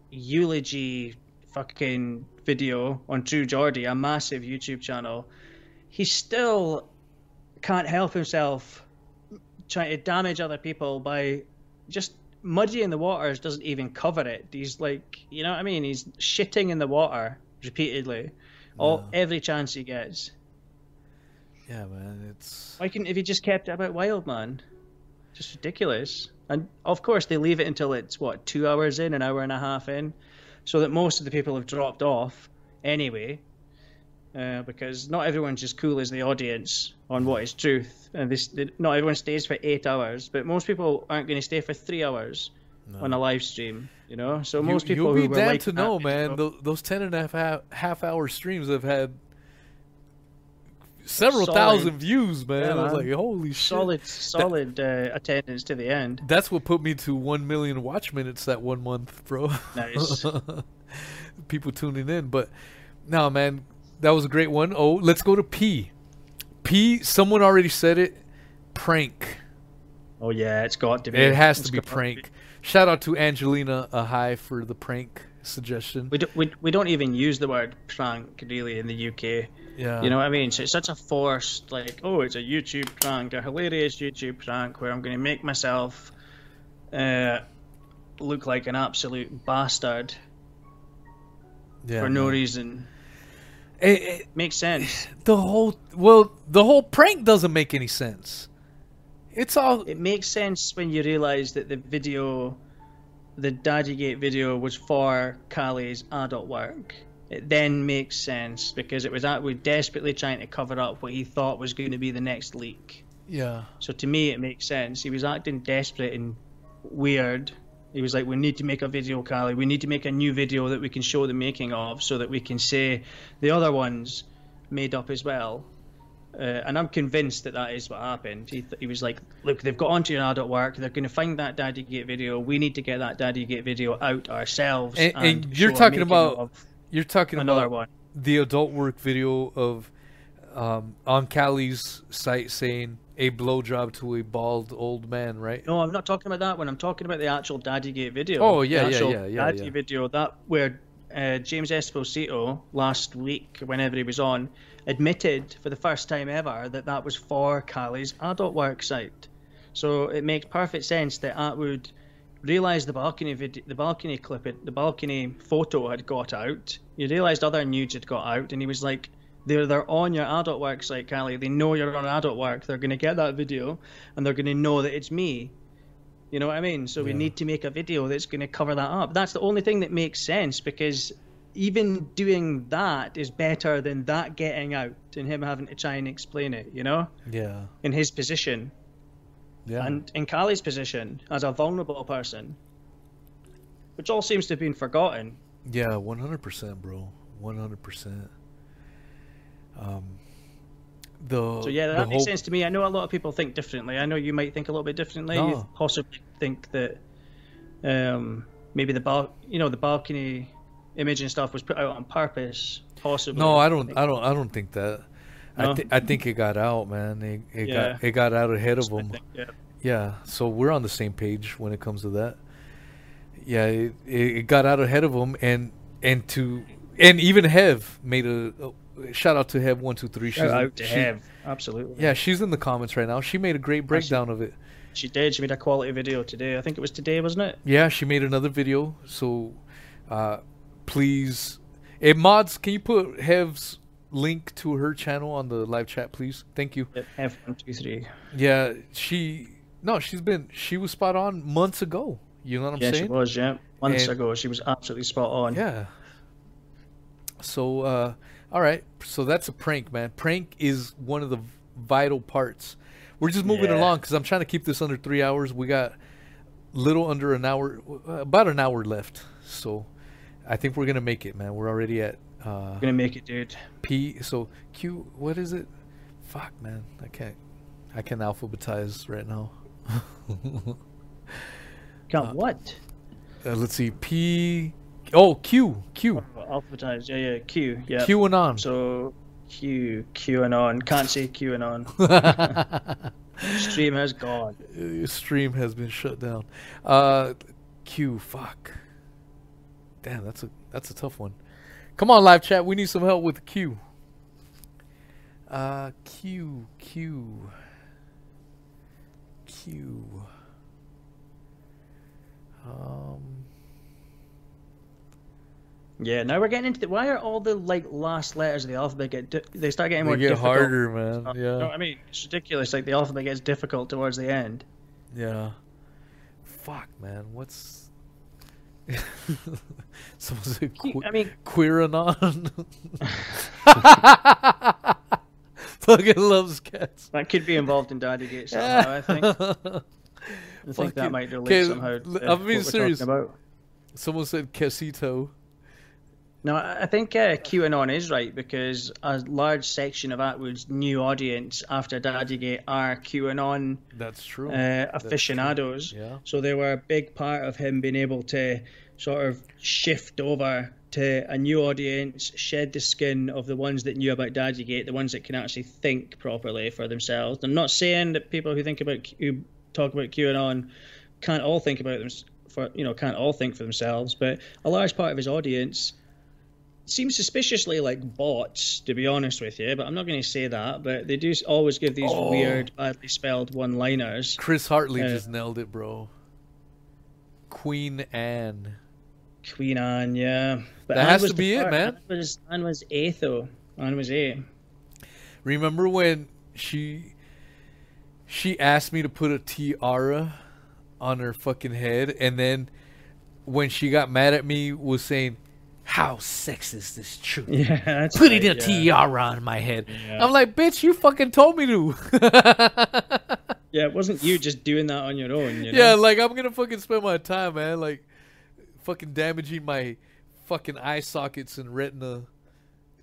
eulogy fucking video on True Geordie, a massive YouTube channel, he still can't help himself trying to damage other people by just muddying the waters doesn't even cover it. He's like, you know what I mean? He's shitting in the water repeatedly, all every chance he gets. Yeah, man. It's Why couldn't if he just kept it about Wildman? Just ridiculous. And of course they leave it until it's what two hours in, an hour and a half in, so that most of the people have dropped off anyway. Uh, because not everyone's as cool as the audience on what is truth, and this not everyone stays for eight hours, but most people aren't going to stay for three hours on a live stream, you know. So most you, people you'll be like to know, man. Those, those ten and a half half, hour streams have had several Solid. thousand views, man. Yeah, I was like, holy shit. solid, solid uh, attendance to the end. That's what put me to one million watch minutes that one month, bro. Nice. <laughs> People tuning in, but no, man, that was a great one. Oh, let's go to P. P. Someone already said it. Prank. Oh yeah, it's got to be. It has to be prank. Shout out to Angelina Ahai for the prank suggestion. We don't, we, we don't even use the word prank really in the UK. Yeah. You know what I mean? So it's such a forced, like, oh, it's a YouTube prank, a hilarious YouTube prank where I'm going to make myself uh, look like an absolute bastard yeah, for no man. reason. It- it- Makes sense. the whole well, the whole prank doesn't make any sense. It's all It makes sense when you realise that the video, the Daddy Gate video, was for Callie's adult work. It then makes sense because it was Attwood desperately trying to cover up what he thought was going to be the next leak. yeah. So to me, it makes sense. He was acting desperate and weird. He was like, "We need to make a video, Callie. We need to make a new video that we can show the making of, so that we can say the other ones made up as well." Uh, and I'm convinced that that is what happened. He, th- he was like, "Look, they've got onto your adult work. They're going to find that Daddy Gate video. We need to get that Daddy Gate video out ourselves." And, And, and you're show a talking about you're talking another about one. the adult work video of um, on Callie's site saying a blowjob to a bald old man, right? No, I'm not talking about that one. I'm talking about the actual Daddygate video. Oh, yeah, yeah, yeah, yeah, Daddy yeah. video that where uh, James Esposito last week, whenever he was on, admitted for the first time ever that that was for Callie's adult work site. So it makes perfect sense that Attwood realised the balcony video, the balcony clip, it, the balcony photo had got out. He realised other nudes had got out, and he was like, "They're they're on your adult work site, Callie. They know you're on adult work. They're gonna get that video, and they're gonna know that it's me." You know what I mean? So we need to make a video that's going to cover that up. That's the only thing that makes sense because even doing that is better than that getting out and him having to try and explain it, you know, Yeah. in his position Yeah. and in Callie's position as a vulnerable person, which all seems to have been forgotten. yeah, 100%, bro. 100%. Um the So yeah, that makes whole- sense to me. I know a lot of people think differently. I know you might think a little bit differently. You possibly think that um, maybe the bal- you know, the balcony image and stuff was put out on purpose. Possibly. No, I don't I don't I don't think that. I No? thi- I think it got out, man. It, it Yeah. got it got out ahead of I them. think, yeah. Yeah, so we're on the same page when it comes to that. Yeah, it, it got out ahead of them, and and to and even Hev made a shout out to Hev one two three. Shout out to she- Hev. Absolutely. Yeah, she's in the comments right now. She made a great breakdown of it. She did. She made a quality video today. I think it was today, wasn't it? Yeah, she made another video. So, uh, please, hey mods, can you put Hev's link to her channel on the live chat, please? Thank you. One two three. Yeah, she no, she's been she was spot on months ago. You know what I'm Yeah, she saying? was. Yeah. months And- ago. She was absolutely spot on. Yeah. So, uh, all right. So that's a prank, man. Prank is one of the vital parts. We're just moving Yeah. along because I'm trying to keep this under three hours. We got little under an hour, uh, about an hour left. So I think we're gonna make it, man. We're already at uh, Gonna make it, dude. P. So Q. What is it? Fuck, man. I can't. I can't alphabetize right now. <laughs> Can't what? Uh, let's see. P. Oh, Q. Q. Alphabetized. Yeah, yeah. Q. Yeah. Q and on. So Q QAnon. Can't say QAnon. <laughs> Stream has gone. Uh, stream has been shut down. Uh, Q, fuck. Damn, that's a that's a tough one. Come on, live chat. We need some help with Q. Uh, Q, Q, Q. Um, Yeah. Now we're getting into the. Why are all the like last letters of the alphabet get? They start getting they more get difficult. harder, man. Uh, Yeah, No, I mean it's ridiculous. Like the alphabet gets difficult towards the end. yeah. Fuck, man. What's <laughs> Someone said que- I mean, queeranon. <laughs> <laughs> Fucking loves cats. that could be involved in Daddygate somehow. I think. I think Fucking- that might relate somehow. I'm being serious. talking About. Someone said quesito. No, I think uh, QAnon is right because a large section of Attwood's new audience after Daddygate are QAnon That's true. uh, That's aficionados. true. Yeah. So they were a big part of him being able to sort of shift over to a new audience, shed the skin of the ones that knew about Daddygate, the ones that can actually think properly for themselves. I'm not saying that people who think about who talk about QAnon can't all think about them for you know can't all think for themselves, but a large part of his audience seems suspiciously like bots, to be honest with you. But I'm not going to say that. But they do always give these Oh. weird, badly spelled one-liners. Chris Hartley Uh, just nailed it, bro. Queen Anne. Queen Anne, yeah. But That Anne has to be it, man. Anne was Anne was A though. Anne was A. Remember when she she asked me to put a tiara on her fucking head and then when she got mad at me was saying how sexist is this true Yeah, <laughs> that's putting right, a yeah. tiara on my head. I'm like bitch you fucking told me to. <laughs> Yeah, it wasn't you just doing that on your own. You know? yeah like i'm gonna fucking spend my time man like fucking damaging my fucking eye sockets and retina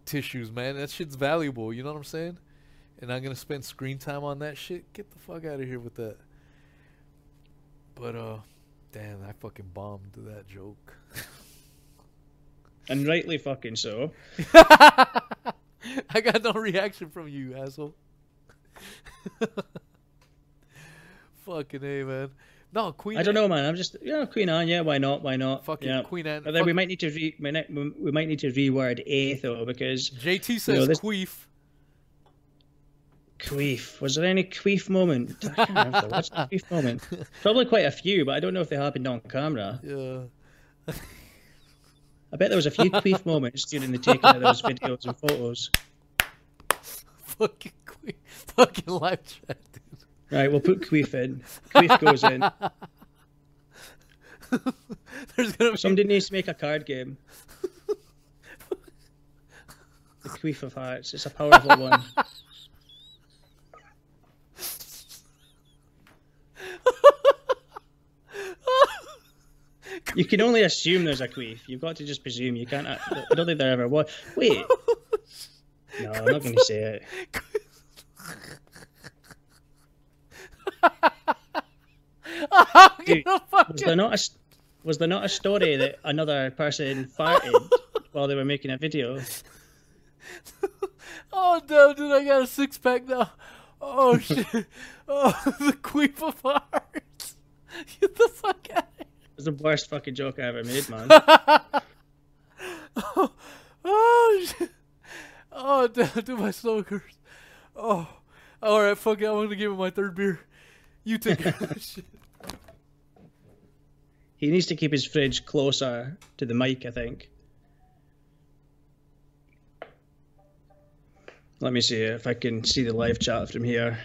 tissues man. That shit's valuable you know what i'm saying? And i'm gonna spend screen time on that shit? Get the fuck out of here with that. But uh damn i fucking bombed that joke <laughs> and rightly fucking so. <laughs> i got no reaction from you asshole <laughs> fucking a man no queen I don't know, man. I'm just yeah, Queen Anne. Yeah, why not? Why not? Fucking yeah. Queen Anne. But then we might need to re we might, we might need to reword A though because jt says this- queef queef. Was there any queef moment? I can't remember. What's the queef moment? <laughs> Probably quite a few, but I don't know if they happened on camera. yeah I bet there was a few <laughs> queef moments during the taking of those videos and photos. fucking queef fucking live chat dude Right, we'll put queef in. Queef goes in. <laughs> There's gonna be Somebody needs to make a card game. The Queef of Hearts. It's a powerful one. <laughs> You can only assume there's a queef. You've got to just presume. You can't. Uh, I don't think there ever was. Wait. <laughs> No, I'm not going to say it. Dude, Was there not a was there not a story that another person farted <laughs> while they were making a video? Oh no, dude! I got a six pack now. Oh <laughs> shit! Oh, the queef of hearts. Get the fuck out! It's the worst fucking joke I ever made, man. <laughs> Oh, oh! Oh <laughs> dude, my stomach hurts. Oh, all right, fuck it. I'm gonna give him my third beer. You take care of that shit. He needs to keep his fridge closer to the mic, I think. Let me see if I can see the live chat from here.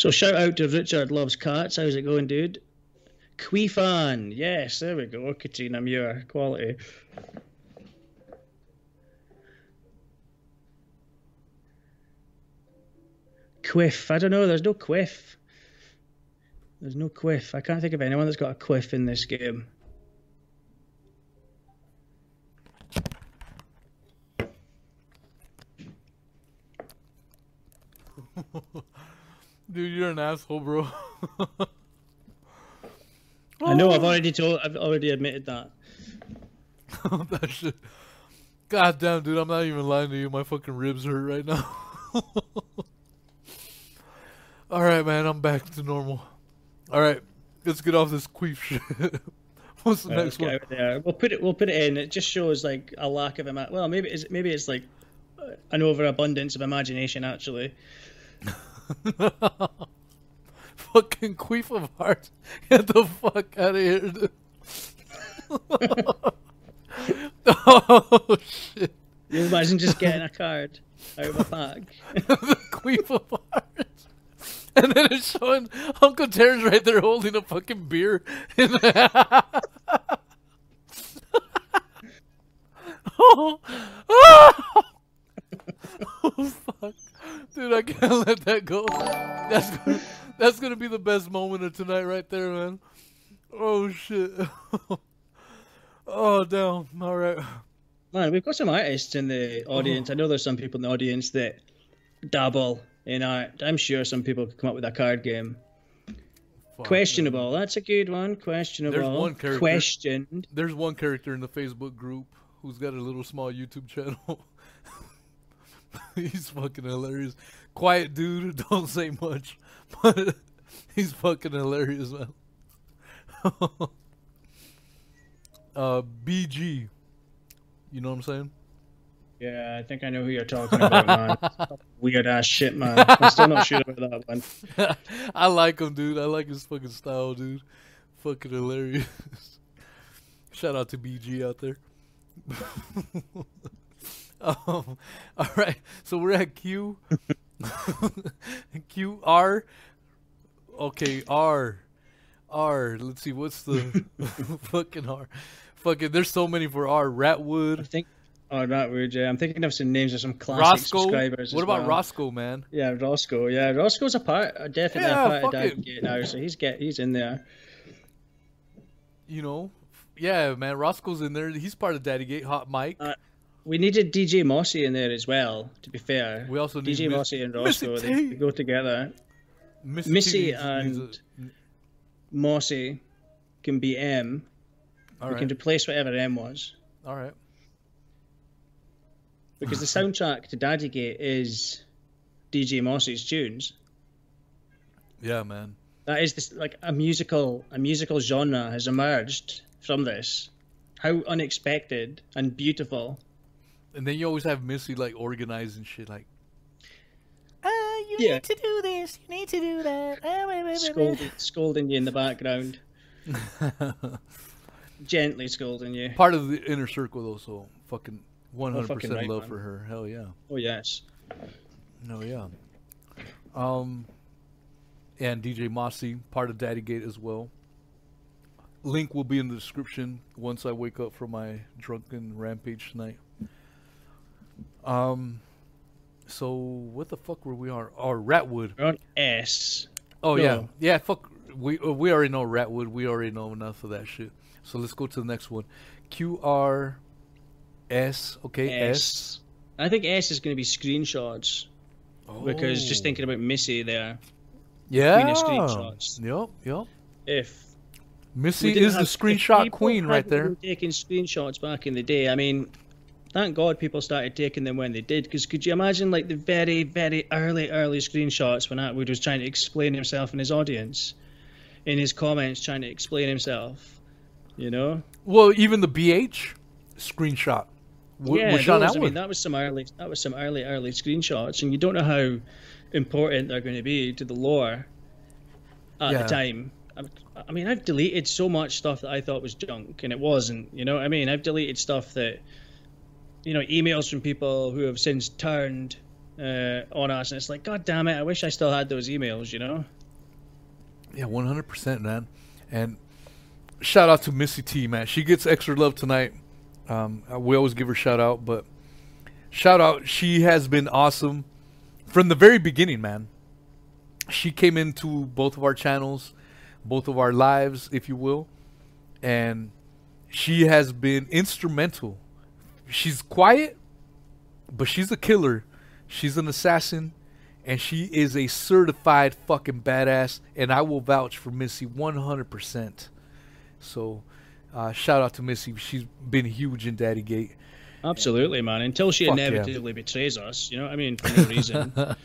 So shout out to Richard Loves Cats. How's it going, dude? Queefan. Yes, there we go. Katrina Muir. Quality. Quiff. I don't know. There's no quiff. There's no quiff. I can't think of anyone that's got a quiff in this game. <laughs> Dude, you're an asshole, bro. <laughs> I know. I've oh. already told. I've already admitted that. <laughs> that shit. God damn, dude, I'm not even lying to you. My fucking ribs hurt right now. <laughs> All right, man, I'm back to normal. All right, let's get off this queef shit. What's the Right, next one? We'll put it. We'll put it in. It just shows like a lack of ima- Well, maybe it's maybe it's like an overabundance of imagination. Actually, <laughs> fucking queef of heart. Get the fuck out of here, dude. <laughs> oh shit. you imagine just getting a card out of a pack. the queef of heart. And then it's showing Uncle Terrence right there holding a fucking beer. <laughs> Oh, oh, oh, fuck. Dude, I can't let that go. That's gonna, that's gonna be the best moment of tonight right there, man. Oh, shit. <laughs> oh, damn. All right. Man, we've got some artists in the audience. I know there's some people in the audience that dabble in art. I'm sure some people could come up with a card game. Fuck, Questionable. That's a good one. Questionable. There's one character- Questioned. There's one character in the Facebook group who's got a little small YouTube channel. <laughs> <laughs> he's fucking hilarious. Quiet dude, <laughs> don't say much, but <laughs> he's fucking hilarious, man. uh, BG, you know what I'm saying? Yeah, I think I know who you're talking about, man. Weird ass shit, man. I'm still not sure about that one. I like him, dude. I like his fucking style, dude. Fucking hilarious. Shout out to BG out there. <laughs> um, all right, so we're at Q. <laughs> Q R. Okay, R. R. Let's see, what's the <laughs> fucking R? Fucking, there's so many for R. Ratwood. I think. Oh, that weird. Yeah, I'm thinking of some names of some classic Roscoe. subscribers. What about well. Roscoe, man? Yeah, Roscoe. Yeah, Roscoe's a part, definitely Yeah, a part of fuck it. Now, so he's get he's in there. You know? Yeah, man. Roscoe's in there. He's part of Daddygate. Hot Mike. Uh, We needed DJ Mossy in there as well. To be fair, We also need DJ Miss- Mossy and Roscoe they, they go together. Missy, Missy T needs- needs and Mossy can be M. all we right. can replace whatever M was all right. because the <sighs> soundtrack to Daddygate is DJ Mossy's tunes. Yeah, man. That is this like a musical a musical genre has emerged from this. How unexpected and beautiful. And then you always have Missy like organizing shit. Like, Uh, you Yeah. need to do this. You need to do that. Uh, wait, wait, wait, wait. scolding, scolding you in the background, <laughs> gently scolding you. part of the inner circle though. So fucking one hundred percent love man. for her. Hell yeah. Oh yes, No, yeah. Um, and DJ Mossy, part of Daddygate as well. Link will be in the description once I wake up from my drunken rampage tonight. Um, so what the fuck were we on? Oh, Ratwood. we're on S. Oh No. yeah, yeah. Fuck. We uh, we already know Ratwood. We already know enough of that shit. So let's go to the next one. Q R S. Okay, S. S. I think S is going to be screenshots oh. because just thinking about Missy there. Yeah. queen of screenshots. Yep. Yep. If Missy is the screenshot queen right there. Taking screenshots back in the day. I mean, thank God people started taking them when they did. Because could you imagine like the very, very early, early screenshots when Attwood was trying to explain himself and his audience, in his comments trying to explain himself. You know? Well, even the BH screenshot w- yeah, with Shaun those, I mean, that was some early, that was some early, early screenshots, and you don't know how important they're going to be to the lore at Yeah. the time. I, I mean, I've deleted so much stuff that I thought was junk, and it wasn't. You know what I mean? I've deleted stuff that, you know, emails from people who have since turned uh, on us, and it's like, God damn it! I wish I still had those emails. You know. Yeah, one hundred percent, man. And shout out to Missy T, man. She gets extra love tonight. Um, we always give her shout out, but shout out. She has been awesome from the very beginning, man. She came into both of our channels, both of our lives, if you will, and she has been instrumental. She's quiet, but she's a killer. She's an assassin, and she is a certified fucking badass. And I will vouch for Missy 100%. So, uh, shout out to Missy. She's been huge in Daddygate. Absolutely, man. Until she Fuck yeah. inevitably betrays us, you know what I mean, for no reason. <laughs> but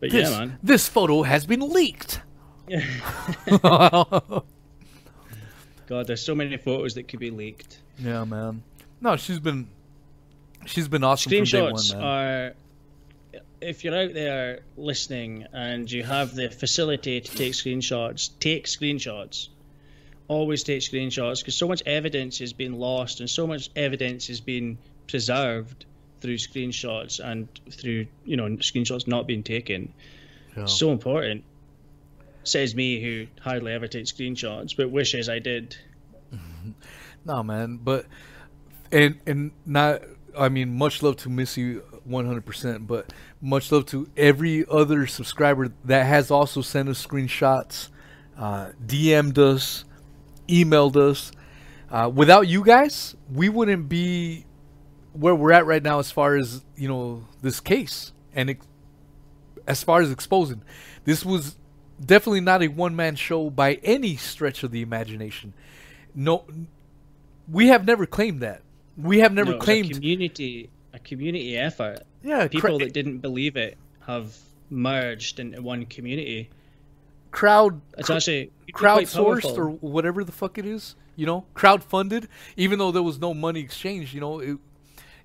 This, yeah, man. this photo has been leaked. <laughs> God, there's so many photos that could be leaked. Yeah, man. No, she's been she's been awesome from day Screenshots one, man. are. If you're out there listening and you have the facility to take screenshots, take screenshots. Always take screenshots because so much evidence has been lost and so much evidence has been preserved through screenshots and through you know screenshots not being taken. Yeah. So important. Says me who hardly ever takes screenshots, but wishes I did. <laughs> No, man, but and and not. I mean, much love to Missy, one hundred percent. But much love to every other subscriber that has also sent us screenshots, uh, DM'd us, emailed us. Uh, without you guys, we wouldn't be where we're at right now as far as you know this case and ex- as far as exposing. This was definitely not a one man show by any stretch of the imagination. No, we have never claimed that. We have never No, claimed. a community a community effort. yeah, People that didn't believe it have merged into one community. crowd It's actually crowdsourced or whatever the fuck it is. You know, crowdfunded. Even though there was no money exchanged, you know, it,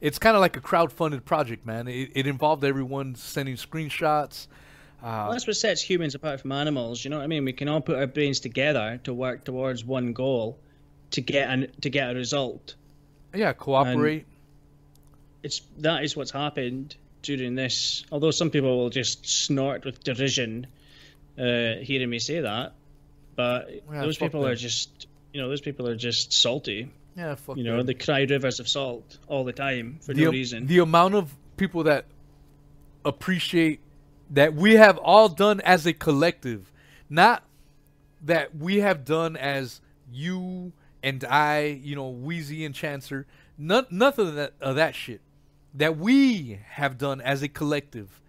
it's kind of like a crowdfunded project, man. It, it involved everyone sending screenshots. Uh, Well, that's what sets humans apart from animals. You know what I mean? We can all put our brains together to work towards one goal, to get an to get a result. Yeah, cooperate. It's that is what's happened during this. Although some people will just snort with derision, uh, hearing me say that, but Yeah, those people them. are just you know those people are just salty. yeah, fuck You know them. they cry rivers of salt all the time for the, no reason. the amount of people that appreciate that we have all done as a collective, not that we have done as you and I, you know, Wheezy and Chancer, none, nothing of that, of that shit. That we have done as a collective,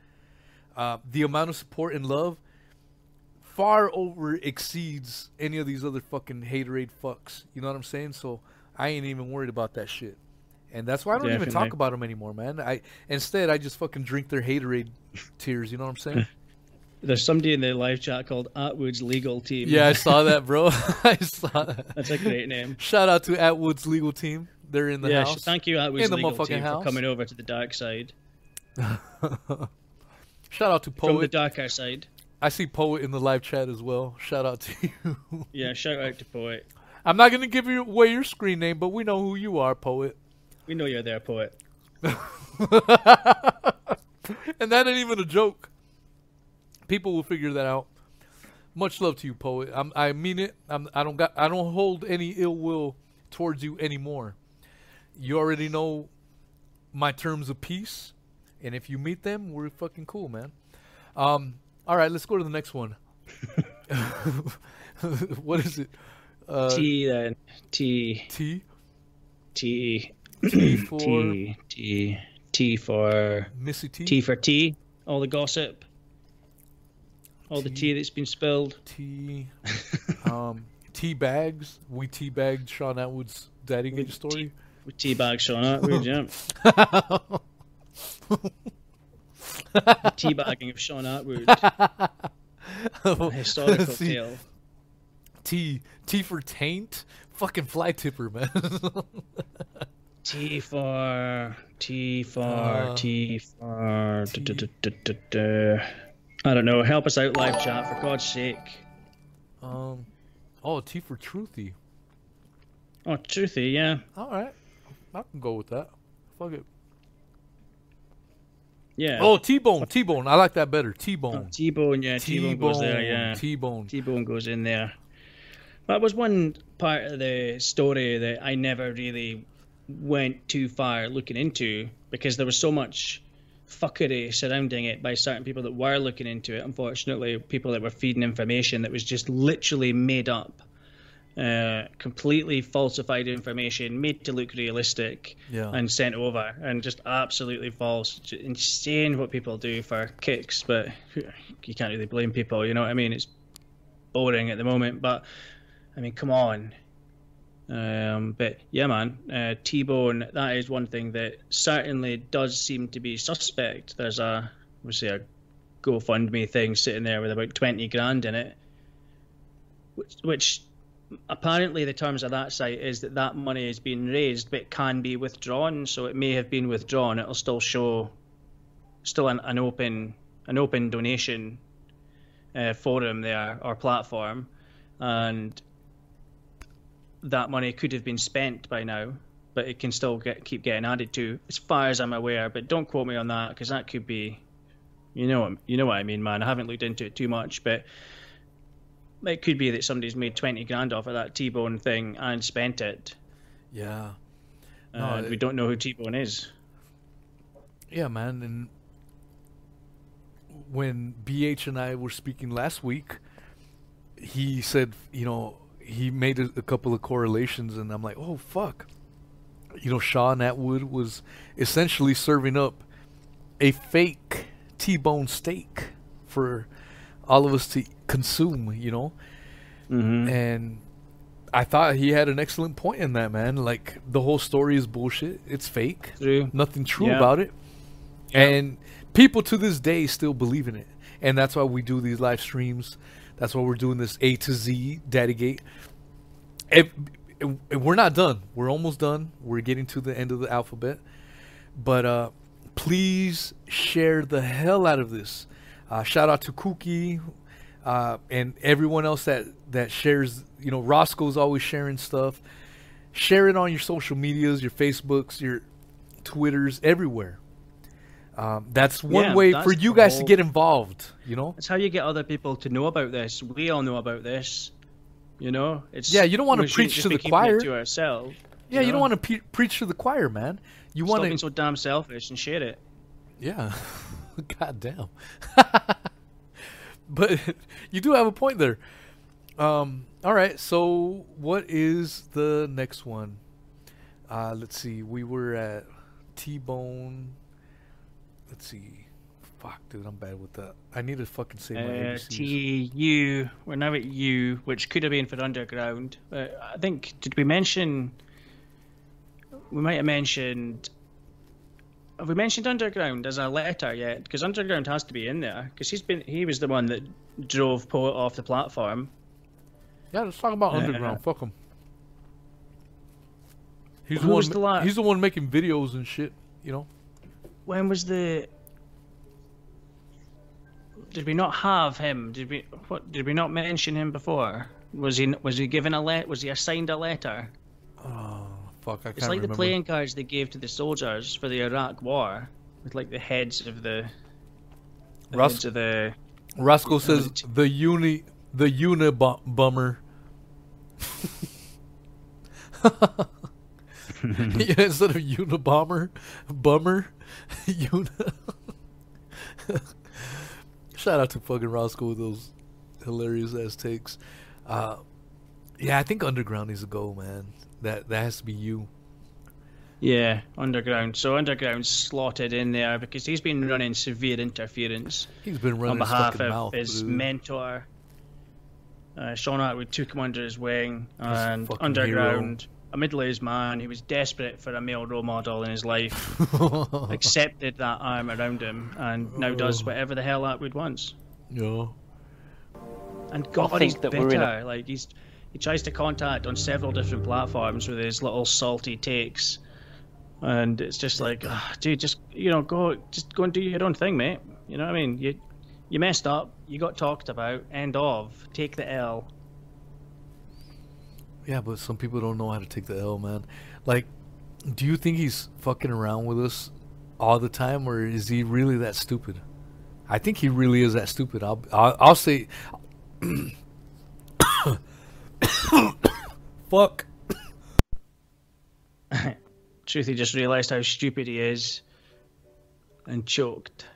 uh, the amount of support and love far over exceeds any of these other fucking haterade fucks. You know what I'm saying? So I ain't even worried about that shit. And that's why I don't even talk about them anymore, man. I instead I just fucking drink their haterade tears. You know what I'm saying? <laughs> There's somebody in the live chat called Attwood's legal team. yeah, I saw that, bro. <laughs> I saw that. that's a great name. Shout out to Attwood's legal team. They're in the yeah, house. thank you, Attwood's In legal team, house. for coming over to the dark side, <laughs> Shout out to Poet. from the darker side. I see Poet in the live chat as well. Shout out to you. <laughs> Yeah, shout out to Poet. I'm not gonna give you away your screen name, but we know who you are, Poet. We know you're there, Poet. and that ain't even a joke. People will figure that out. Much love to you, poet. I'm, I mean it. I'm, I don't got. I don't hold any ill will towards you anymore. You already know my terms of peace, and if you meet them, we're fucking cool, man. Um. All right, let's go to the next one. <laughs> what is it? Uh, T then. T. T. T. T for T. T. T for. Missy T. T for tea. All the gossip. All the Tea. tea that's been spilled. Tea, um, <laughs> tea bags. We tea bagged Shaun Attwood's daddy gate story. With tea bags Shaun Attwood, yeah. <laughs> the tea bagging of Shaun Attwood. A historical <laughs> See, tale. T. T for taint. Fucking fly tipper, man. T for T for Uh, T for I don't know. Help us out, live chat, for God's sake. um. Oh, T for truthy. Oh, truthy, yeah. All right, I can go with that. Fuck it. Yeah. Oh, T-Bone, T-Bone. I like that better. T-Bone. T Bone, yeah, T Bone goes there, yeah. T-Bone. T Bone goes in there. That was one part of the story that I never really went too far looking into because there was so much fuckery surrounding it by certain people that were looking into it. Unfortunately, people that were feeding information that was just literally made up, uh, completely falsified information, made to look realistic, Yeah. and sent over, and just absolutely false. Insane what people do for kicks, but <laughs> you can't really blame people. You know what I mean? It's boring at the moment, but I mean, come on. Um, but yeah, man, uh, T-Bone. That is one thing that certainly does seem to be suspect. There's a, we obviously a GoFundMe thing sitting there with about twenty grand in it, which, which apparently the terms of that site is that that money is being raised but can be withdrawn. So it may have been withdrawn. It'll still show, still an, an open an open donation uh, forum there or platform, and that money could have been spent by now, but it can still get keep getting added to, as far as I'm aware. But don't quote me on that because that could be, you know, what- you know what I mean, man. I haven't looked into it too much, but it could be that somebody's made twenty grand off of that T-Bone thing and spent it. Yeah. No, and it- we don't know who T-Bone is. Yeah, man. And when BH and I were speaking last week, he said, you know, he made a, a couple of correlations, and I'm like, oh, fuck. You know, Shaun Attwood was essentially serving up a fake T bone steak for all of us to consume, you know? Mm-hmm. And I thought he had an excellent point in that, man. Like, the whole story is bullshit. It's fake True. nothing true Yeah. about it. And people to this day still believe in it. And that's why we do these live streams. That's why we're doing this A to Z Daddygate. We're not done. We're almost done. We're getting to the end of the alphabet. But uh, please share the hell out of this. Uh, shout out to Kookie uh, and everyone else that, that shares. You know, Roscoe's always sharing stuff. Share it on your social medias, your Facebooks, your Twitters, everywhere. Um, that's one Yeah, way that's for you guys to get involved. You know, That's how you get other people to know about this. We all know about this. You know, it's Yeah, you don't wanna preach to the choir. to ourselves. yeah, you know? don't want to pe- preach to the choir, man. You want to, so damn selfish and share it. yeah. <laughs> God damn. <laughs> but <laughs> you do have a point there. Um, all right, so what is the next one? Uh, let's see. We were at T-Bone. Let's see. Fuck, dude, I'm bad with that. I need to fucking say my Uh, ABCs. T U. We're now at U, which could have been for underground. But I think did we mention? We might have mentioned. Have we mentioned underground as a letter yet? Because underground has to be in there. Because he's been. He was the one that drove Poet off the platform. Yeah, let's talk about Uh, underground. Fuck him. He's the one. the la- he's the one making videos and shit. You know. When was the? Did we not have him? Did we? What? Did we not mention him before? Was he? Was he given a let? Was he assigned a letter? Oh fuck! I can't It's like remember. the playing cards they gave to the soldiers for the Iraq War, with like the heads of the, the Russ- heads of the. Roscoe says the uni the uni bummer. <laughs> <laughs> yeah, instead of unibomber, bummer, <laughs> uni. <laughs> Shout out to fucking Roscoe with those hilarious ass takes. Uh, yeah, I think underground needs to go, man. That that has to be you. Yeah, underground. So underground slotted in there because he's been running severe interference He's been running on behalf of mouth. his dude. mentor. Uh, Shaun Attwood took him under his wing, and underground, a middle-aged man who was desperate for a male role model in his life, <laughs> accepted that arm around him, and now does Oh. whatever the hell Attwood wants. yeah. And God, think he's that bitter. we're in a- Like he's he tries to contact on several different platforms with his little salty takes, and it's just like, ah, dude, just you know, go just go and do your own thing, mate. You know what I mean? You you messed up. You got talked about. End of. Take the L. Yeah, but some people don't know how to take the L, man. Like, do you think he's fucking around with us all the time, or is he really that stupid? I think he really is that stupid. I'll I'll, I'll say, <coughs> fuck. <coughs> Truth, he just realised how stupid he is and choked.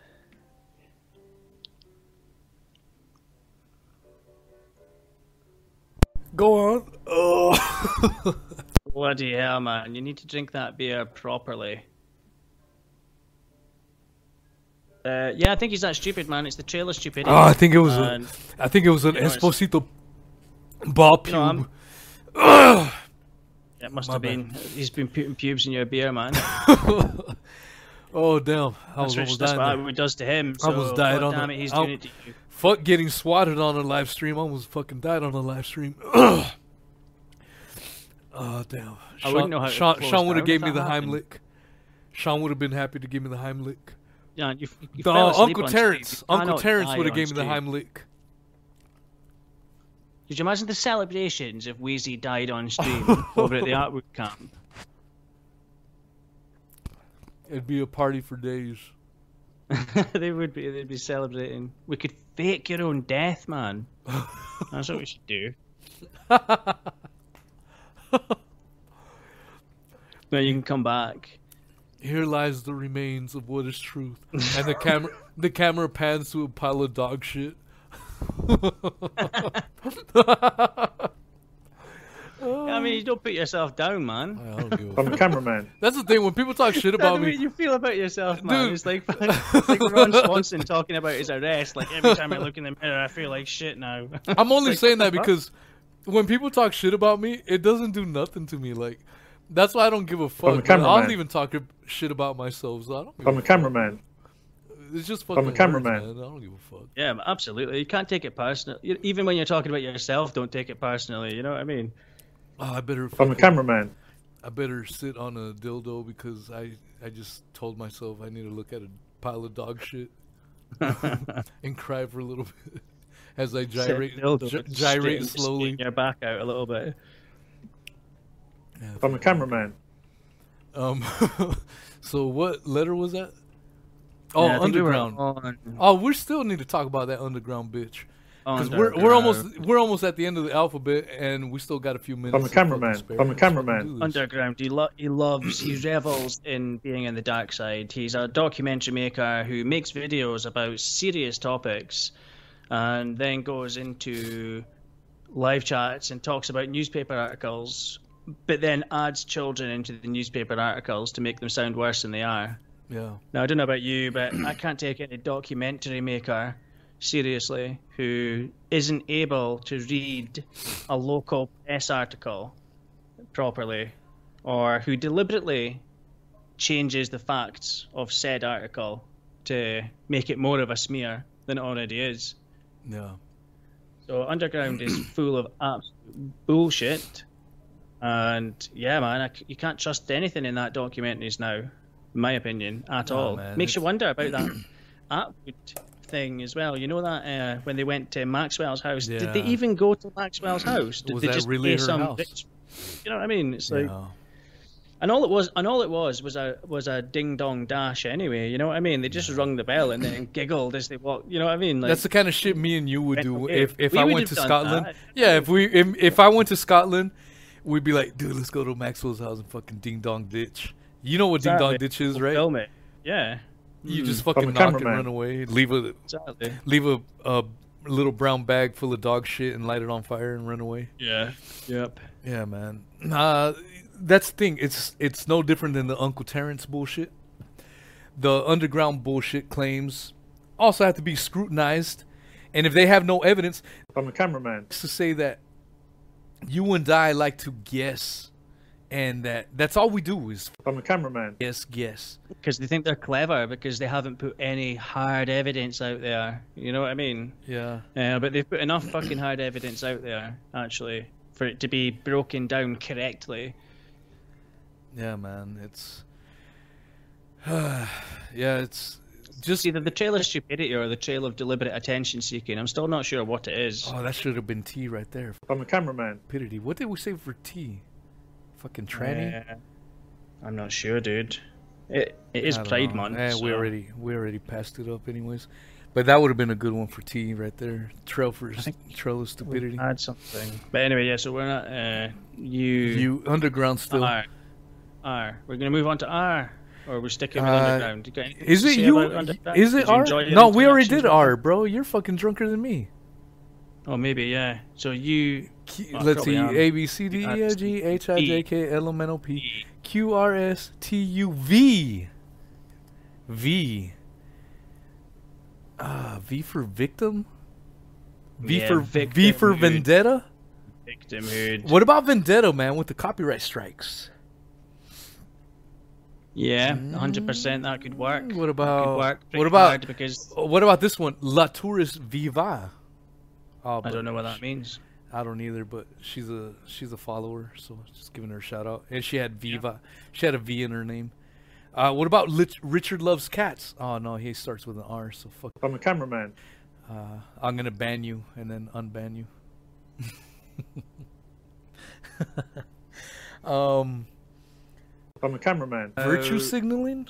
Go on. Oh. Bloody hell, man. You need to drink that beer properly. Uh, yeah, I think he's that stupid, man. It's the trailer stupidity. Oh, I think it was. A, And- I think it was an You know, it's- Esposito know, pube. It must My have been. He's been putting pubes in your beer, man. <laughs> oh damn! I was That's, almost that's dying. what it does to him. I so, died God on damn the- it, he's I'll- doing it to you. Fuck getting swatted on a live stream. I almost fucking died on a live stream. Oh <clears throat> damn! I wouldn't know how Shaun, Shaun would have gave me the happened. Heimlich. Shaun would have been happy to give me the Heimlich. Yeah, you, you The- asleep Uncle. Terrence. Uncle cannot Terrence would have gave me the. Heimlich. Could you imagine the celebrations if Wheezy died on <laughs> stream over at the artwork camp? It'd be a party for days. <laughs> they would be. They'd be celebrating. We could fake your own death, man. <laughs> That's what we should do. then you can come back. Here lies the remains of what is truth. And the camera <laughs> the camera pans to a pile of dog shit. I mean, you don't put yourself down, man. I don't give a I'm fuck. a cameraman. <laughs> That's the thing when people talk shit That's about the me. you feel about yourself, man. Dude. It's like <laughs> it's like Ron Swanson talking about his arrest. Like every time I look in the mirror, I feel like shit now. <laughs> I'm only like, saying that the fuck? because when people talk shit about me, it doesn't do nothing to me. Like that's why I don't give a fuck. a man. I don't cameraman. even talk shit about myself. So I don't. Give I'm a cameraman. It's just fucking a words, cameraman. man. I don't give a fuck. yeah, absolutely. You can't take it personal. You- Even when you're talking about yourself, don't take it personally. You know what I mean? Oh, I better. I'm a cameraman. I better sit on a dildo because I I just told myself I need to look at a pile of dog shit <laughs> and cry for a little bit <laughs> as I gyrate Sit dildo, gy- just gyrate straighten- slowly. straighten your back out a little bit. Yeah, I'm a cameraman. Um, <laughs> so what letter was that? Oh, Yeah, I think we underground. on Oh, we still need to talk about that underground bitch because we're we're almost we're almost at the end of the alphabet and we still got a few minutes. I'm a cameraman. I'm a cameraman. Underground. He, lo- he loves, he revels in being in the dark side. He's a documentary maker who makes videos about serious topics and then goes into live chats and talks about newspaper articles, but then adds children into the newspaper articles to make them sound worse than they are. Yeah, Now, I don't know about you, but I can't take any documentary maker seriously who isn't able to read a local press article properly or who deliberately changes the facts of said article to make it more of a smear than it already is. yeah. So Underground is <clears throat> full of absolute bullshit. And yeah, man, I you can't trust anything in that documentaries now, in my opinion, at all. man, Makes you wonder about that <clears throat> Attwood thing as well. You know that uh, when they went to Maxwell's house, did they even go to Maxwell's house? Did Was they that just really pay some house? rich- You know what I mean? It's like, yeah. and all it was, and all it was was a was a ding dong dash. Anyway, you know what I mean? They just rung the bell and then giggled as they walked. You know what I mean? Like, That's the kind of shit me and you would do if, if we I went to Scotland. that. Yeah, if we if, if I went to Scotland, we'd be like, dude, let's go to Maxwell's house and fucking ding dong ditch. You know what ding dong ditch is, right? Film it. Yeah, You just fucking knock and run away, leave a exactly. leave a, a little brown bag full of dog shit and light it on fire and run away. Yeah. Yep. Yeah, man. Uh, that's the thing. It's it's no different than the Uncle Terrence bullshit. The underground bullshit claims also have to be scrutinized, and if they have no evidence, I'm a cameraman. to say that you and I like to guess, and that that's all we do is I'm a cameraman. Yes, yes. Because they think they're clever because they haven't put any hard evidence out there. You know what I mean? Yeah. Yeah, but they've put enough fucking hard evidence out there actually for it to be broken down correctly. Yeah, man. It's <sighs> yeah, it's Just just either the trail of stupidity or the trail of deliberate attention seeking. I'm still not sure what it is. oh, that should have been T right there. I'm a cameraman. Stupidity. What did we say for T? Fucking tranny. Uh, I'm not sure, dude. It, it is played know. Month. Eh, we already we already passed it up anyways. But that would have been a good one for T right there. Trail for trail of stupidity. add something. But anyway, yeah. So we're not. Uh, you. You underground still. R. R. We're gonna move on to R, or we're sticking with Uh, underground. Is it you? Is it R? No, we already did R, bro. You're fucking drunker than me. Oh, maybe yeah. So you. Q- Oh, Let's see. A B C D E F G H I J K L M N O P. Q R S T U V. V. Ah, V for victim. V Yeah, for V for victimhood. vendetta. Victimhood. What about vendetta, man? With the copyright strikes. Yeah, hundred percent. That could work. What about work what about because what about this one? La Tourist Viva. Oh, I don't know what that means. I don't either, but she's a she's a follower, so just giving her a shout out. And she had Viva. She had a V in her name. Uh, what about Lich- Richard loves cats? Oh no, he starts with an R, so fuck. I'm a cameraman. Uh, I'm gonna ban you and then unban you. <laughs> um, I'm a cameraman. virtue Uh, signaling.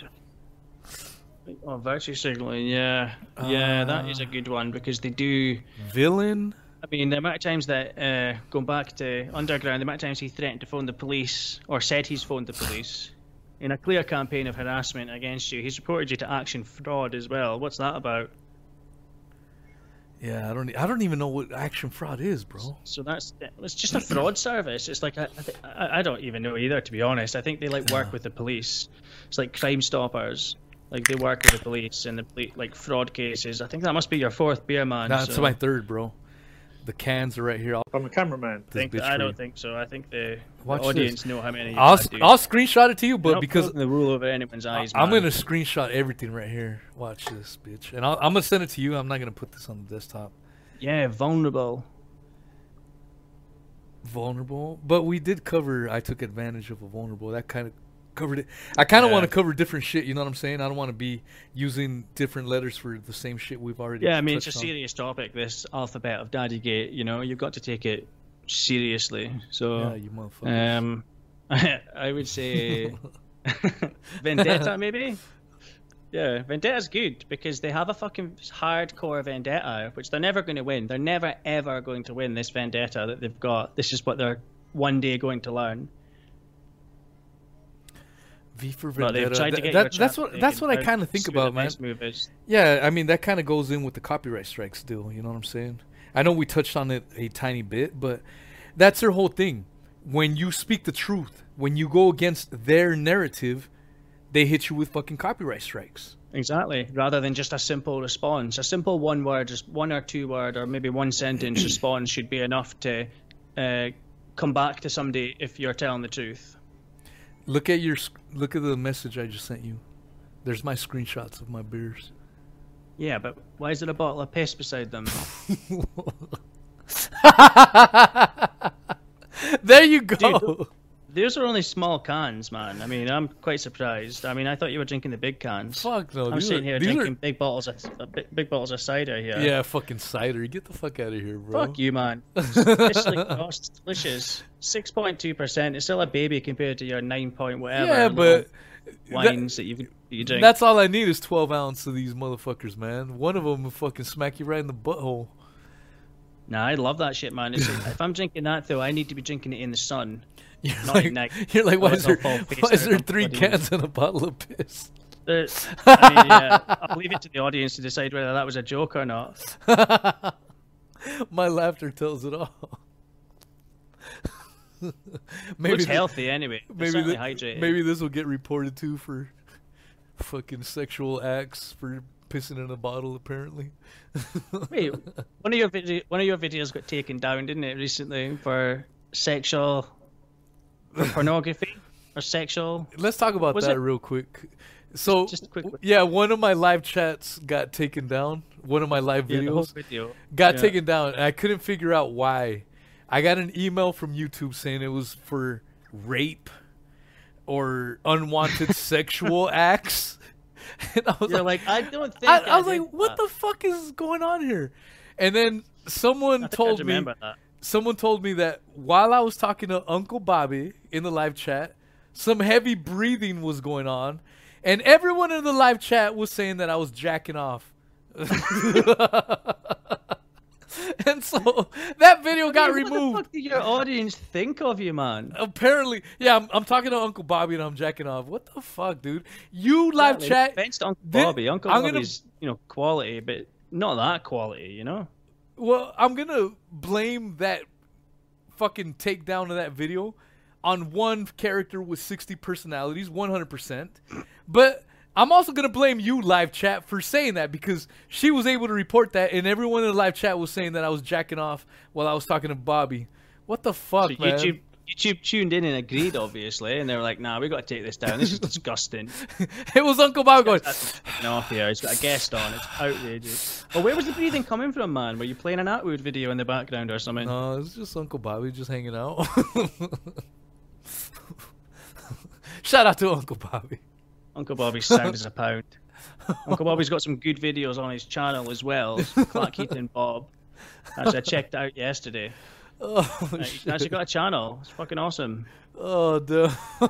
Oh, virtue signaling. Yeah, yeah, that is a Uh, good one because they do. Villain. I mean, the amount of times that uh, going back to underground, the amount of times he threatened to phone the police or said he's phoned the police in a clear campaign of harassment against you. He's reported you to action fraud as well. What's that about? Yeah, I don't. I don't even know what action fraud is, bro. So that's it's just a fraud service. It's like I, I, I I don't even know either, to be honest. I think they like work with the police. It's like Crime Stoppers. Like they work with the police and the like fraud cases. I think that must be your fourth beer, man. That's so my third, bro. The cans are right here. I'll, I'm a cameraman. think, I for don't think so. I think the, the Watch this. audience know how many. I'll, had. I'll screenshot it to you, You're but because pulling the rule over anyone's eyes. I'm man. gonna screenshot everything right here. Watch this, bitch, and I'll, I'm gonna send it to you. I'm not gonna put this on the desktop. Yeah, vulnerable. Vulnerable, but we did cover. I took advantage of a vulnerable. That kind of covered it. I kind of Yeah. want to cover different shit. You know what I'm saying? I don't want to be using different letters for the same shit we've already. Yeah, I mean it's a on. serious topic. This alphabet of Daddygate. You know, you've got to take it seriously. So. Yeah, you motherfucker. Um, <laughs> I would say <laughs> Vendetta, <laughs> maybe. Yeah, Vendetta's good because they have a fucking hardcore Vendetta, which they're never going to win. They're never ever going to win this Vendetta that they've got. This is what they're one day going to learn. V for But they've Vendetta. tried to That- get that- your that's chapter what that's what I kind of think It's where the about, man. nice move is. Yeah, I mean that kind of goes in with the copyright strike still. You know what I'm saying? I know we touched on it a tiny bit, but that's their whole thing. When you speak the truth, when you go against their narrative, they hit you with fucking copyright strikes. Exactly. Rather than just a simple response, a simple one word, just one or two word, or maybe one sentence <clears throat> response should be enough to uh, come back to somebody if you're telling the truth. Look at your look at the message I just sent you. There's my screenshots of my beers. Yeah, but why is there a bottle of piss beside them? <laughs> there you go. Dude, Those are only small cans, man. I mean, I'm quite surprised. I mean, I thought you were drinking the big cans. Fuck no. I'm sitting are- here these are- drinking big bottles of uh, big, big bottles of cider here. yeah, fucking cider. Get the fuck out of here, bro. Fuck you, man. <laughs> Gosh, delicious. Six point two percent. It's still a baby compared to your nine point whatever. Yeah, but wines that, you you drink. That's all I need is 12 ounce of these motherfuckers, man. One of them will fucking smack you right in the butthole. Nah, I love that shit, man. If I'm drinking that though, I need to be drinking it in the sun. You're Not like, at you're like, why is there, they'll fall face why is there three cans and a bottle of piss? The- <laughs> uh, I mean, yeah, I'll leave it to the audience to decide whether that was a joke or not. My laughter tells it all. <laughs> Looks the- healthy anyway. It's maybe certainly the- hydrated. maybe this will get reported too for fucking sexual acts for pissing in a bottle. Apparently, <laughs> Wait, one of your video, one of your videos got taken down, didn't it, recently for sexual pornography or sexual? let's talk about Was that it- real quick. So, just a quick- yeah, one of my live chats got taken down. One of my live Yeah, videos. video. got Yeah. taken down and I couldn't figure out why. I got an email from YouTube saying it was for rape or unwanted <laughs> sexual acts. <laughs> And I was You're like, like, I don't think. I, I was like, what that." the fuck is going on here? And then someone I think I told me that. Someone told me that while I was talking to Uncle Bobby in the live chat, some heavy breathing was going on, and everyone in the live chat was saying that I was jacking off. <laughs> and so that video got What the removed. fuck did your audience think of you, man? Apparently, yeah, I'm, I'm talking to Uncle Bobby and I'm jacking off. What the fuck, dude? You live Like, chat. Thanks to Uncle Bobby. Uncle I'm gonna- Bobby's, you know, quality, but not that quality, you know? Well, I'm gonna blame that fucking takedown of that video on one character with 60 personalities, 100%. But I'm also gonna blame you, live chat, for saying that because she was able to report that, and everyone in the live chat was saying that I was jacking off while I was talking to Bobby. What the fuck, So man? YouTube, YouTube tuned in and agreed, obviously, and they were like, nah, we've got to take this down. This is disgusting. <laughs> it was Uncle Bobby going. Off here. He's got a guest on. It's outrageous. Well, where was the breathing coming from, man? Were you playing an Attwood video in the background or something? No, it's just Uncle Bobby just hanging out. <laughs> Shout out to Uncle Bobby. Uncle Bobby's sound as a pound. Uncle Bobby's got some good videos on his channel as well. Clark Keaton Bob. As I checked out yesterday. Oh, He's shit. actually got a channel. It's fucking awesome. Oh, dude. <laughs>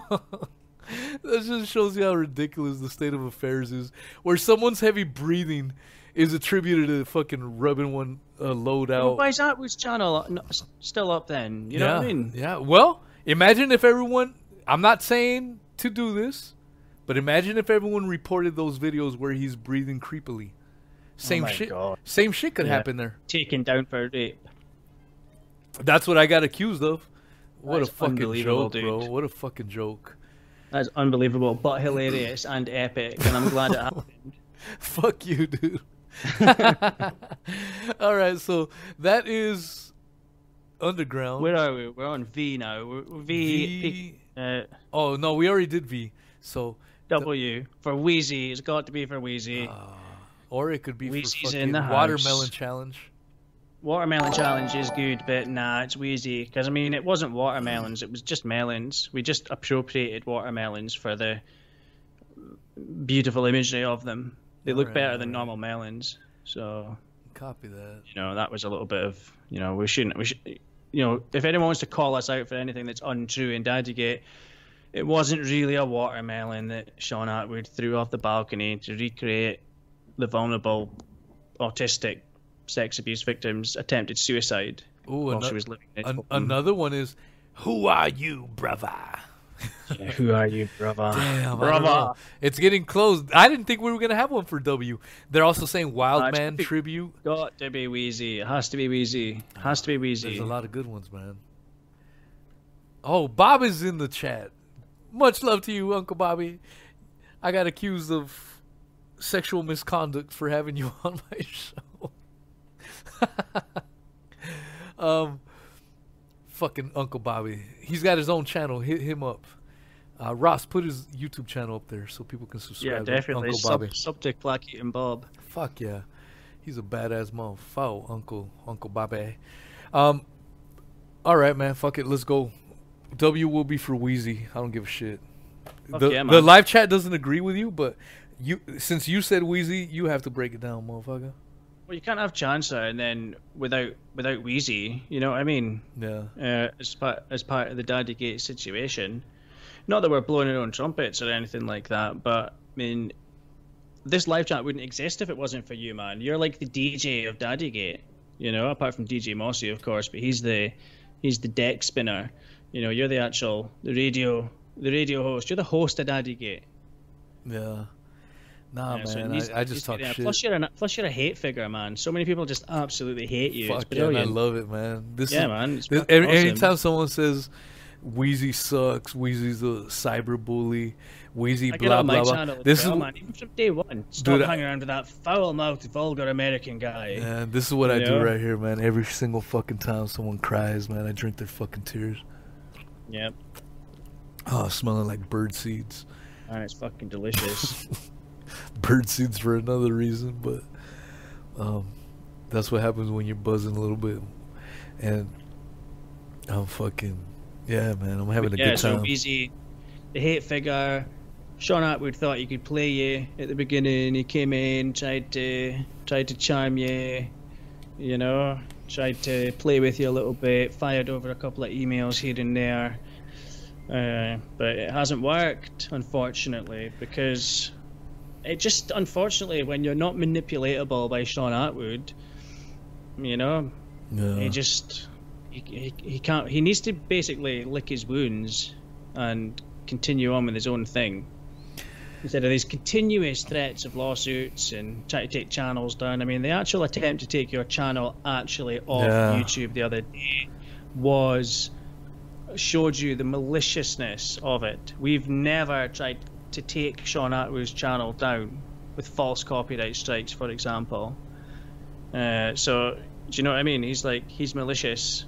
that just shows you how ridiculous the state of affairs is. Where someone's heavy breathing is attributed to fucking rubbing one uh, load out. Why is Attwood's channel still up then? You know yeah, what I mean? Yeah. Well, imagine if everyone. I'm not saying to do this, but imagine if everyone reported those videos where he's breathing creepily. Same Oh shit. God. Same shit could Yeah. happen there. Taken down for rape. That's what I got accused of. What a fucking joke, bro. What a fucking joke. That's unbelievable, but hilarious and epic, and I'm glad it <laughs> happened. Fuck you, dude. <laughs> All right, so that is underground. Where are we? We're on V now. We're, V, V. uh, Oh no, we already did V. So, W for Wheezy. It's got to be for Wheezy. or it could be for Wheezy's fucking in the house. watermelon challenge. Watermelon challenge is good, but nah, it's Wheezy. Because I mean, it wasn't watermelons; it was just melons. We just appropriated watermelons for the beautiful imagery of them. They look Alright, better than alright. normal melons. So Copy that. you know that was a little bit of you know we shouldn't we should you know if anyone wants to call us out for anything that's untrue in Daddygate, it wasn't really a watermelon that Shaun Attwood threw off the balcony to recreate the vulnerable autistic sex abuse victim's attempted suicide Ooh, while ano- she was living in an- another one is, "Who are you, brother?" <laughs> Yeah, Who are you, brother? Damn, brother. It's getting close. I didn't think we were gonna have one for W. They're also saying Wild Uh, Man pretty- tribute. Got to be Wheezy. It has to be Wheezy. Has to be Wheezy. There's a lot of good ones, man. Oh, Bob is in the chat. Much love to you, Uncle Bobby. I got accused of sexual misconduct for having you <laughs> on my show. <laughs> um, fucking Uncle Bobby. He's got his own channel. Hit him up. Uh, Ross, put his YouTube channel up there so people can subscribe. yeah, to definitely. Uncle Bobby. sub to Clacky and Bob. Fuck yeah, he's a badass motherfucker, Uncle Uncle Bobby. Um, all right, man. Fuck it. Let's go. W will be for Wheezy. I don't give a shit. Fuck the, yeah, the live chat doesn't agree with you, but you since you said Wheezy, you have to break it down, motherfucker. Well, you can't have Chancer and then without without Wheezy. You know what I mean? Yeah. Uh, as part as part of the Daddy Gate situation. Not that we're blowing our own trumpets or anything like that, but I mean, this live chat wouldn't exist if it wasn't for you, man. You're like the DJ of Daddy Gate. You know, apart from DJ Mossy, of course, but he's the he's the deck spinner. You know, you're the actual the radio the radio host. You're the host of Daddy Gate. Yeah. Nah, Yeah, so it man. needs- I, I just talk shit. Plus, you're an, plus you're a hate figure, man. So many people just absolutely hate you. Fuck it's yeah, and I love it, man. This Yeah, is, man, this- every- awesome. anytime someone says Wheezy sucks, Wheezy's a cyber bully, Wheezy blah blah blah. This is man. Even from day one. Stop Dude, hanging around with that foul-mouthed, vulgar American guy. Man, this is what I You do right here, man. Every single fucking time someone cries, man, I drink their fucking tears. Yep. Oh, smelling like bird seeds. And it's fucking delicious. <laughs> <laughs> Bird seeds for another reason, but um, that's what happens when you're buzzing a little bit. And I'm fucking, yeah, man, I'm having a yeah, good so time. easy. The hate figure. Shaun Attwood thought he could play you at the beginning. He came in, tried to tried to charm you, you know, tried to play with you a little bit. Fired over a couple of emails here and there. Uh, but it hasn't worked, unfortunately, because it just unfortunately when you're not manipulatable by Shaun Attwood, you know, Yeah. he just he, he, he can't. He needs to basically lick his wounds and continue on with his own thing. Instead of these continuous threats of lawsuits and try to take channels down. I mean, the actual attempt to take your channel actually off Yeah. YouTube the other day was showed you the maliciousness of it. We've never tried to take Shaun Attwood's channel down with false copyright strikes, for example. Uh, so, do you know what I mean? He's like, he's malicious,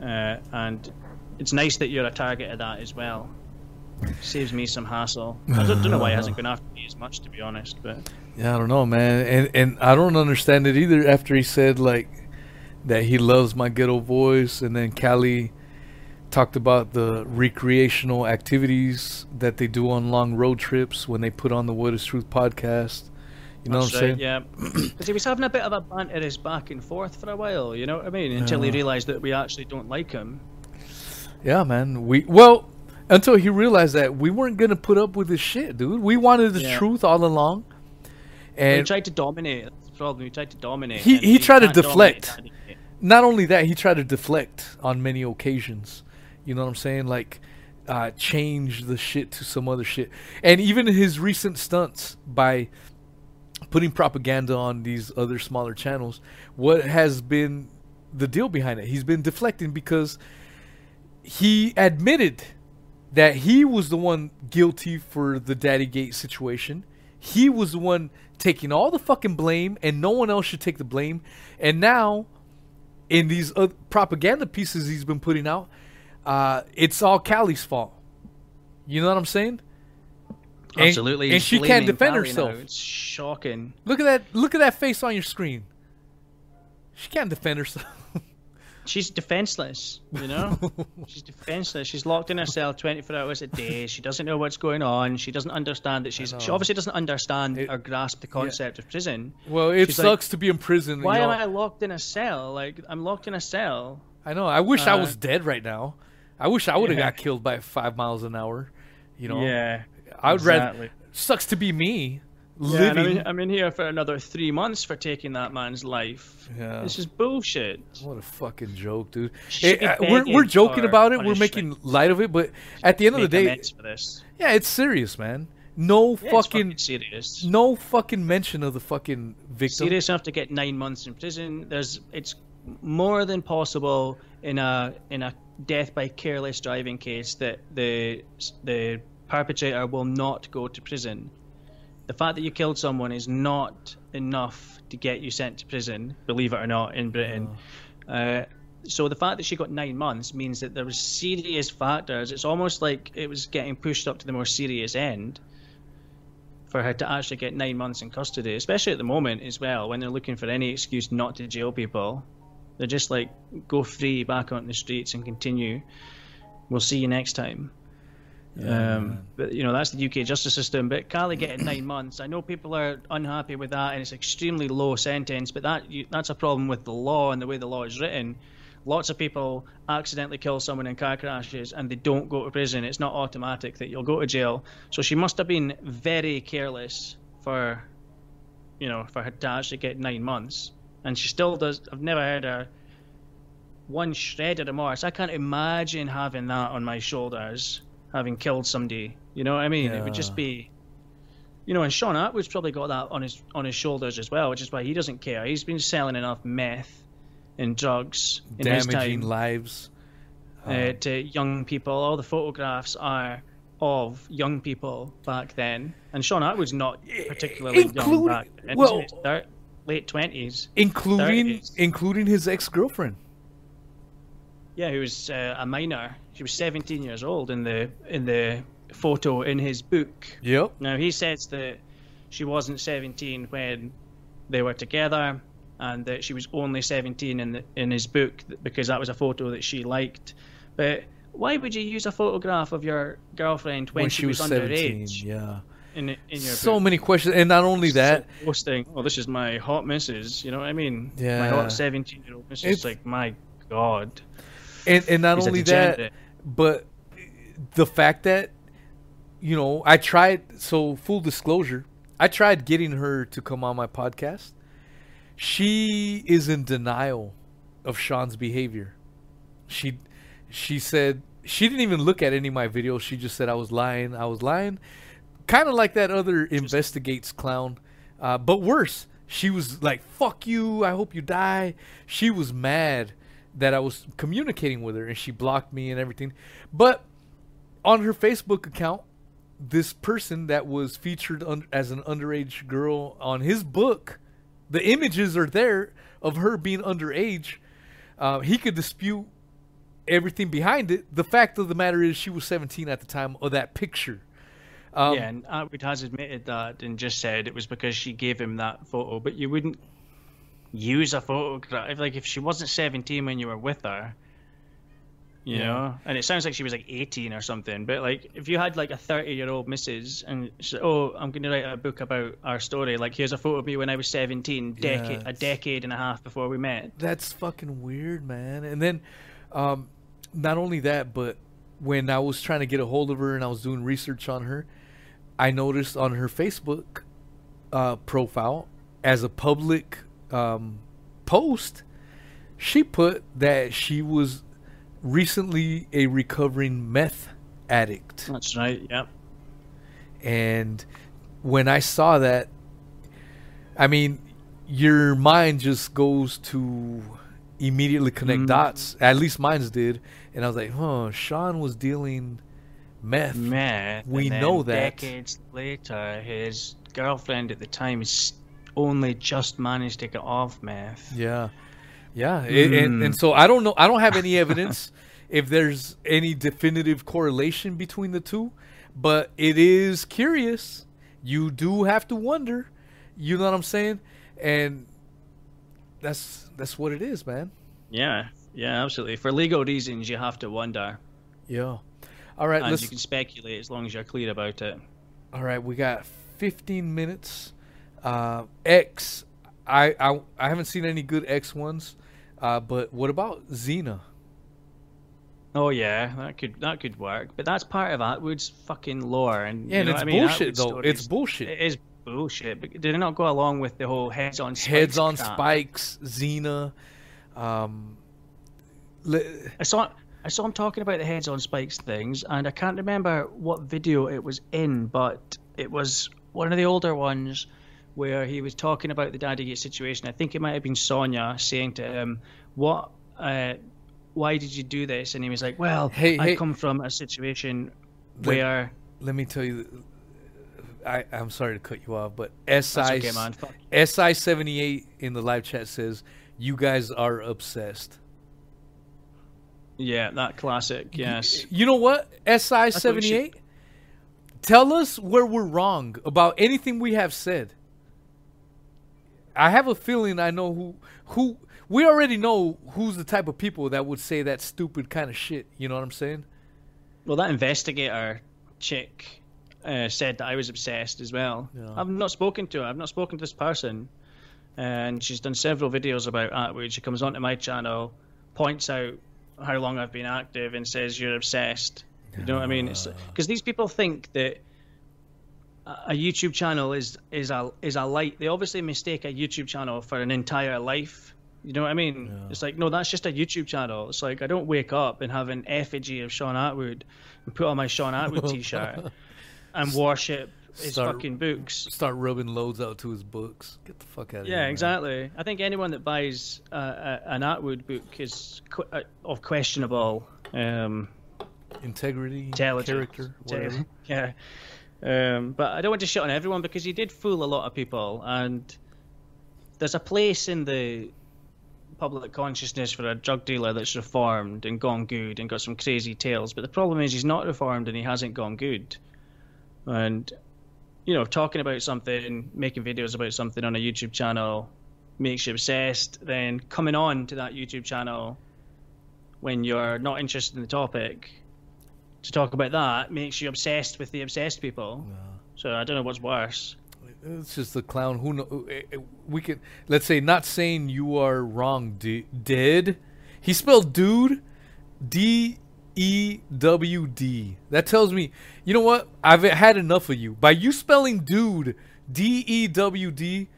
uh, and it's nice that you're a target of that as well. Saves me some hassle. I don't, don't know why he hasn't gone after me as much, to be honest, but Yeah, I don't know, man, and and I don't understand it either. After he said like that he loves my ghetto voice, and then Callie talked about the recreational activities that they do on long road trips when they put on the What Is Truth podcast. You know That's what I'm right, saying? Yeah, because he was having a bit of a banter his back and forth for a while. You know what I mean? Until he realised that we actually don't like him. Yeah, man. We well until he realized that we weren't gonna put up with this shit, dude. We wanted the Yeah. truth all along, And he tried to dominate. That's the problem. He tried to dominate. He- and he tried to dominate deflect. not only that, he tried to deflect on many occasions. You know what I'm saying? Like, uh, change the shit to some other shit. And even his recent stunts by putting propaganda on these other smaller channels, what has been the deal behind it? He's been deflecting because he admitted that he was the one guilty for the Daddy Gate situation. He was the one taking all the fucking blame, and no one else should take the blame. And now, in these propaganda pieces he's been putting out, uh, it's all Callie's fault. You know what I'm saying? And- Absolutely. and she can't defend Callie herself. Now. It's shocking. Look at that! Look at that face on your screen. She can't defend herself. <laughs> She's defenseless, you know? <laughs> she's defenseless. She's locked in her cell 24 hours a day. She doesn't know what's going on. She doesn't understand that she's. She obviously doesn't understand It- or grasp the concept of prison. well, it She's like, sucks to be in prison. Why you know? am I locked in a cell? Like, I'm locked in a cell. I know. I wish I Uh, was dead right now. I wish I would have Yeah. got killed by five miles an hour. You know. Yeah. I would exactly. rather. Sucks to be me. Yeah, Living. I'm, I'm in here for another three months for taking that man's life. Yeah. This is bullshit. What a fucking joke, dude. Should Eh, uh, we're we're joking about it. We're making light of it, but at the end of the day, yeah, it's serious, man. No Yeah, it's fucking, serious. no fucking mention of the fucking victim. serious enough to get nine months in prison. There's it's more than possible in a in a death by careless driving case that the the perpetrator will not go to prison. The fact that you killed someone is not enough to get you sent to prison, believe it or not, in Britain. Uh, so the fact that she got nine months means that there was serious factors. It's almost like it was getting pushed up to the more serious end for her to actually get nine months in custody, especially at the moment as well, when they're looking for any excuse not to jail people. They're just like, go free back on the streets and continue. We'll see you next time. um, but you know that's the UK justice system. But Callie getting nine months, I know people are unhappy with that, and it's extremely low sentence. But that you, that's a problem with the law and the way the law is written. Lots of people accidentally kill someone in car crashes and they don't go to prison. It's not automatic that you'll go to jail. So she must have been very careless for, you know, for her to actually get nine months. And she still does. I've never heard her one shred of remorse. I can't imagine having that on my shoulders, having killed somebody. You know what I mean? It would just be, you know. And Shaun Attwood's probably got that on his on his shoulders as well, which is why he doesn't care. He's been selling enough meth and drugs in his damaging time lives. uh, to young people. All the photographs are of young people back then, and Shaun Attwood's not particularly young back then. well- He's in his thir- late twenties. including Thirties. including his ex girlfriend. Yeah, who was uh, a minor. She was 17 years old in the in the photo in his book. Yep. Now he says that she wasn't 17 when they were together, and that she was only 17 in the, in his book because that was a photo that she liked. But why would you use a photograph of your girlfriend when, When she was seventeen. underage Yeah. In in your So book? many questions, and not only that, So posting, oh, this is my hot missus. You know what I mean? Yeah, My hot 17 year old missus. It's- Like my god. and and not He's only that, but the fact that you know I tried. So full disclosure, I tried getting her to come on my podcast. She is in denial of Shaun's behavior. She she said she didn't even look at any of my videos. She just said I was lying. I was lying. Kind of like that other investigates clown, uh, but worse. She was like, "Fuck you! I hope you die." She was mad that I was communicating with her, and she blocked me and everything. But on her Facebook account, this person that was featured un- as an underage girl on his book, the images are there of her being underage. Uh, he could dispute everything behind it. The fact of the matter is, she was 17 at the time of that picture. Um, yeah, and Attwood has admitted that and just said it was because she gave him that photo. But you wouldn't use a photograph like if she wasn't 17 when you were with her. You Yeah. know, and it sounds like she was like 18 or something. But like, if you had like a 30 year old missus and she said, "Oh, I'm going to write a book about our story," like here's a photo of me when I was 17, decade Yeah, a decade and a half before we met. That's fucking weird, man. And then, um, not only that, but when I was trying to get a hold of her and I was doing research on her, I noticed on her Facebook uh, profile as a public um, post, she put that she was recently a recovering meth addict. That's right. Yep. And when I saw that, I mean, your mind just goes to immediately connect Mm. dots. At least mine's did. And I was like, huh, Shaun was dealing meth. Meth. We and know that. Decades later, his girlfriend at the time is only just managed to get off meth. Yeah. Yeah. And, and, Mm. and so I don't know. I don't have any evidence <laughs> if there's any definitive correlation between the two, but it is curious. You do have to wonder. You know what I'm saying? And that's that's what it is, man. Yeah, yeah, absolutely. For legal reasons, you have to wonder, Yeah. All right, and let's you can speculate as long as you're clear about it. All right, we got 15 minutes. Uh, X, I, I I haven't seen any good X ones, uh, but what about Xena? Oh yeah, that could that could work, but that's part of Attwood's fucking lore, and Yeah, you and know it's I mean? bullshit Attwood's though. stories- It's bullshit. It is bullshit. But did it not go along with the whole heads on spikes Heads on crap? spikes, Xena. Um, I saw I saw him talking about the heads on spikes things, and I can't remember what video it was in, but it was one of the older ones where he was talking about the Daddy Gate situation. I think it might have been Sonia saying to him, "What? Uh, why did you do this?" And he was like, "Well, Hey, I hey. come from a situation The- where." let me tell you. I, I'm sorry to cut you off, but SI okay, SI78 in the live chat says you guys are obsessed. Yeah, that classic. Yes. You know what? SI78? Tell us where we're wrong about anything we have said. I have a feeling I know who who we already know who's the type of people that would say that stupid kind of shit. You know what I'm saying? Well, that investigator chick uh, said that I was obsessed as well. Yeah. I've not spoken to her. I've not spoken to this person, and she's done several videos about Attwood. She comes onto my channel, points out how long I've been active, and says you're obsessed. You know what I mean? Because these people think that a YouTube channel is is a is a light. They obviously mistake a YouTube channel for an entire life. You know what I mean? It's like no, that's just a YouTube channel. It's like I don't wake up and have an effigy of Shaun Attwood and put on my Shaun Attwood <laughs> T-shirt and worship his Start- fucking books. Start rubbing loads out to his books. Get the fuck out of here. Yeah, man. exactly. I think anyone that buys uh, a, an Attwood book is qu- uh, of questionable um, Integrity, character, whatever. <laughs> yeah. Um, but I don't want to shit on everyone because he did fool a lot of people, and there's a place in the public consciousness for a drug dealer that's reformed and gone good and got some crazy tales. But the problem is he's not reformed and he hasn't gone good. And you know, talking about something, making videos about something on a YouTube channel makes you obsessed. Then coming on to that YouTube channel when you're not interested in the topic to talk about that makes you obsessed with the obsessed people. So I don't know what's worse. It's just the clown. Who know? eh, eh, We could let's say not saying you are wrong. D- dead. He spelled dude, D E W D. That tells me, you know what? I've had enough of you. By you spelling dude D E W D,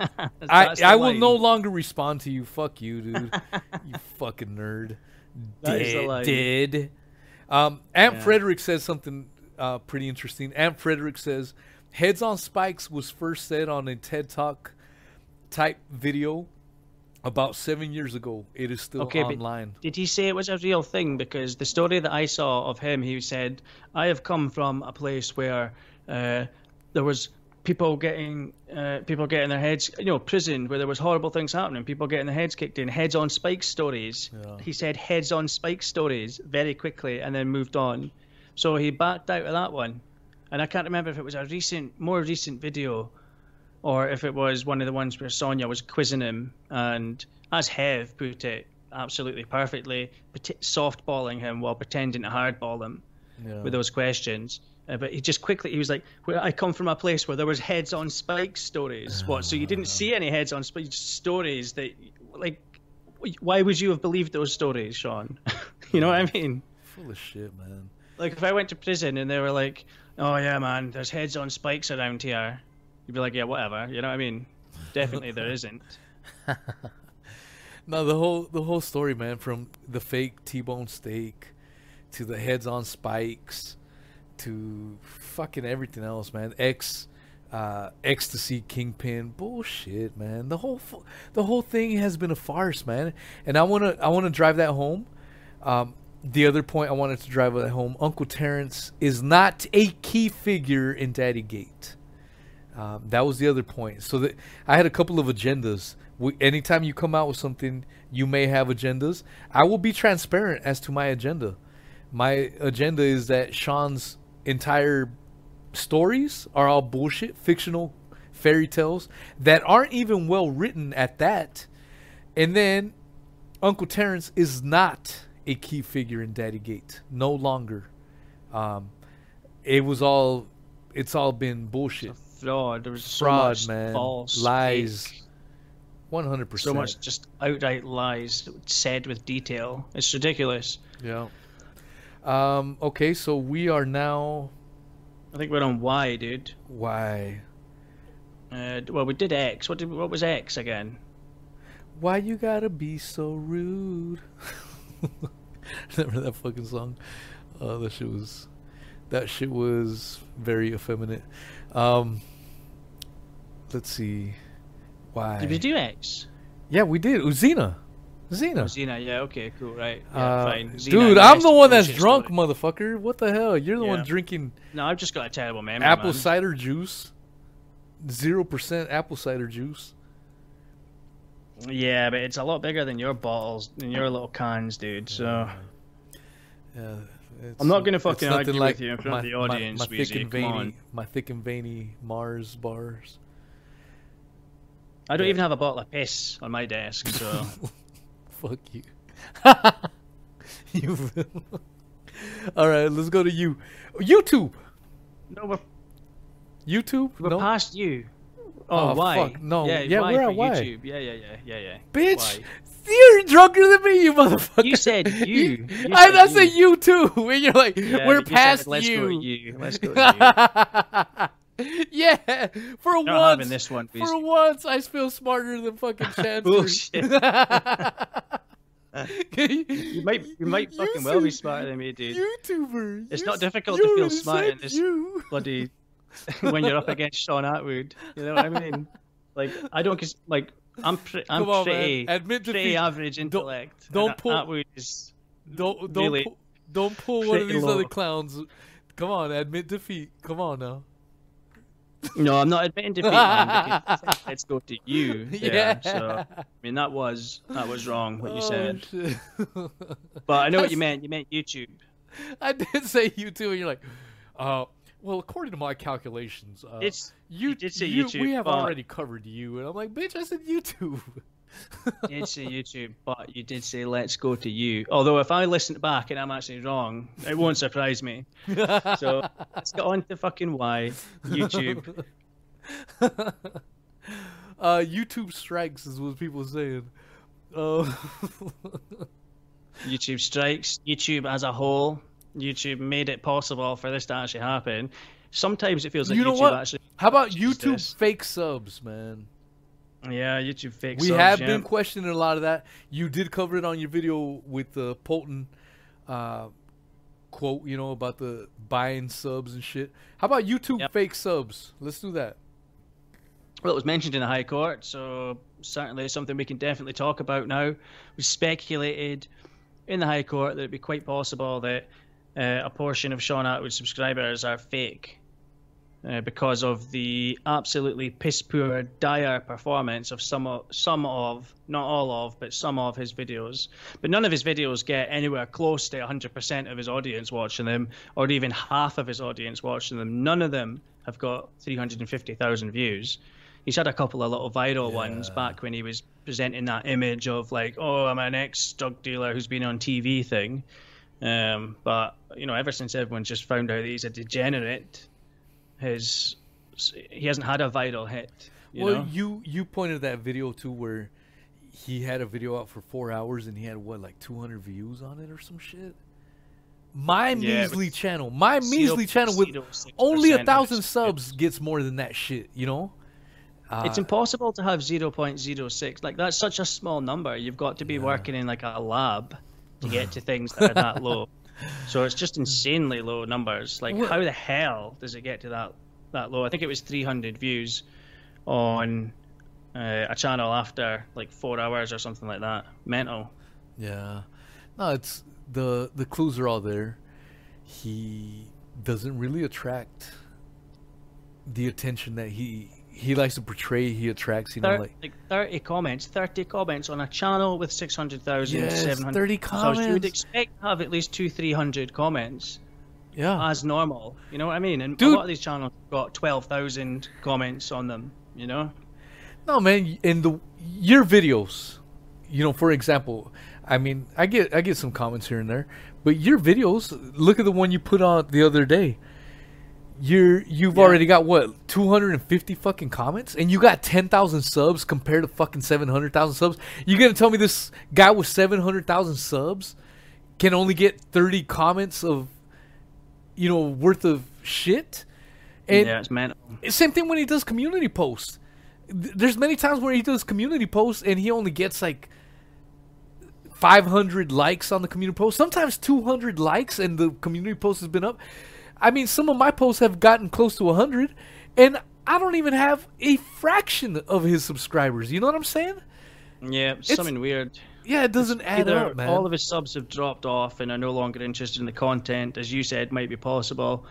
<laughs> I I will no longer respond to you. Fuck you, dude. you <laughs> fucking nerd. Did. the Dead. line. Dead. Um, Aunt Yeah. Frederick says something uh, pretty interesting. Aunt Frederick says, "Heads on Spikes" was first said on a TED Talk type video about seven years ago. It is still Okay, online. Did he say it was a real thing? Because the story that I saw of him, he said, "I have come from a place where uh, there was people getting uh, people getting their heads, you know, prison where there was horrible things happening, people getting their heads kicked in, heads on spikes stories." Yeah. He said heads on spikes stories very quickly, and then moved on. So he backed out of that one, and I can't remember if it was a recent, more recent video or if it was one of the ones where Sonia was quizzing him, and as Hev put it absolutely perfectly, softballing him while pretending to hardball him Yeah. with those questions. Uh, but he just quickly, he was like, well, I come from a place where there was heads on spikes stories. What? So you didn't see any heads on spikes stories that, like, why would you have believed those stories, Shaun? <laughs> you know what I mean? Full of shit, man. Like if I went to prison and they were like, "Oh yeah, man, there's heads on spikes around here," you'd be like, "Yeah, whatever." You know what I mean? Definitely there <laughs> isn't. No, the whole the whole story, man, from the fake T-bone steak to the heads on spikes to fucking everything else, man. X uh, ecstasy kingpin bullshit, man. The whole fu- the whole thing has been a farce, man. And I wanna I wanna drive that home. Um, the other point I wanted to drive that home: Uncle Terrence is not a key figure in Daddy Gate. Um, that was the other point. So that I had a couple of agendas. We, anytime you come out with something, you may have agendas. I will be transparent as to my agenda. My agenda is that Shaun's entire stories are all bullshit, fictional fairy tales that aren't even well written at that. And then Uncle Terrence is not a key figure in Daddy Gate. No longer. Um, it was all. It's all been bullshit. Fraud. There was so Fraud, much man. false Lies. fake, One hundred so much just outright lies said with detail. It's ridiculous. Yeah. Um. Okay. So we are now. I think we're on Y, dude. Why? Uh, well, we did X. What did what was X again? Why you gotta be so rude? <laughs> Remember that fucking song? Oh, that shit was. That shit was very effeminate. Um. Let's see. Why? Did we do X? Yeah, we did. Was Xena. Xena. Xena. Yeah. Okay. Cool. Right. Yeah. Uh, fine. Xena, dude, I'm the one that's drunk, story. motherfucker. What the hell? You're the one drinking No, I've just got a terrible memory. apple man. cider juice. Zero percent apple cider juice. Yeah, but it's a lot bigger than your bottles, than your little cans, dude. So Yeah, it's, I'm not gonna fucking argue like with you in front my, of the audience, My, thick and come veiny, on. my thick and veiny Mars bars. I don't Yeah. even have a bottle of piss on my desk. So <laughs> Fuck you. <laughs> you. All right, let's go to you. YouTube. no, we're, YouTube. we're no, past you. Oh, Oh, why? fuck, no. Yeah, Yeah, why we're at why. YouTube. Yeah, yeah, yeah, yeah, yeah. bitch. Why? You're drunker than me, you motherfucker. You said <laughs> you. You I, said I said you. you too. <laughs> And you're like, Yeah, we're but you said, past Let's you. go you. Let's go you. <laughs> yeah, for Not once, having this one, please. for once, I feel smarter than fucking Chance. Bullshit. you, You might, you might fucking well be smarter than me, dude. YouTuber. It's you not difficult to feel already smart in this You. bloody when you're up against Shaun Attwood. You know what I mean? Like I don't like I'm pre- I'm on, man. pretty Admit pretty defeat. average intellect. don't and pull- Attwood is Don't don't really pull, don't pull one of these low. other clowns. Come on, admit defeat. Come on now. no, I'm not admitting defeat, man. <laughs> Let's go to you. There. Yeah. So I mean that was that was wrong what you Oh, said. But I know what you meant. You meant YouTube. I did say you too, and you're like, uh, well, according to my calculations, uh, It's you, you did say you- YouTube, We have already covered you, and I'm like, bitch, I said YouTube. you did say YouTube, but you did say let's go to you. Although if I listen back and I'm actually wrong, it won't surprise me. So let's get on to fucking why YouTube. <laughs> uh, YouTube strikes is what people are saying. Uh, <laughs> YouTube strikes. YouTube as a whole. YouTube made it possible for this to actually happen. Sometimes it feels like you know YouTube what? actually. How about. YouTube fake subs, man? Yeah, YouTube fake. Subs. We subs, have yeah. been questioning a lot of that. You did cover it on your video with the Poulton uh, quote, you know, about the buying subs and shit. How about YouTube Yep. fake subs? Let's do that. Well, it was mentioned in the High Court, so certainly it's something we can definitely talk about now. We speculated in the High Court that it'd be quite possible that uh, a portion of Shaun Attwood's subscribers are fake uh, because of the absolutely piss poor, dire performance of some of, some of, not all of, but some of his videos. But none of his videos get anywhere close to 100% of his audience watching them, or even half of his audience watching them. None of them have got 350,000 views. He's had a couple of little viral ones back when he was presenting that image of like, oh, I'm an ex drug dealer who's been on TV thing. Um, but you know, ever since everyone's just found out that he's a degenerate, his he hasn't had a viral hit. You well, know? you you pointed that video too where he had a video out for four hours and he had what like 200 views on it or some shit. My Yeah, measly channel, my measly channel with only a thousand subs gets more than that shit. You know. Uh, it's impossible to have 0.06 like that's such a small number you've got to be working in like a lab to get to things that are that low. <laughs> So it's just insanely low numbers. Like Well- how the hell does it get to that that low? I think it was 300 views on uh, a channel after like four hours or something like that. Mental. Yeah. No, it's the the clues are all there. He doesn't really attract the attention that he he likes to portray he attracts, you know, like like 30 comments 30 comments on a channel with 600,000 Yes, 700,000 30 you would expect to have at least two 300 comments yeah. as normal. You know what I mean? And Dude. a lot of these channels have got twelve thousand comments on them. You know? No, man, in the your videos, you know, for example, I mean, I get I get some comments here and there, but your videos, look at the one you put on the other day. You're you've Yeah. already got what 250 fucking comments, and you got 10,000 subs compared to fucking 700,000 subs. You're gonna tell me this guy with 700,000 subs can only get 30 comments of, you know, worth of shit? And yeah, it's mental. same thing when he does community posts. There's many times where he does community posts and he only gets like 500 likes on the community post. Sometimes 200 likes and the community post has been up. I mean, some of my posts have gotten close to 100 and I don't even have a fraction of his subscribers. You know what I'm saying? Yeah, it's It's- something weird. Yeah, it doesn't add Either up, man. all of his subs have dropped off and are no longer interested in the content, as you said, might be possible,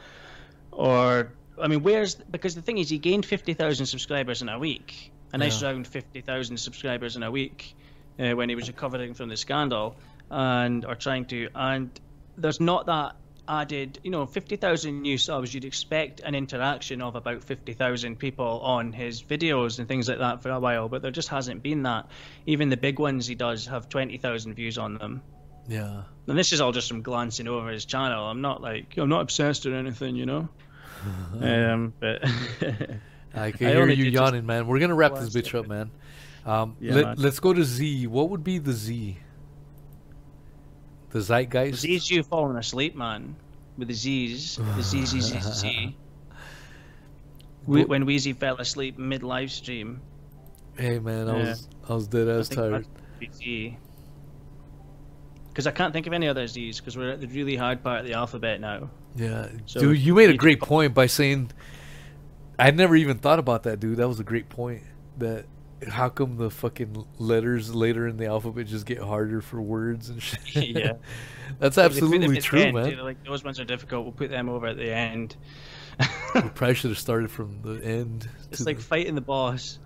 or I mean, where's because the thing is, he gained fifty thousand subscribers in a week, a nice Yeah. round fifty thousand subscribers in a week, uh, when he was recovering from the scandal, and or trying to, and there's not that added, you know, 50,000 new subs, you'd expect an interaction of about 50,000 people on his videos and things like that for a while, but there just hasn't been that. Even the big ones he does have 20,000 views on them. yeah. And this is all just from glancing over his channel. I'm not like, I'm not obsessed or anything, you know? <laughs> um, but <laughs> I can I hear you did just yawning, man. We're gonna wrap this bitch up, man. Um, Yeah, let, man. let's go to Z. What would be the Z? The zeitgeist. Z's you falling asleep, man. With the Z's. The Z, Z, Z, Z. <laughs> We- When Wheezy fell asleep mid live stream. Hey man, I Yeah. was I was dead ass tired. Because I can't think of any other Z's because we're at the really hard part of the alphabet now. Yeah, So dude, you made a great point by saying. I never even thought about that, dude. That was a great point. That how come the fucking letters later in the alphabet just get harder for words and shit? <laughs> Yeah. <laughs> that's They put them absolutely true, end, man. Like those ones are difficult. We'll put them over at the end. We <laughs> probably should have started from the end. it's like the- fighting the boss.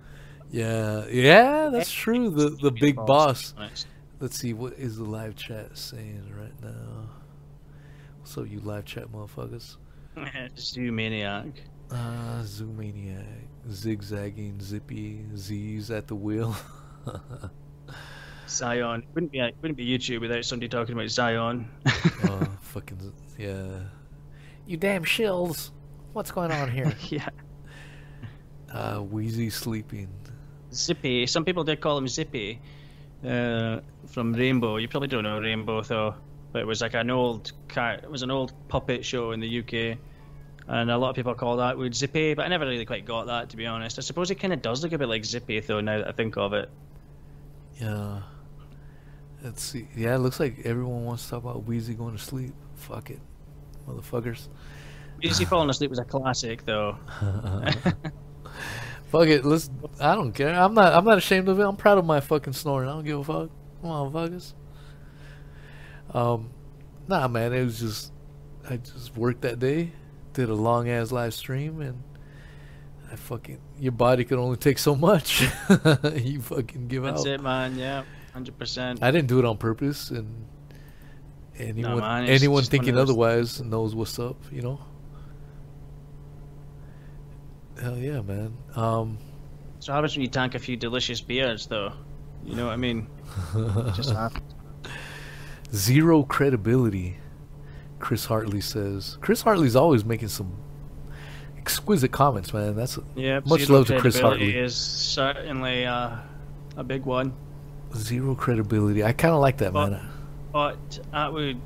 yeah, yeah, that's true. The the big boss. Let's see what is the live chat saying right now. What's up, you live chat motherfuckers? Zoomaniac. Ah, Zoomaniac, zigzagging, zippy, Z's at the wheel. <laughs> Zion. Wouldn't be wouldn't be YouTube without somebody talking about Zion. oh, <laughs> fucking yeah. You damn shills. What's going on here? <laughs> yeah. Uh, Wheezy sleeping. Zippy. Some people did call him Zippy. uh, from Rainbow. You probably don't know Rainbow though, but it was like an old car. It was an old puppet show in the UK, and a lot of people call that would Zippy, but I never really quite got that to be honest. I suppose it kind of does look a bit like Zippy though. Now that I think of it. Yeah. Let's see. Yeah, it looks like everyone wants to talk about Wheezy going to sleep. Fuck it, motherfuckers. Easy falling asleep was a classic though. <laughs> Fuck it. Let's. I don't care. I'm not. I'm not ashamed of it. I'm proud of my fucking snoring. I don't give a fuck. Come on, fuckers. Um, nah, man. It was just. I just worked that day. Did a long ass live stream and. I fucking. Your body can only take so much. <laughs> you fucking give That's out. it, man. Yeah, hundred percent. I didn't do it on purpose, and anyone man, anyone just one of thinking otherwise knows what's up. You know. Hell yeah, man. Um, So happens when you tank a few delicious beers, though? You know what I mean? <laughs> Just happens. zero credibility. Chris Hartley says. Chris Hartley's always making some exquisite comments, man. That's Yeah, Much love to Chris Hartley. is certainly uh, a big one. zero credibility. I kind of like that, But- man. But Attwood,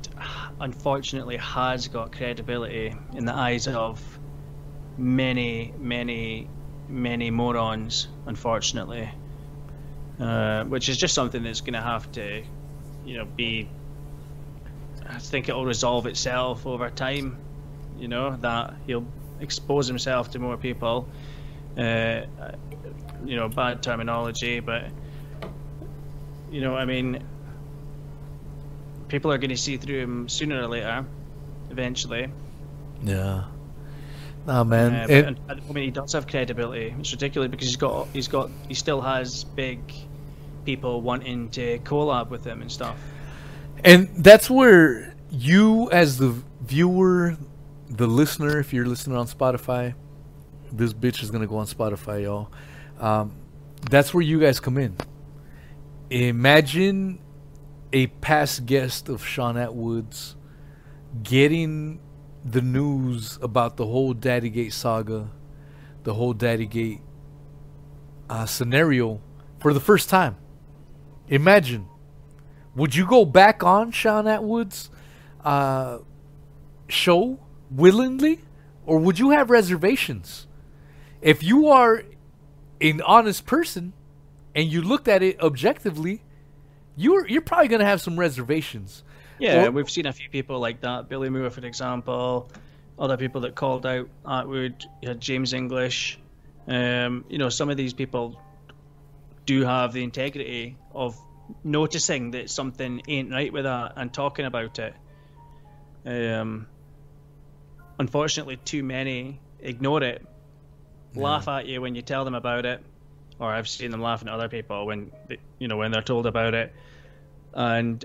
unfortunately, has got credibility in the eyes of many, many, many morons. Unfortunately, uh, which is just something that's going to have to, you know, be. I think it'll resolve itself over time. You know that he'll expose himself to more people. Uh, you know, bad terminology, but you know, I mean, people are going to see through him sooner or later, eventually. Yeah. Nah, man. Uh, it- but, I mean, he does have credibility. It's ridiculous because he's got, he's got, he still has big people wanting to collab with him and stuff. And that's where you, as the viewer, the listener, if you're listening on Spotify, this bitch is gonna go on Spotify, y'all. Um, that's where you guys come in. Imagine a past guest of Shaun Attwood's getting the news about the whole Daddygate saga, the whole Daddygate uh, scenario for the first time. Imagine would you go back on Shaun Attwood's uh, show willingly, or would you have reservations? If you are an honest person and you looked at it objectively, you're you're probably gonna have some reservations. Yeah, Or- we've seen a few people like that. Billy Moore, for example. Other people that called out Attwood. You had James English. Um, you know, some of these people do have the integrity of noticing that something ain't right with that and talking about it. Um, unfortunately, too many ignore it, laugh at you when you tell them about it, or I've seen them laughing at other people when they, you know when they're told about it, and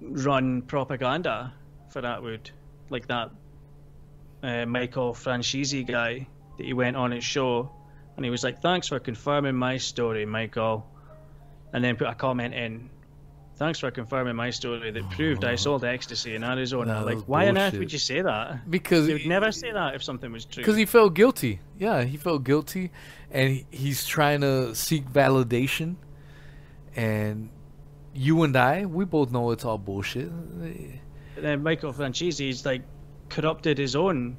run propaganda for Attwood, like that uh, Michael Franzese guy that he went on his show, and he was like, "Thanks for confirming my story, Michael," and then put a comment in. Thanks for confirming my story that proved I sold ecstasy in Arizona. Like, why on earth would you say that? Because They would never say that if something was true. because he felt guilty. Yeah, he felt guilty, and he, he's trying to seek validation. And you and I, we both know it's all bullshit. And then Michael Franzese's like corrupted his own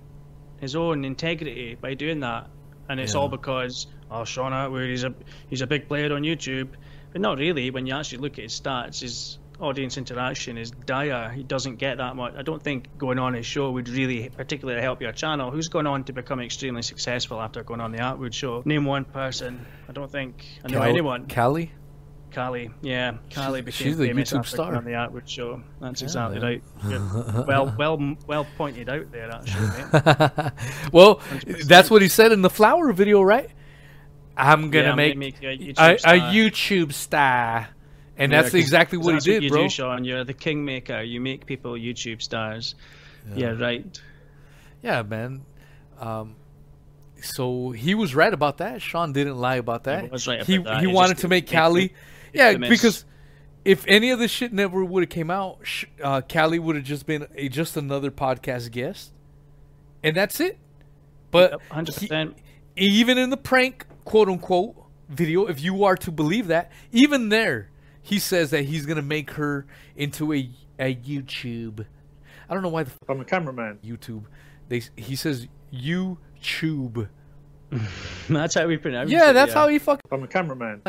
his own integrity by doing that, and it's Yeah. all because oh Shaun Attwood he's a he's a big player on YouTube, but not really. When you actually look at his stats, his audience interaction is dire. He doesn't get that much. I don't think going on his show would really particularly help your channel. Who's gone on to become extremely successful after going on the Attwood show? Name one person. I don't think I know Cal- anyone. Callie? Callie, yeah, Callie became she's famous YouTube after star. on the Attwood show. That's Yeah, exactly right. <laughs> Well, well, well pointed out there, actually. Mate. <laughs> well, 100%. that's what he said in the flower video, right? I'm gonna Yeah, I'm make, gonna make a YouTube a, a star. YouTube star, and Yeah, that's 'cause- exactly 'cause what he that's did, you bro. Do, Shaun, you're the kingmaker. You make people YouTube stars. Yeah, right. Yeah, man. Um, so he was right about that. Shaun didn't lie about that. He was right he that. he He wanted to make made Callie. Yeah, the because if any of this shit never would have came out, sh- uh, Callie would have just been a, just another podcast guest, and that's it. But Hundred he- even in the prank quote unquote video, if you are to believe that, even there, he says that he's gonna make her into a a YouTube. I don't know why the f- I'm a cameraman. YouTube. They he says YouTube. <laughs> That's how we pronounce it. Yeah, that's how he fuck. I'm a cameraman.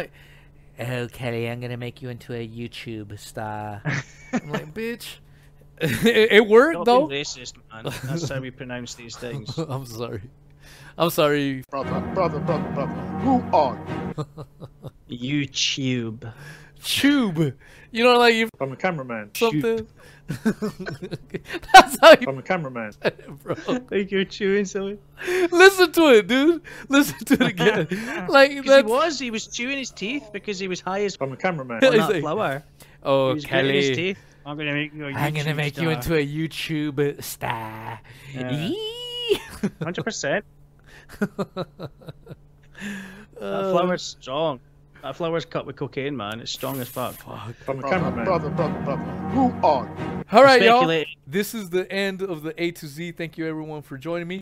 Oh, Kelly, I'm gonna make you into a YouTube star. <laughs> I'm like, bitch. <laughs> it, it worked Don't though. be racist, man. That's how we pronounce these things. I'm sorry. I'm sorry. brother, brother, brother, brother. Who are you? YouTube. Tube. You know, like you I'm a cameraman. something. <laughs> That's how you, I'm a cameraman. <laughs> bro. Like you're chewing something. Listen to it, dude. Listen to it again. <laughs> Like Because he was, he was chewing his teeth because he was high as I'm a cameraman. Yeah, on that like, flower. Oh, he was gritting his Kelly. teeth. I'm gonna make you a I'm gonna YouTube make you into a YouTube star. Yeah. Hundred percent. That Uh, flower's strong. That flower's cut with cocaine, man. It's strong as fuck. fuck. I'm a Brother, cameraman. brother, brother, brother. Who are you? All right, y'all. This is the end of the A to Z. Thank you, everyone, for joining me.